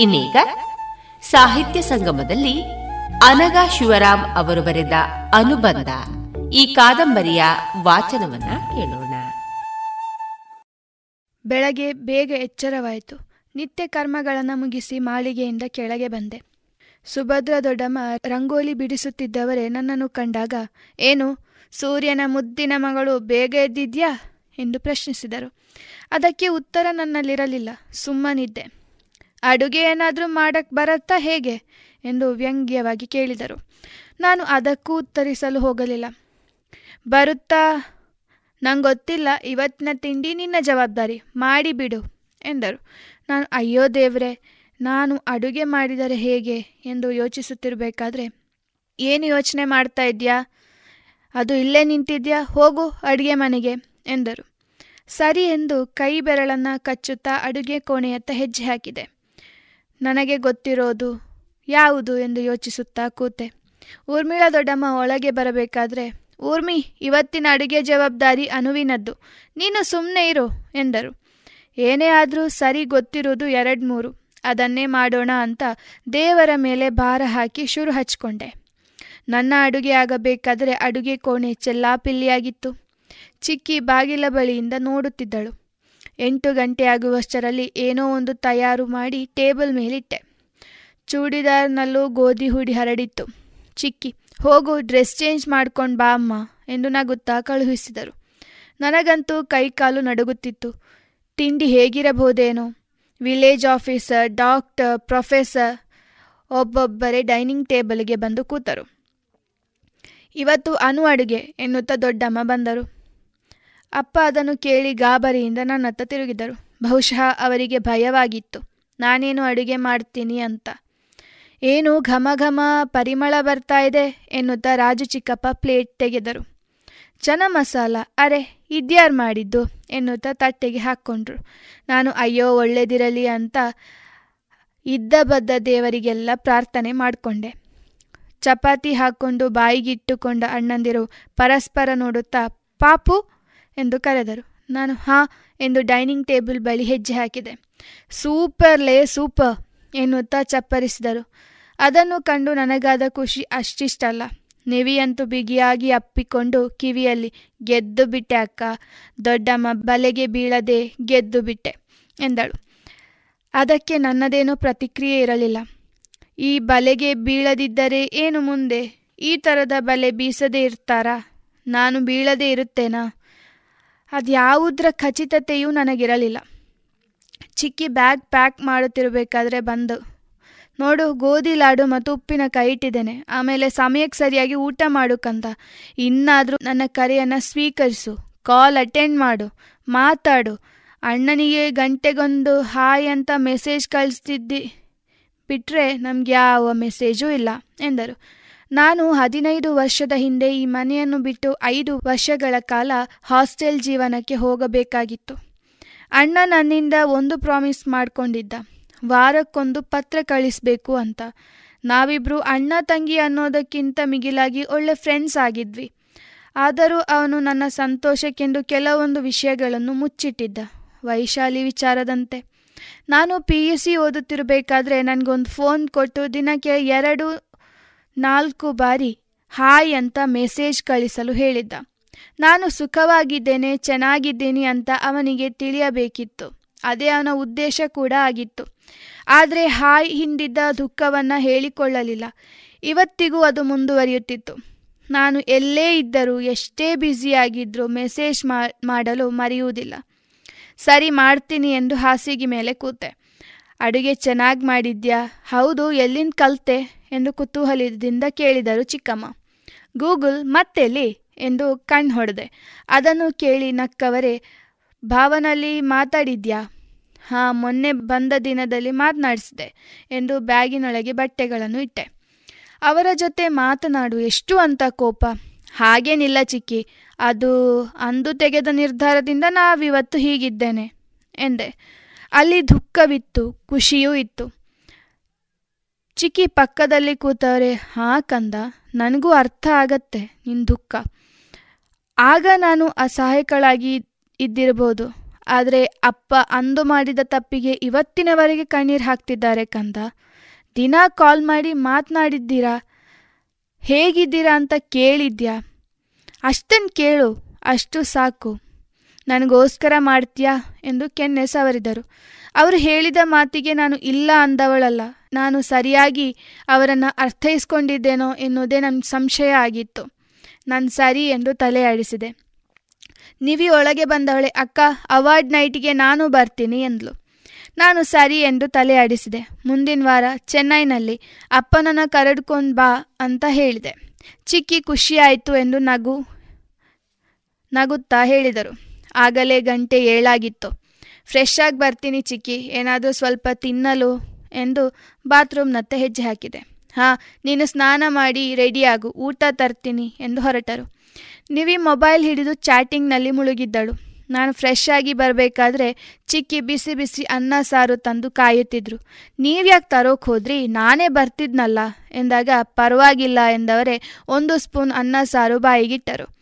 ಇನ್ನೀಗ ಸಾಹಿತ್ಯ ಸಂಗಮದಲ್ಲಿ ಅನಗ ಶಿವರಾಮ್ ಅವರು ಬರೆದ ಅನುಬಂಧ ಈ ಕಾದಂಬರಿಯ ವಾಚನವನ್ನ ಕೇಳೋಣ. ಬೆಳಗ್ಗೆ ಬೇಗ ಎಚ್ಚರವಾಯಿತು. ನಿತ್ಯ ಕರ್ಮಗಳನ್ನು ಮುಗಿಸಿ ಮಾಳಿಗೆಯಿಂದ ಕೆಳಗೆ ಬಂದೆ. ಸುಭದ್ರ ದೊಡ್ಡಮ್ಮ ರಂಗೋಲಿ ಬಿಡಿಸುತ್ತಿದ್ದವರೇ ನನ್ನನ್ನು ಕಂಡಾಗ, ಏನು, ಸೂರ್ಯನ ಮುದ್ದಿನ ಮಗಳು ಬೇಗ ಎದ್ದಿದ್ಯಾ? ಎಂದು ಪ್ರಶ್ನಿಸಿದರು. ಅದಕ್ಕೆ ಉತ್ತರ ನನ್ನಲ್ಲಿರಲಿಲ್ಲ. ಸುಮ್ಮನಿದ್ದೆ. ಅಡುಗೆ ಏನಾದರೂ ಮಾಡಕ್ಕೆ ಬರತ್ತಾ ಹೇಗೆ? ಎಂದು ವ್ಯಂಗ್ಯವಾಗಿ ಕೇಳಿದರು. ನಾನು ಅದಕ್ಕೂ ಉತ್ತರಿಸಲು ಹೋಗಲಿಲ್ಲ. ಬರುತ್ತಾ? ನಂಗೊತ್ತಿಲ್ಲ. ಗೊತ್ತಿಲ್ಲ ಇವತ್ತಿನ ತಿಂಡಿ ನಿನ್ನ ಜವಾಬ್ದಾರಿ. ಮಾಡಿಬಿಡು ಎಂದರು. ನಾನು, ಅಯ್ಯೋ ದೇವ್ರೆ, ನಾನು ಅಡುಗೆ ಮಾಡಿದರೆ ಹೇಗೆ ಎಂದು ಯೋಚಿಸುತ್ತಿರಬೇಕಾದ್ರೆ, ಏನು ಯೋಚನೆ ಮಾಡ್ತಾ ಇದ್ಯಾ ಅದು ಇಲ್ಲೇ ನಿಂತಿದ್ಯಾ ಹೋಗು, ಅಡುಗೆ ಮನೆಗೆ, ಎಂದರು. ಸರಿ ಎಂದು ಕೈ ಬೆರಳನ್ನು ಕಚ್ಚುತ್ತಾ ಅಡುಗೆ ಕೋಣೆಯತ್ತ ಹೆಜ್ಜೆ ಹಾಕಿದೆ. ನನಗೆ ಗೊತ್ತಿರೋದು ಯಾವುದು ಎಂದು ಯೋಚಿಸುತ್ತಾ ಕೂತೆ. ಊರ್ಮಿಳ ದೊಡ್ಡಮ್ಮ ಒಳಗೆ ಬರಬೇಕಾದ್ರೆ, ಊರ್ಮಿ, ಇವತ್ತಿನ ಅಡುಗೆ ಜವಾಬ್ದಾರಿ ಅನುವಿನದ್ದು. ನೀನು ಸುಮ್ಮನೆ ಇರು ಎಂದರು. ಏನೇ ಆದರೂ ಸರಿ ಗೊತ್ತಿರುವುದು ಎರಡು ಮೂರು ಅದನ್ನೇ ಮಾಡೋಣ ಅಂತ ದೇವರ ಮೇಲೆ ಭಾರ ಹಾಕಿ ಶುರು ಹಚ್ಕೊಂಡೆ. ನನ್ನ ಅಡುಗೆ ಆಗಬೇಕಾದರೆ ಅಡುಗೆ ಕೋಣೆ ಚೆಲ್ಲಾಪಿಲ್ಲಿಯಾಗಿತ್ತು. ಚಿಕ್ಕಿ ಬಾಗಿಲ ಬಳಿಯಿಂದ ನೋಡುತ್ತಿದ್ದಳು. ಎಂಟು ಗಂಟೆ ಆಗುವಷ್ಟರಲ್ಲಿ ಏನೋ ಒಂದು ತಯಾರು ಮಾಡಿ ಟೇಬಲ್ ಮೇಲಿಟ್ಟೆ. ಚೂಡಿದಾರ್ನಲ್ಲೂ ಗೋಧಿ ಹುಡಿ ಹರಡಿತ್ತು. ಚಿಕ್ಕಿ, ಹೋಗು, ಡ್ರೆಸ್ ಚೇಂಜ್ ಮಾಡ್ಕೊಂಡು ಬಾ ಅಮ್ಮ ಎಂದು ನಗುತ್ತಾ ಕಳುಹಿಸಿದರು. ನನಗಂತೂ ಕೈಕಾಲು ನಡುಗುತ್ತಿತ್ತು. ತಿಂಡಿ ಹೇಗಿರಬಹುದೇನೋ? ವಿಲೇಜ್ ಆಫೀಸರ್, ಡಾಕ್ಟರ್, ಪ್ರೊಫೆಸರ್, ಒಬ್ಬೊಬ್ಬರೇ ಡೈನಿಂಗ್ ಟೇಬಲ್ಗೆ ಬಂದು ಕೂತರು. ಇವತ್ತು ಅನು ಅಡುಗೆ ಎನ್ನುತ್ತಾ ದೊಡ್ಡಮ್ಮ ಬಂದರು. ಅಪ್ಪ ಅದನ್ನು ಕೇಳಿ ಗಾಬರಿಯಿಂದ ನನ್ನತ್ತ ತಿರುಗಿದರು. ಬಹುಶಃ ಅವರಿಗೆ ಭಯವಾಗಿತ್ತು. ನಾನೇನು ಅಡುಗೆ ಮಾಡ್ತೀನಿ ಅಂತ. ಏನು ಘಮ ಘಮ ಪರಿಮಳ ಬರ್ತಾ ಇದೆ ಎನ್ನುತ್ತಾ ರಾಜು ಚಿಕ್ಕಪ್ಪ ಪ್ಲೇಟ್ ತೆಗೆದರು. ಚನ ಮಸಾಲ, ಅರೆ, ಇದ್ಯಾರು ಮಾಡಿದ್ದು? ಎನ್ನುತ್ತಾ ತಟ್ಟೆಗೆ ಹಾಕ್ಕೊಂಡ್ರು. ನಾನು ಅಯ್ಯೋ ಒಳ್ಳೇದಿರಲಿ ಅಂತ ಇದ್ದ ಬದ್ದ ದೇವರಿಗೆಲ್ಲ ಪ್ರಾರ್ಥನೆ ಮಾಡಿಕೊಂಡೆ. ಚಪಾತಿ ಹಾಕ್ಕೊಂಡು ಬಾಯಿಗಿಟ್ಟುಕೊಂಡ ಅಣ್ಣಂದಿರು ಪರಸ್ಪರ ನೋಡುತ್ತಾ, ಪಾಪು ಎಂದು ಕರೆದರು. ನಾನು, ಹಾ ಎಂದು ಡೈನಿಂಗ್ ಟೇಬಲ್ ಬಳಿ ಹೆಜ್ಜೆ ಹಾಕಿದೆ. ಸೂಪರ್ ಲೇ ಸೂಪರ್ ಎನ್ನುತ್ತಾ ಚಪ್ಪರಿಸಿದರು. ಅದನ್ನು ಕಂಡು ನನಗಾದ ಖುಷಿ ಅಷ್ಟಿಷ್ಟಲ್ಲ. ನೆವಿಯಂತೂ ಬಿಗಿಯಾಗಿ ಅಪ್ಪಿಕೊಂಡು ಕಿವಿಯಲ್ಲಿ, ಗೆದ್ದು ಬಿಟ್ಟೆ ಅಕ್ಕ, ದೊಡ್ಡಮ್ಮ ಬಲೆಗೆ ಬೀಳದೆ ಗೆದ್ದು ಬಿಟ್ಟೆ ಎಂದಳು. ಅದಕ್ಕೆ ನನ್ನದೇನೂ ಪ್ರತಿಕ್ರಿಯೆ ಇರಲಿಲ್ಲ. ಈ ಬಲೆಗೆ ಬೀಳದಿದ್ದರೆ ಏನು ಮುಂದೆ? ಈ ಥರದ ಬಲೆ ಬೀಸದೇ ಇರ್ತಾರಾ? ನಾನು ಬೀಳದೇ ಇರುತ್ತೇನಾ? ಅದ್ಯಾವುದರ ಖಚಿತತೆಯೂ ನನಗಿರಲಿಲ್ಲ. ಚಿಕ್ಕಿ ಬ್ಯಾಗ್ ಪ್ಯಾಕ್ ಮಾಡುತ್ತಿರಬೇಕಾದ್ರೆ ಬಂದು, ನೋಡು, ಗೋಧಿ ಲಾಡು ಮತ್ತು ಉಪ್ಪಿನ ಕೈ ಇಟ್ಟಿದ್ದೇನೆ. ಆಮೇಲೆ ಸಮಯಕ್ಕೆ ಸರಿಯಾಗಿ ಊಟ ಮಾಡೋಕ್ಕಂತ ಇನ್ನಾದರೂ ನನ್ನ ಕರೆಯನ್ನು ಸ್ವೀಕರಿಸು, ಕಾಲ್ ಅಟೆಂಡ್ ಮಾಡು, ಮಾತಾಡು. ಅಣ್ಣನಿಗೆ ಗಂಟೆಗೊಂದು ಹಾಯ್ ಅಂತ ಮೆಸೇಜ್ ಕಳಿಸ್ತಿದ್ದಿ ಬಿಟ್ಟರೆ ನಮ್ಗೆ ಯಾವ ಮೆಸೇಜೂ ಇಲ್ಲ, ಎಂದರು. ನಾನು ಹದಿನೈದು ವರ್ಷದ ಹಿಂದೆ ಈ ಮನೆಯನ್ನು ಬಿಟ್ಟು ಐದು ವರ್ಷಗಳ ಕಾಲ ಹಾಸ್ಟೆಲ್ ಜೀವನಕ್ಕೆ ಹೋಗಬೇಕಾಗಿತ್ತು. ಅಣ್ಣ ನನ್ನಿಂದ ಒಂದು ಪ್ರಾಮಿಸ್ ಮಾಡಿಕೊಂಡಿದ್ದ. ವಾರಕ್ಕೊಂದು ಪತ್ರ ಕಳಿಸ್ಬೇಕು ಅಂತ. ನಾವಿಬ್ರು ಅಣ್ಣ ತಂಗಿ ಅನ್ನೋದಕ್ಕಿಂತ ಮಿಗಿಲಾಗಿ ಒಳ್ಳೆ ಫ್ರೆಂಡ್ಸ್ ಆಗಿದ್ವಿ. ಆದರೂ ಅವನು ನನ್ನ ಸಂತೋಷಕ್ಕೆಂದು ಕೆಲವೊಂದು ವಿಷಯಗಳನ್ನು ಮುಚ್ಚಿಟ್ಟಿದ್ದ. ವೈಶಾಲಿ ವಿಚಾರದಂತೆ. ನಾನು ಪಿ ಯು ಸಿ ಓದುತ್ತಿರಬೇಕಾದ್ರೆ ನನಗೊಂದು ಫೋನ್ ಕೊಟ್ಟು ದಿನಕ್ಕೆ ಎರಡು ನಾಲ್ಕು ಬಾರಿ ಹಾಯ್ ಅಂತ ಮೆಸೇಜ್ ಕಳಿಸಲು ಹೇಳಿದ್ದ. ನಾನು ಸುಖವಾಗಿದ್ದೇನೆ, ಚೆನ್ನಾಗಿದ್ದೀನಿ ಅಂತ ಅವನಿಗೆ ತಿಳಿಯಬೇಕಿತ್ತು. ಅದೇ ಅವನ ಉದ್ದೇಶ ಕೂಡ ಆಗಿತ್ತು. ಆದರೆ ಹಾಯ್ ಹಿಂದಿದ್ದ ದುಃಖವನ್ನು ಹೇಳಿಕೊಳ್ಳಲಿಲ್ಲ. ಇವತ್ತಿಗೂ ಅದು ಮುಂದುವರಿಯುತ್ತಿತ್ತು. ನಾನು ಎಲ್ಲೇ ಇದ್ದರೂ ಎಷ್ಟೇ ಬ್ಯುಸಿಯಾಗಿದ್ದರೂ ಮೆಸೇಜ್ ಮಾಡಲು ಮರೆಯುವುದಿಲ್ಲ. ಸರಿ ಮಾಡ್ತೀನಿ ಎಂದು ಹಾಸಿಗೆ ಮೇಲೆ ಕೂತೆ. ಅಡುಗೆ ಚೆನ್ನಾಗಿ ಮಾಡಿದ್ಯಾ? ಹೌದು, ಎಲ್ಲಿಂದ ಕಲ್ತೆ? ಎಂದು ಕುತೂಹಲದಿಂದ ಕೇಳಿದರು ಚಿಕ್ಕಮ್ಮ. ಗೂಗಲ್ ಮತ್ತೆಲ್ಲಿ ಎಂದು ಕಣ್ಣು ಹೊಡೆದೆ. ಅದನ್ನು ಕೇಳಿ ನಕ್ಕವರೇ, ಭಾವನಲ್ಲಿ ಮಾತಾಡಿದ್ಯಾ? ಹಾಂ, ಮೊನ್ನೆ ಬಂದ ದಿನದಲ್ಲಿ ಮಾತನಾಡಿಸಿದೆ ಎಂದು ಬ್ಯಾಗಿನೊಳಗೆ ಬಟ್ಟೆಗಳನ್ನು ಇಟ್ಟೆ. ಅವರ ಜೊತೆ ಮಾತನಾಡು, ಎಷ್ಟು ಅಂತ ಕೋಪ? ಹಾಗೇನಿಲ್ಲ ಚಿಕ್ಕಿ, ಅದು ಅಂದು ತೆಗೆದ ನಿರ್ಧಾರದಿಂದ ನಾವಿವತ್ತು ಹೀಗಿದ್ದೇನೆ ಎಂದೆ. ಅಲ್ಲಿ ದುಃಖವಿತ್ತು, ಖುಷಿಯೂ ಇತ್ತು. ಚಿಕ್ಕಿ ಪಕ್ಕದಲ್ಲಿ ಕೂತವ್ರೆ, ಹಾ ಕಂದ, ನನಗೂ ಅರ್ಥ ಆಗತ್ತೆ ನಿನ್ನ ದುಃಖ. ಆಗ ನಾನು ಅಸಹಾಯಕಳಾಗಿ ಇದ್ದಿರಬಹುದು, ಆದರೆ ಅಪ್ಪ ಅಂದು ಮಾಡಿದ ತಪ್ಪಿಗೆ ಇವತ್ತಿನವರೆಗೆ ಕಣ್ಣೀರು ಹಾಕ್ತಿದ್ದಾರೆ ಕಂದ. ದಿನ ಕಾಲ್ ಮಾಡಿ ಮಾತನಾಡಿದ್ದೀರಾ? ಹೇಗಿದ್ದೀರಾ ಅಂತ ಕೇಳಿದ್ಯಾ? ಅಷ್ಟನ್ನು ಕೇಳು, ಅಷ್ಟು ಸಾಕು. ನನಗೋಸ್ಕರ ಮಾಡ್ತೀಯಾ? ಎಂದು ಕೆನ್ನೆ ಸವರಿದರು ಅವರು ಹೇಳಿದ ಮಾತಿಗೆ ನಾನು ಇಲ್ಲ ಅಂದವಳಲ್ಲ. ನಾನು ಸರಿಯಾಗಿ ಅವರನ್ನು ಅರ್ಥೈಸ್ಕೊಂಡಿದ್ದೇನೋ ಎನ್ನುವುದೇ ನನ್ನ ಸಂಶಯ ಆಗಿತ್ತು. ನಾನು ಸರಿ ಎಂದು ತಲೆ ಆಡಿಸಿದೆ. ನಿವಿ ಒಳಗೆ ಬಂದವಳೆ, ಅಕ್ಕ, ಅವಾರ್ಡ್ ನೈಟಿಗೆ ನಾನು ಬರ್ತೀನಿ ಎಂದ್ಲು. ನಾನು ಸರಿ ಎಂದು ತಲೆ ಆಡಿಸಿದೆ. ಮುಂದಿನ ವಾರ ಚೆನ್ನೈನಲ್ಲಿ ಅಪ್ಪನನ್ನು ಕರೆದುಕೊಂಡು ಬಾ ಅಂತ ಹೇಳಿದೆ. ಚಿಕ್ಕಿ ಖುಷಿಯಾಯಿತು ಎಂದು ನಗು, ನಗುತ್ತಾ ಹೇಳಿದರು. ಆಗಲೇ ಗಂಟೆ ಏಳಾಗಿತ್ತು. ಫ್ರೆಶ್ ಆಗಿ ಬರ್ತೀನಿ ಚಿಕ್ಕಿ. ಏನಾದರೂ ಸ್ವಲ್ಪ ತಿನ್ನಲು ಎಂದು ಬಾತ್ರೂಮ್ನತ್ತ ಹೆಜ್ಜೆ ಹಾಕಿದೆ. ಹಾಂ, ನೀನು ಸ್ನಾನ ಮಾಡಿ ರೆಡಿಯಾಗು ಊಟ ತರ್ತೀನಿ ಎಂದು ಹೊರಟರು. ನಿವಿ ಮೊಬೈಲ್ ಹಿಡಿದು ಚಾಟಿಂಗ್ನಲ್ಲಿ ಮುಳುಗಿದ್ದಳು. ನಾನು ಫ್ರೆಶ್ ಆಗಿ ಬರಬೇಕಾದ್ರೆ ಚಿಕ್ಕಿ ಬಿಸಿ ಬಿಸಿ ಅನ್ನ ಸಾರು ತಂದು ಕಾಯುತ್ತಿದ್ರು. ನೀವ್ಯಾಕೆ ತರೋಕೆ ಹೋದ್ರಿ? ನಾನೇ ಬರ್ತಿದ್ನಲ್ಲ ಎಂದಾಗ ಪರವಾಗಿಲ್ಲ ಎಂದವರೇ ಒಂದು ಸ್ಪೂನ್ ಅನ್ನ ಸಾರು ಬಾಯಿಗಿಟ್ಟರು.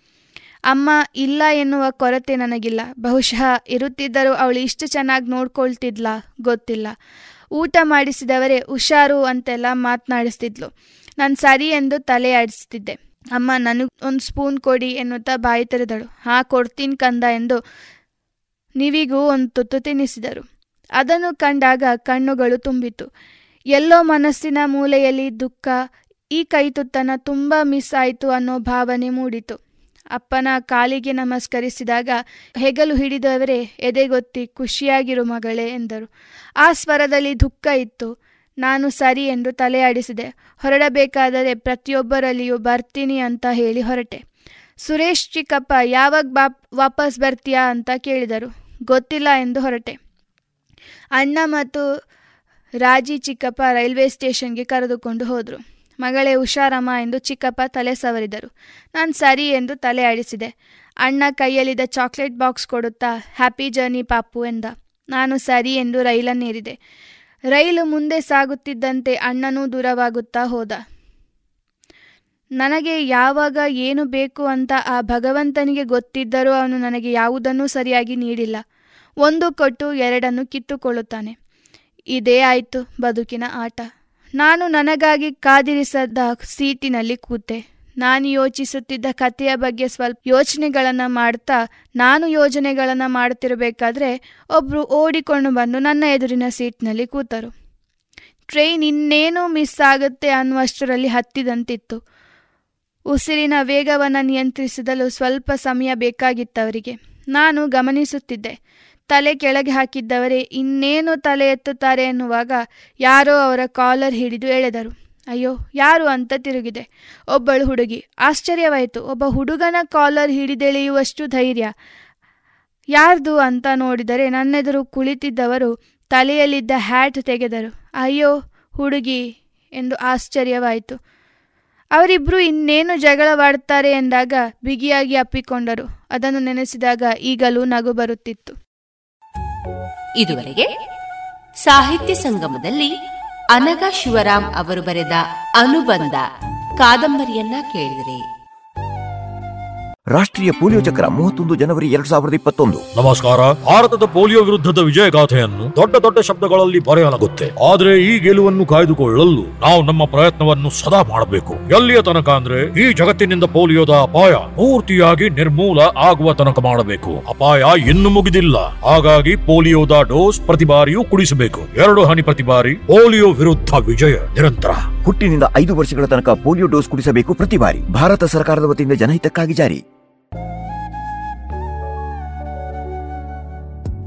ಅಮ್ಮ, ಇಲ್ಲ ಎನ್ನುವ ಕೊರತೆ ನನಗಿಲ್ಲ. ಬಹುಶಃ ಇರುತ್ತಿದ್ದರೂ ಅವಳು ಇಷ್ಟು ಚೆನ್ನಾಗಿ ನೋಡ್ಕೊಳ್ತಿದ್ಲಾ? ಗೊತ್ತಿಲ್ಲ. ಊಟ ಮಾಡಿಸಿದವರೇ ಹುಷಾರು ಅಂತೆಲ್ಲ ಮಾತನಾಡಿಸ್ತಿದ್ಲು. ನಾನು ಸರಿ ಎಂದು ತಲೆ ಆಡಿಸ್ತಿದ್ದೆ. ಅಮ್ಮ, ನನಗೆ ಒಂದು ಸ್ಪೂನ್ ಕೊಡಿ ಎನ್ನುತ್ತಾ ಬಾಯಿ ತೆರೆದಳು. ಹಾ, ಕೊಡ್ತೀನಿ ಕಂದ ಎಂದು ನೀವಿಗೂ ಒಂದು ತುತ್ತು ತಿನ್ನಿಸಿದರು. ಅದನ್ನು ಕಂಡಾಗ ಕಣ್ಣುಗಳು ತುಂಬಿತು ಎಲ್ಲೋ ಮನಸ್ಸಿನ ಮೂಲೆಯಲ್ಲಿ ದುಃಖ, ಈ ಕೈತುತ್ತನ ತುಂಬ ಮಿಸ್ ಆಯಿತು ಅನ್ನೋ ಭಾವನೆ ಮೂಡಿತು. ಅಪ್ಪನ ಕಾಲಿಗೆ ನಮಸ್ಕರಿಸಿದಾಗ ಹೆಗಲು ಹಿಡಿದವರೇ, ಎದೆಗೊತ್ತಿ ಖುಷಿಯಾಗಿರು ಮಗಳೇ ಎಂದರು. ಆ ಸ್ವರದಲ್ಲಿ ದುಃಖ ಇತ್ತು. ನಾನು ಸರಿ ಎಂದು ತಲೆಯಾಡಿಸಿದೆ ಹೊರಡಬೇಕಾದರೆ ಪ್ರತಿಯೊಬ್ಬರಲ್ಲಿಯೂ ಬರ್ತೀನಿ ಅಂತ ಹೇಳಿ ಹೊರಟೆ. ಸುರೇಶ್ ಚಿಕ್ಕಪ್ಪ, ಯಾವಾಗ ಬಾಪ್ ವಾಪಸ್ ಬರ್ತೀಯಾ ಅಂತ ಕೇಳಿದರು. ಗೊತ್ತಿಲ್ಲ ಎಂದು ಹೊರಟೆ. ಅಣ್ಣ ಮತ್ತು ರಾಜಿ ಚಿಕ್ಕಪ್ಪ ರೈಲ್ವೆ ಸ್ಟೇಷನ್ಗೆ ಕರೆದುಕೊಂಡು ಹೋದರು. ಮಗಳೇ ಹುಷಾರಮ್ಮ ಎಂದು ಚಿಕ್ಕಪ್ಪ ತಲೆ ಸವರಿದರು. ನಾನು ಸರಿ ಎಂದು ತಲೆ ಆಡಿಸಿದೆ. ಅಣ್ಣ ಕೈಯಲ್ಲಿದ್ದ ಚಾಕ್ಲೇಟ್ ಬಾಕ್ಸ್ ಕೊಡುತ್ತಾ, ಹ್ಯಾಪಿ ಜರ್ನಿ ಪಾಪು ಎಂದ. ನಾನು ಸರಿ ಎಂದು ರೈಲನ್ನೇರಿದೆ ರೈಲು ಮುಂದೆ ಸಾಗುತ್ತಿದ್ದಂತೆ ಅಣ್ಣನೂ ದೂರವಾಗುತ್ತಾ ಹೋದ. ನನಗೆ ಯಾವಾಗ ಏನು ಬೇಕು ಅಂತ ಆ ಭಗವಂತನಿಗೆ ಗೊತ್ತಿದ್ದರೂ ಅವನು ನನಗೆ ಯಾವುದನ್ನೂ ಸರಿಯಾಗಿ ನೀಡಿಲ್ಲ. ಒಂದು ಕೊಟ್ಟು ಎರಡನ್ನು ಕಿತ್ತುಕೊಳ್ಳುತ್ತಾನೆ. ಇದೇ ಆಯಿತು ಬದುಕಿನ ಆಟ. ನಾನು ನನಗಾಗಿ ಕಾದಿರಿಸದ ಸೀಟಿನಲ್ಲಿ ಕೂತೆ. ನಾನು ಯೋಚಿಸುತ್ತಿದ್ದ ಕಥೆಯ ಬಗ್ಗೆ ಸ್ವಲ್ಪ ಯೋಚನೆಗಳನ್ನು ಮಾಡ್ತಾ, ನಾನು ಯೋಜನೆಗಳನ್ನು ಮಾಡ್ತಿರಬೇಕಾದ್ರೆ ಒಬ್ಬರು ಓಡಿಕೊಂಡು ಬಂದು ನನ್ನ ಎದುರಿನ ಸೀಟ್ನಲ್ಲಿ ಕೂತರು. ಟ್ರೈನ್ ಇನ್ನೇನೂ ಮಿಸ್ ಆಗುತ್ತೆ ಅನ್ನುವಷ್ಟರಲ್ಲಿ ಹತ್ತಿದಂತಿತ್ತು. ಉಸಿರಿನ ವೇಗವನ್ನು ನಿಯಂತ್ರಿಸಲು ಸ್ವಲ್ಪ ಸಮಯ ಬೇಕಾಗಿತ್ತವರಿಗೆ. ನಾನು ಗಮನಿಸುತ್ತಿದ್ದೆ. ತಲೆ ಕೆಳಗೆ ಹಾಕಿದ್ದವರೇ, ಇನ್ನೇನು ತಲೆ ಎತ್ತುತ್ತಾರೆ ಎನ್ನುವಾಗ ಯಾರೋ ಅವರ ಕಾಲರ್ ಹಿಡಿದು ಎಳೆದರು. ಅಯ್ಯೋ, ಯಾರು ಅಂತ ತಿರುಗಿದೆ. ಒಬ್ಬಳು ಹುಡುಗಿ. ಆಶ್ಚರ್ಯವಾಯಿತು. ಒಬ್ಬ ಹುಡುಗನ ಕಾಲರ್ ಹಿಡಿದೆಳೆಯುವಷ್ಟು ಧೈರ್ಯ. ಯಾರ್ದು ಅಂತ ನೋಡಿದರೆ ನನ್ನೆದುರು ಕುಳಿತಿದ್ದವರು ತಲೆಯಲ್ಲಿದ್ದ ಹ್ಯಾಟ್ ತೆಗೆದರು. ಅಯ್ಯೋ, ಹುಡುಗಿ ಎಂದು ಆಶ್ಚರ್ಯವಾಯಿತು. ಅವರಿಬ್ಬರು ಇನ್ನೇನು ಜಗಳವಾಡುತ್ತಾರೆ ಎಂದಾಗ ಬಿಗಿಯಾಗಿ ಅಪ್ಪಿಕೊಂಡರು. ಅದನ್ನು ನೆನೆಸಿದಾಗ ಈಗಲೂ ನಗು ಬರುತ್ತಿತ್ತು. ಇದುವರೆಗೆ ಸಾಹಿತ್ಯ ಸಂಗಮದಲ್ಲಿ ಅನಗ ಶಿವರಾಮ್ ಅವರು ಬರೆದ ಅನುಬಂಧ ಕಾದಂಬರಿಯನ್ನ ಕೇಳಿದಿರಿ. ರಾಷ್ಟ್ರೀಯ ಪೋಲಿಯೋ ಚಕ್ರ ಮೂವತ್ತೊಂದು ಜನವರಿ ಎರಡ್ ಸಾವಿರದ ಇಪ್ಪತ್ತೊಂದು. ನಮಸ್ಕಾರ. ಭಾರತದ ಪೋಲಿಯೋ ವಿರುದ್ಧದ ವಿಜಯ ಗಾಥೆಯನ್ನು ದೊಡ್ಡ ದೊಡ್ಡ ಶಬ್ದಗಳಲ್ಲಿ ಬರೆಯಲಾಗುತ್ತೆ. ಆದ್ರೆ ಈ ಗೆಲುವನ್ನು ಕಾಯ್ದುಕೊಳ್ಳಲು ನಾವು ನಮ್ಮ ಪ್ರಯತ್ನವನ್ನು ಸದಾ ಮಾಡಬೇಕು. ಎಲ್ಲಿಯ ತನಕ ಅಂದ್ರೆ ಈ ಜಗತ್ತಿನಿಂದ ಪೋಲಿಯೋದ ಅಪಾಯ ಪೂರ್ತಿಯಾಗಿ ನಿರ್ಮೂಲ ಆಗುವ ತನಕ ಮಾಡಬೇಕು. ಅಪಾಯ ಇನ್ನು ಮುಗಿದಿಲ್ಲ. ಹಾಗಾಗಿ ಪೋಲಿಯೋದ ಡೋಸ್ ಪ್ರತಿ ಬಾರಿಯೂ ಕುಡಿಸಬೇಕು. ಎರಡು ಹನಿ ಪ್ರತಿ ಬಾರಿ ಪೋಲಿಯೋ ವಿರುದ್ಧ ವಿಜಯ ನಿರಂತರ. ಹುಟ್ಟಿನಿಂದ ಐದು ವರ್ಷಗಳ ತನಕ ಪೋಲಿಯೋ ಡೋಸ್ ಕುಡಿಸಬೇಕು ಪ್ರತಿ ಬಾರಿ. ಭಾರತ ಸರ್ಕಾರದ ವತಿಯಿಂದ ಜನಹಿತಕ್ಕಾಗಿ ಜಾರಿ.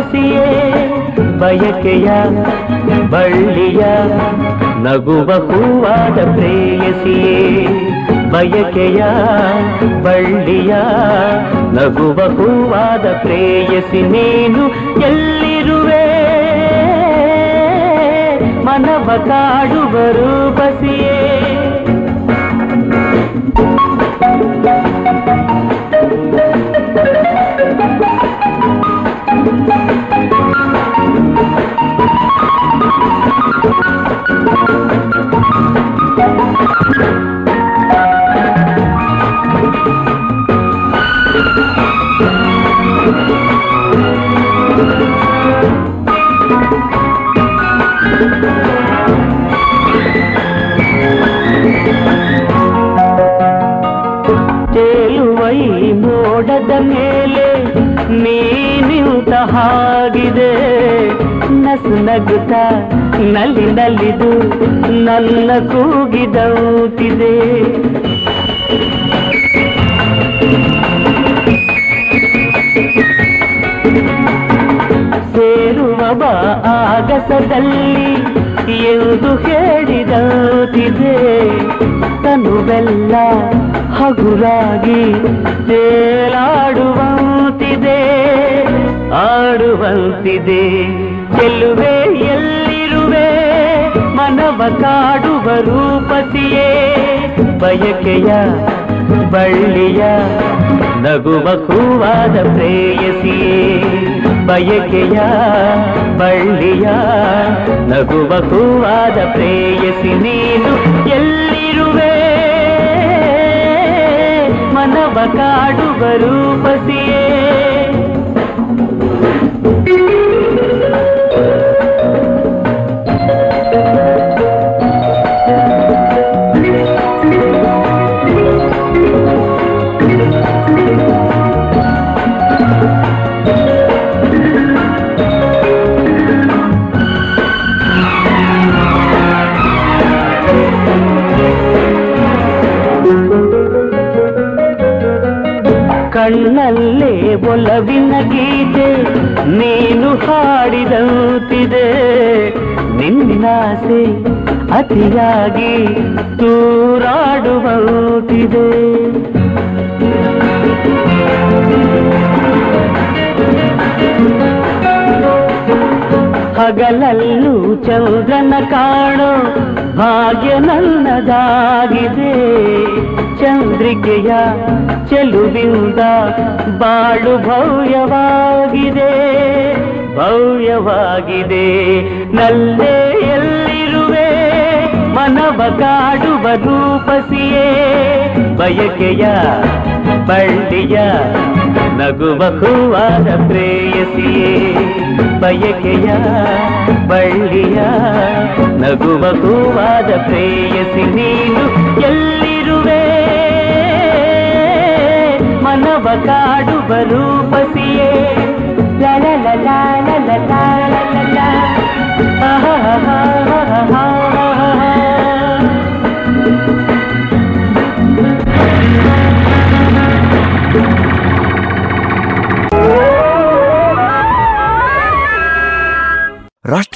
ರೂಪಸಿಯೇ ಬಯಕೆಯ ಬಳ್ಳಿಯ ನಗುವ ಹೂವಾದ ಪ್ರೇಯಸಿಯೇ, ಬಯಕೆಯ ಬಳ್ಳಿಯ ನಗುವ ಹೂವಾದ ಪ್ರೇಯಸಿ ನೀನು ಎಲ್ಲಿರುವೆ? ಮನವ ಬರು ರೂಪಸಿಯೇ ಮೋಡದ ಮೇಲೆ ನೀನಿಂತ ಹಾಗಿದೆ ನಸು ನಗುತ್ತ ನಲ್ಲಿ ನಲ್ಲಿದು ನನ್ನ ಕೂಗಿದೌತಿದೆ. ಸೇರುವ ಆಗಸದಲ್ಲಿ ಎಂದು ಹೇಳಿದೌತಿದೆ. ತನುವೆಲ್ಲ ಹಗುರಾಗಿ ತೇಲಾಡುವಂತಿದೆ ಆಡುವಂತಿದೆ. ಗೆಲ್ಲುವೆ ಎಲ್ಲಿರುವೆ ಮನವ ಕಾಡುವ ರೂಪತಿಯೇ, ಬಯಕೆಯ ಬಳ್ಳಿಯ ನಗುವ ಕೂವಾದ ಪ್ರೇಯಸಿಯೇ, ಬಯಕೆಯ ಬಳ್ಳಿಯ ನಗುವ ಕೂವಾದ ಪ್ರೇಯಸಿ ನೀನು ಎಲ್ಲಿರುವೆ? ಮನವ ಕಾಡುವ ರೂಪಸಿಯೇ ಕಣ್ಣಲ್ಲೇ ಒಲವಿನ ಗೀತೆ ನೀನು ಹಾಡಿದಂತಿದೆ. ನಿನ್ನಾಸೆ ಅತಿಯಾಗಿ ತೂರಾಡುವಂತಿದೆ. ಹಗಲಲ್ಲೂ ಚಂದ್ರನ ಕಾಣೋ ಭಾಗ್ಯ ನನ್ನದಾಗಿದೆ. ಚಂದ್ರಿಕೆಯ ಚೆಲುವಿಂದ ಬಾಳು ಭವ್ಯವಾಗಿದೆ ಭವ್ಯವಾಗಿದೆ. ನಲ್ಲೇ ಎಲ್ಲಿರುವೆ ಮನವ ಕಾಡುವ ರೂಪಸಿಯೇ. ಬಯಕೆಯ ಬಳ್ಳಿಯ ನಗುವ ಬಹುವಾದ ಪ್ರೇಯಸಿಯೇ. ಬಯಕೆಯ ಬಳ್ಳಿಯ ನಗುವ ಬಹುವಾದ ಪ್ರೇಯಸಿ ನೀನು ಎಲ್ಲಿರುವೆ ಮನವ ಕಾಡುವ ರೂಪಸಿಯೇ ಲಲ ಲಲ ಲಲ ಲಲ ಲಲ ಆಹಾ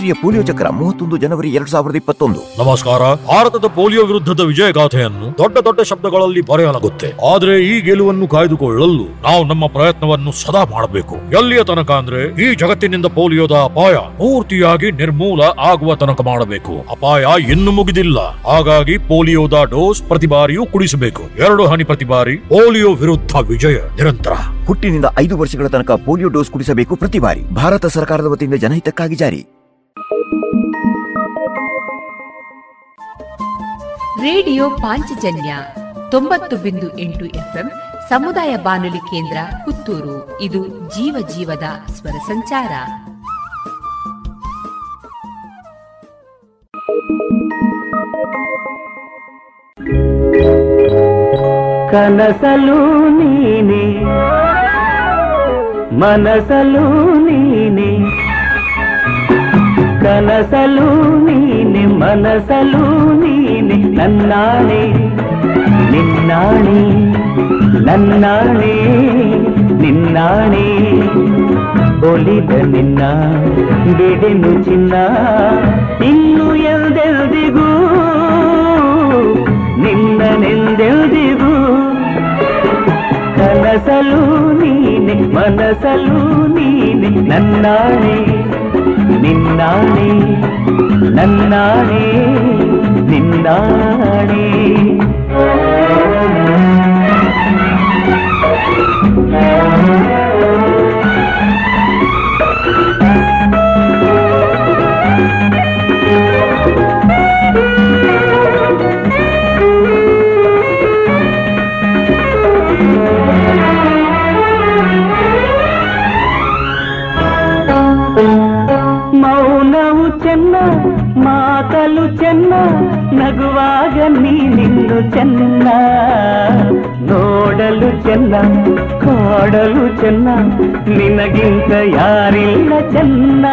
ರಾಷ್ಟ್ರೀಯ ಪೋಲಿಯೋ ಚಕ್ರ ಮೂವತ್ತೊಂದು ಜನವರಿ ಎರಡ್ ಸಾವಿರದ ಇಪ್ಪತ್ತೊಂದು. ನಮಸ್ಕಾರ. ಭಾರತದ ಪೋಲಿಯೋ ವಿರುದ್ಧದ ವಿಜಯ ಗಾಥೆಯನ್ನು ದೊಡ್ಡ ದೊಡ್ಡ ಶಬ್ದಗಳಲ್ಲಿ ಬರೆಯಲಾಗುತ್ತೆ. ಆದ್ರೆ ಈ ಗೆಲುವನ್ನು ಕಾಯ್ದುಕೊಳ್ಳಲು ನಾವು ನಮ್ಮ ಪ್ರಯತ್ನವನ್ನು ಸದಾ ಮಾಡಬೇಕು. ಎಲ್ಲಿಯ ತನಕ ಅಂದ್ರೆ ಈ ಜಗತ್ತಿನಿಂದ ಪೋಲಿಯೋದ ಅಪಾಯ ಪೂರ್ತಿಯಾಗಿ ನಿರ್ಮೂಲ ಆಗುವ ತನಕ ಮಾಡಬೇಕು. ಅಪಾಯ ಇನ್ನು ಮುಗಿದಿಲ್ಲ. ಹಾಗಾಗಿ ಪೋಲಿಯೋದ ಡೋಸ್ ಪ್ರತಿ ಬಾರಿಯೂ ಕುಡಿಸಬೇಕು. ಎರಡು ಹನಿ ಪ್ರತಿ ಬಾರಿ ಪೋಲಿಯೋ ವಿರುದ್ಧ ವಿಜಯ ನಿರಂತರ. ಹುಟ್ಟಿನಿಂದ ಐದು ವರ್ಷಗಳ ತನಕ ಪೋಲಿಯೋ ಡೋಸ್ ಕುಡಿಸಬೇಕು ಪ್ರತಿ ಬಾರಿ. ಭಾರತ ಸರ್ಕಾರದ ವತಿಯಿಂದ ಜನಹಿತಕ್ಕಾಗಿ ಜಾರಿ. ರೇಡಿಯೋ ಪಾಂಚಜನ್ಯ ತೊಂಬತ್ತು ಬಿಂದು ಎಂಟು ಎಫ್ಎಂ ಸಮುದಾಯ ಬಾನುಲಿ ಕೇಂದ್ರ ಪುತ್ತೂರು. ಇದು ಜೀವ ಜೀವದ ಸ್ವರ ಸಂಚಾರ. ಕನಸಲು ನೀನೆ, ಮನಸಲು ನೀನೆ ಕನಸಲು ನೀನೆ ಮನಸಲು ನೀನೆ ನನ್ನಾಣೆ ನಿನ್ನಾಣೆ ನನ್ನಾಣೆ ನಿನ್ನಾಣೆ ಒಲಿದ ನಿನ್ನ ಬಿಡೆನು ಚಿನ್ನ ಇನ್ನು ಎಲ್ದೆಲ್ದಿಗೂ ನಿನ್ನನೆಂದೆಲ್ದಿಗೂ ಕನಸಲು ನೀನೆ ಮನಸಲು ನೀನೆ ನನ್ನಾಣೆ ನಿನ್ನಾಣೆ ನನ್ನಾಣೆ ನಿನ್ನಾಣೆ ಮೌನವು ನಗುವಾಗ ನೀನಿಂದು ಚೆನ್ನ. ನೋಡಲು ಚೆನ್ನ ಕಾಡಲು ಚೆನ್ನ ನಿನಗಿಂತ ಯಾರಿಲ್ಲ ಚೆನ್ನ.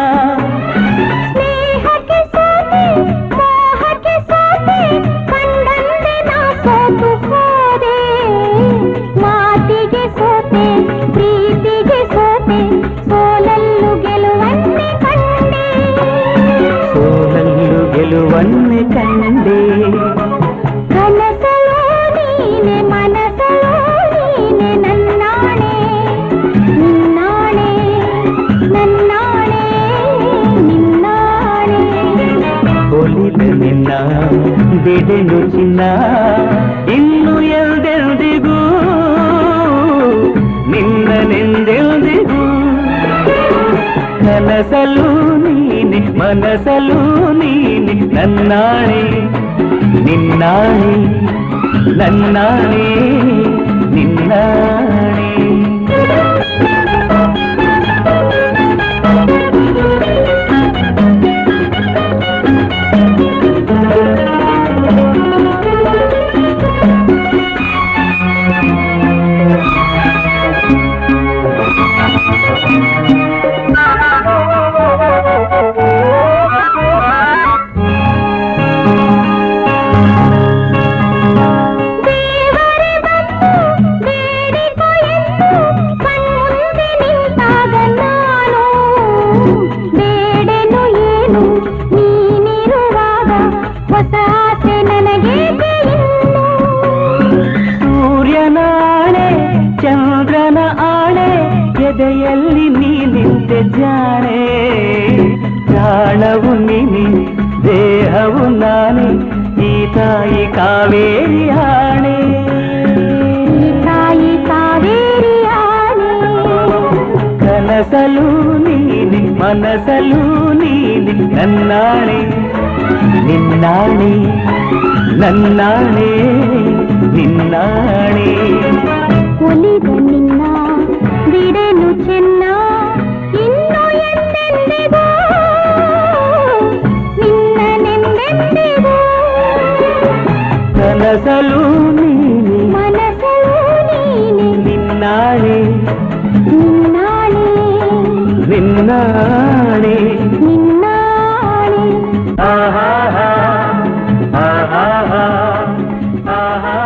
ಸ್ನೇಹಕ್ಕೆ ಬಿಡೆನು ಚಿನ್ನ ಇನ್ನು ಎಲ್ದೆಲ್ದಿಗೂ ನಿನ್ನನೆಂದೆಲ್ದಿಗೂ ಕನಸಲು ನೀನೆ ಮನಸಲು ನೀನೆ ನನ್ನಾಣೆ ನಿನ್ನಾಣೆ ನನ್ನಾಣೆ ನಿನ್ನಾಣೆ ಕಾವೇರಿ ಆಣೆ ತಾಯಿ ಕಾವೇರಿ ಆಣೆ ಕನಸಲು ನೀನೆ ಮನಸಲು ನೀನೆ ನನ್ನಾಣೆ. ನಿನ್ನಾಣೆ ನನ್ನಾಣೆ ನಿನ್ನಾಣೆ. ಕನಸಲು ನೀನೆ. ಮನಸಲು ನೀನೆ. ನಿನ್ನಾಣೆ. ನಿನ್ನಾಣೆ. ನಿನ್ನಾಣೆ. ನಿನ್ನಾಣೆ. ಆಹಾ ಆಹಾ ಆಹಾ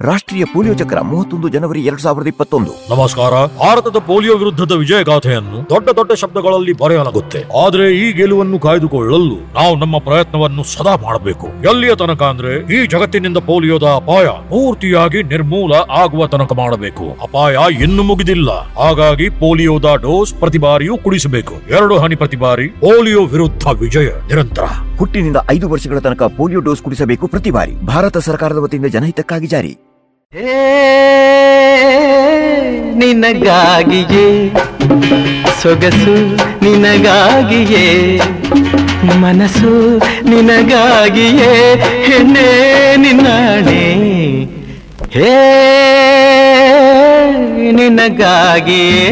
ರಾಷ್ಟ್ರೀಯ ಪೋಲಿಯೋ ಚಕ್ರ ಮೂವತ್ತೊಂದು ಜನವರಿ ಎರಡ್ ಸಾವಿರದ ಇಪ್ಪತ್ತೊಂದು. ನಮಸ್ಕಾರ. ಭಾರತದ ಪೋಲಿಯೋ ವಿರುದ್ಧದ ವಿಜಯ ಗಾಥೆಯನ್ನು ದೊಡ್ಡ ದೊಡ್ಡ ಶಬ್ದಗಳಲ್ಲಿ ಬರೆಯಲಾಗುತ್ತೆ. ಆದ್ರೆ ಈ ಗೆಲುವನ್ನು ಕಾಯ್ದುಕೊಳ್ಳಲು ನಾವು ನಮ್ಮ ಪ್ರಯತ್ನವನ್ನು ಸದಾ ಮಾಡಬೇಕು. ಎಲ್ಲಿಯ ತನಕ ಅಂದ್ರೆ ಈ ಜಗತ್ತಿನಿಂದ ಪೋಲಿಯೋದ ಅಪಾಯ ಪೂರ್ತಿಯಾಗಿ ನಿರ್ಮೂಲ ಆಗುವ ತನಕ ಮಾಡಬೇಕು. ಅಪಾಯ ಇನ್ನು ಮುಗಿದಿಲ್ಲ. ಹಾಗಾಗಿ ಪೋಲಿಯೋದ ಡೋಸ್ ಪ್ರತಿ ಬಾರಿಯೂ ಕುಡಿಸಬೇಕು. ಎರಡು ಹನಿ ಪ್ರತಿ ಬಾರಿ ಪೋಲಿಯೋ ವಿರುದ್ಧ ವಿಜಯ ನಿರಂತರ. ಹುಟ್ಟಿನಿಂದ ಐದು ವರ್ಷಗಳ ತನಕ ಪೋಲಿಯೋ ಡೋಸ್ ಕುಡಿಸಬೇಕು ಪ್ರತಿ ಬಾರಿ. ಭಾರತ ಸರ್ಕಾರದ ವತಿಯಿಂದ ಜನಹಿತಕ್ಕಾಗಿ ಜಾರಿ. ನಿನಗಾಗಿಯೇ ಸೊಗಸು ನಿನಗಾಗಿಯೇ ಮನಸ್ಸು ನಿನಗಾಗಿಯೇ ಹೆಣ್ಣೆ ನಿನ್ನಾಣೆ ಹೇ ನಿನಗಾಗಿಯೇ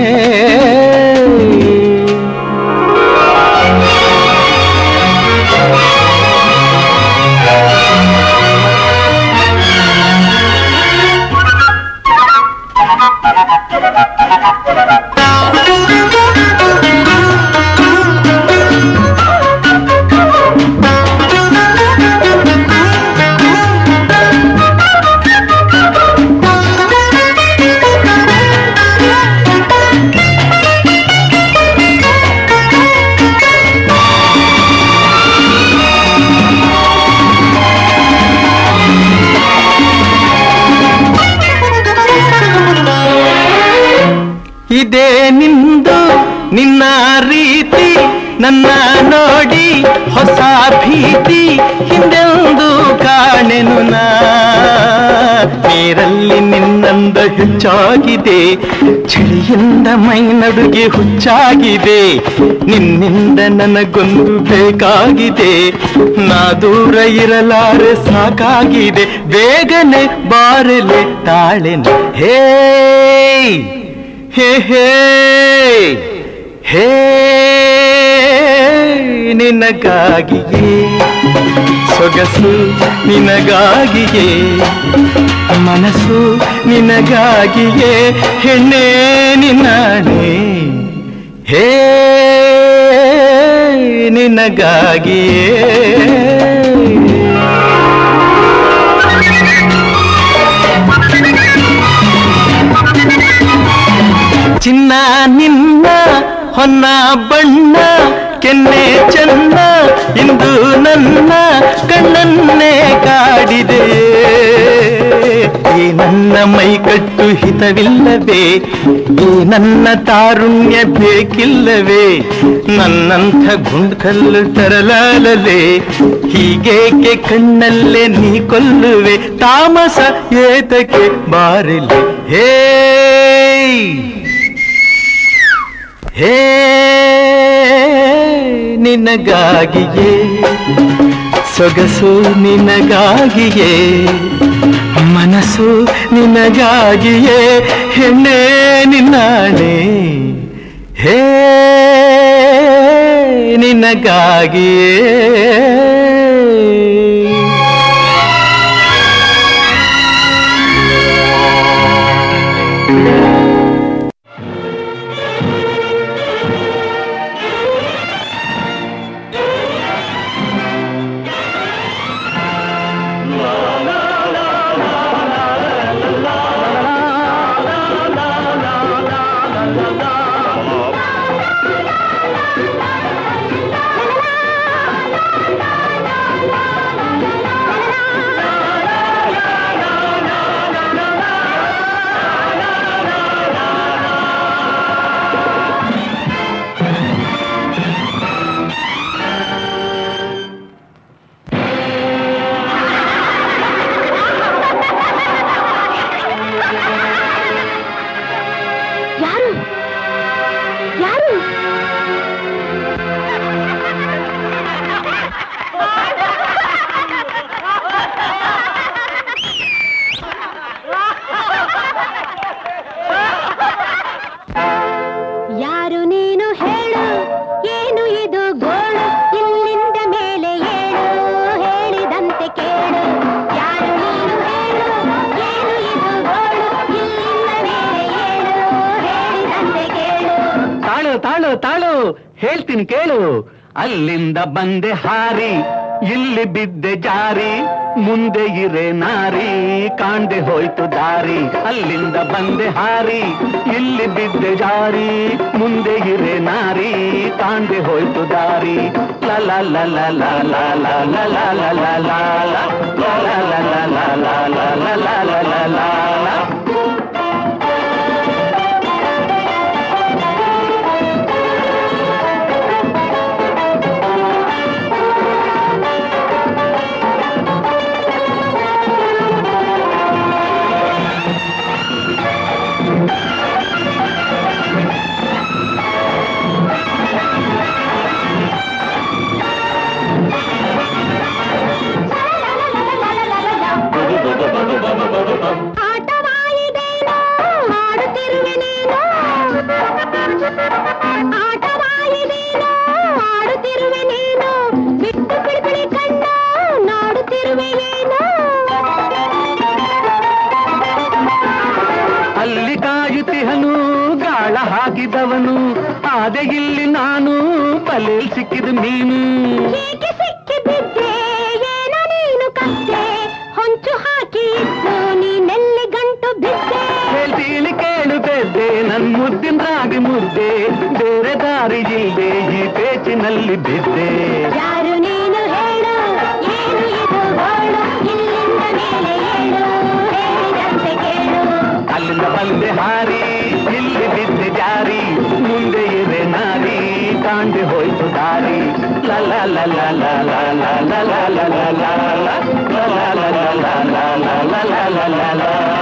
ನನ್ನ ನೋಡಿ ಹೊಸ ಭೀತಿ, ಹಿಂದೆಂದು ಕಾಣೆನು ನಾ. ನೀರಲ್ಲಿ ನಿನ್ನಂದ ಹೆಚ್ಚಾಗಿದೆ, ಚಳಿಯಿಂದ ಮೈ ನಡುಗೆ ಹುಚ್ಚಾಗಿದೆ, ನಿನ್ನಿಂದ ನನಗೊಂದು ಬೇಕಾಗಿದೆ, ನಾ ದೂರ ಇರಲಾರೆ ಸಾಕಾಗಿದೆ, ಬೇಗನೆ ಬಾರಲೆ ತಾಳೆನು ಹೇ ಹೇ ಹೇ. ಹೇ ನಿನಗಾಗಿಯೇ ಸೊಗಸು ನಿನಗಾಗಿಯೇ ಮನಸ್ಸು ನಿನಗಾಗಿಯೇ ಹೆಣ್ಣೆ ನಿನ್ನಾಣೆ ಹೇ ನಿನಗಾಗಿಯೇ. ಚಿನ್ನ ನಿನ್ನ ಹೊನ್ನ ಬಣ್ಣ, ಕೆನ್ನೆ ಚೆನ್ನ, ಇಂದು ನನ್ನ ಕಣ್ಣನ್ನೇ ಕಾಡಿದೆ. ಈ ನನ್ನ ಮೈಕಟ್ಟು ಹಿತವಿಲ್ಲವೇ, ಈ ನನ್ನ ತಾರುಣ್ಯ ಬೇಕಿಲ್ಲವೇ, ನನ್ನಂಥ ಗುಂಡ್ಕಲ್ಲು ತರಲಾಲಲೆ, ಹೀಗೇಕೆ ಕಣ್ಣಲ್ಲೇ ನೀ ಕೊಲ್ಲುವೆ, ತಾಮಸ ಏತಕ್ಕೆ ಬಾರಿಲೆ? ಹೇ ಹೇ ನಿನಗಾಗಿಯೇ ಸೊಗಸು ನಿನಗಾಗಿಯೇ ಮನಸ್ಸು ನಿನಗಾಗಿಯೇ ಹೆಣ್ಣೆ ನಿನ್ನಾಣೆ. ಹೇ ನಿನಗಾಗಿಯೇ. ಬಂದೆ ಹಾರಿ ಇಲ್ಲಿ ಬಿದ್ದೆ ಜಾರಿ ಮುಂದೆ ಇರೆ ನಾರಿ ಕಾಣ್ದೆ ಹೋಯ್ತು ದಾರಿ ಅಲ್ಲಿಂದ ಬಂದೆ ಹಾರಿ ಇಲ್ಲಿ ಬಿದ್ದೆ ಜಾರಿ ಮುಂದೆ ಇರೆ ನಾರಿ ಕಾಣ್ದೆ ಹೋಯ್ತು ದಾರಿ ಲ ಲ ಲ ಲ ಲ ಲ ಲ ಅಲ್ಲಿ ಗಾಳ ಹಾಕಿದವನು ಆದೆ ಇಲ್ಲಿ ನಾನು ಬಲೆಲ್ ಸಿಕ್ಕಿದ ನೀನು ಪೇಚಿನಲ್ಲಿ ಬಿದ್ದೆ ಯಾರು ನೀನು ಹೇಳು ಏನು ಇದು ಗೋಳು ಇಲ್ಲಿಂದ ಮೇಲೆ ಏಳು ಹೇಳಿದಂತೆ ಕೇಳು ಅಲ್ಲಿಂದ ಬಂದೆ ಹಾರಿ ಇಲ್ಲಿ ಬಿದ್ದೆ ಜಾರಿ ಮುಂದೆ ಇರೆ ನಾರಿ ಕಾಂಡೆ ಹೋಯ್ತು ದಾರಿ ಲ ಲ ಲ ಲ ಲ ಲ ಲ ಲ ಲ ಲ ಲ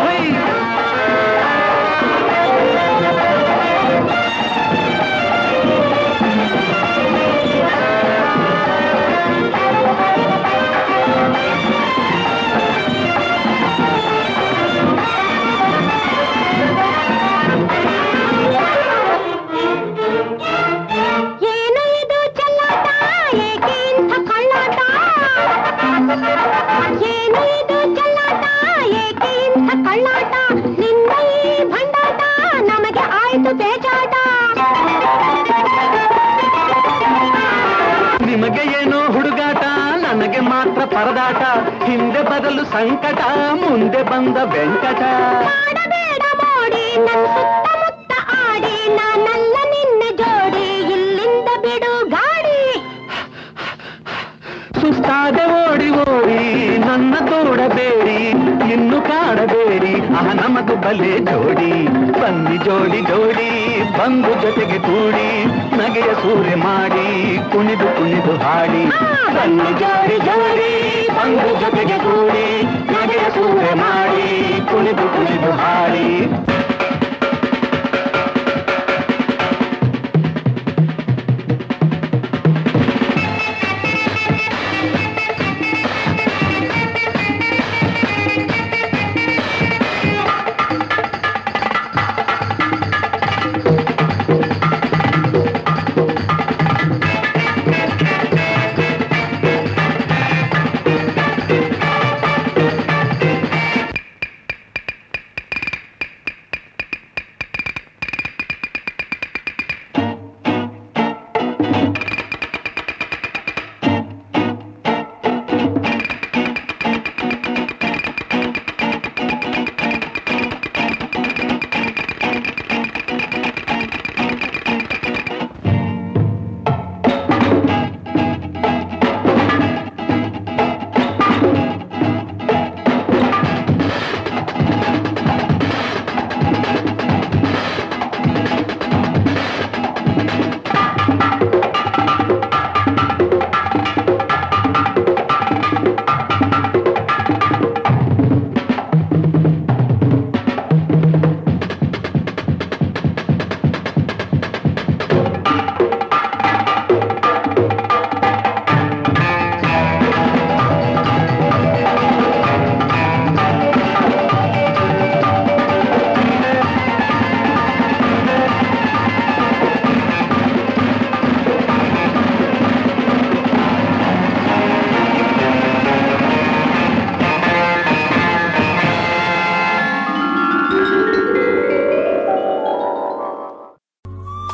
ಪರದಾಟ ಹಿಂದೆ ಬದಲು ಸಂಕಟ ಮುಂದೆ ಬಂದ ವೆಂಕಟ. ಸುಸ್ತಾದೆ ಓಡಿ ಓಡಿ ನನ್ನ ತೋಡಬೇಡಿ ಇನ್ನು ಕಾಡಬೇಡಿ ಆಹ ನಮದು ಬಲೆ ಜೋಡಿ. ಬನ್ನಿ ಜೋಡಿ ಜೋಡಿ ಬಂದು ಜೊತೆಗೆ ಕೂಡಿ ನಗೆಯ ಸೂರೆ ಮಾಡಿ ಕುಣಿದು ಕುಣಿದು ಹಾಡಿ. ಬನ್ನಿ ಜಾರಿ ಜಾರಿ ಬಂದು ಜೊತೆಗೆ ಕೂಡಿ ನಗೆಯ ಸೂರೆ ಮಾಡಿ ಕುಣಿದು ಕುಣಿದು ಹಾಡಿ.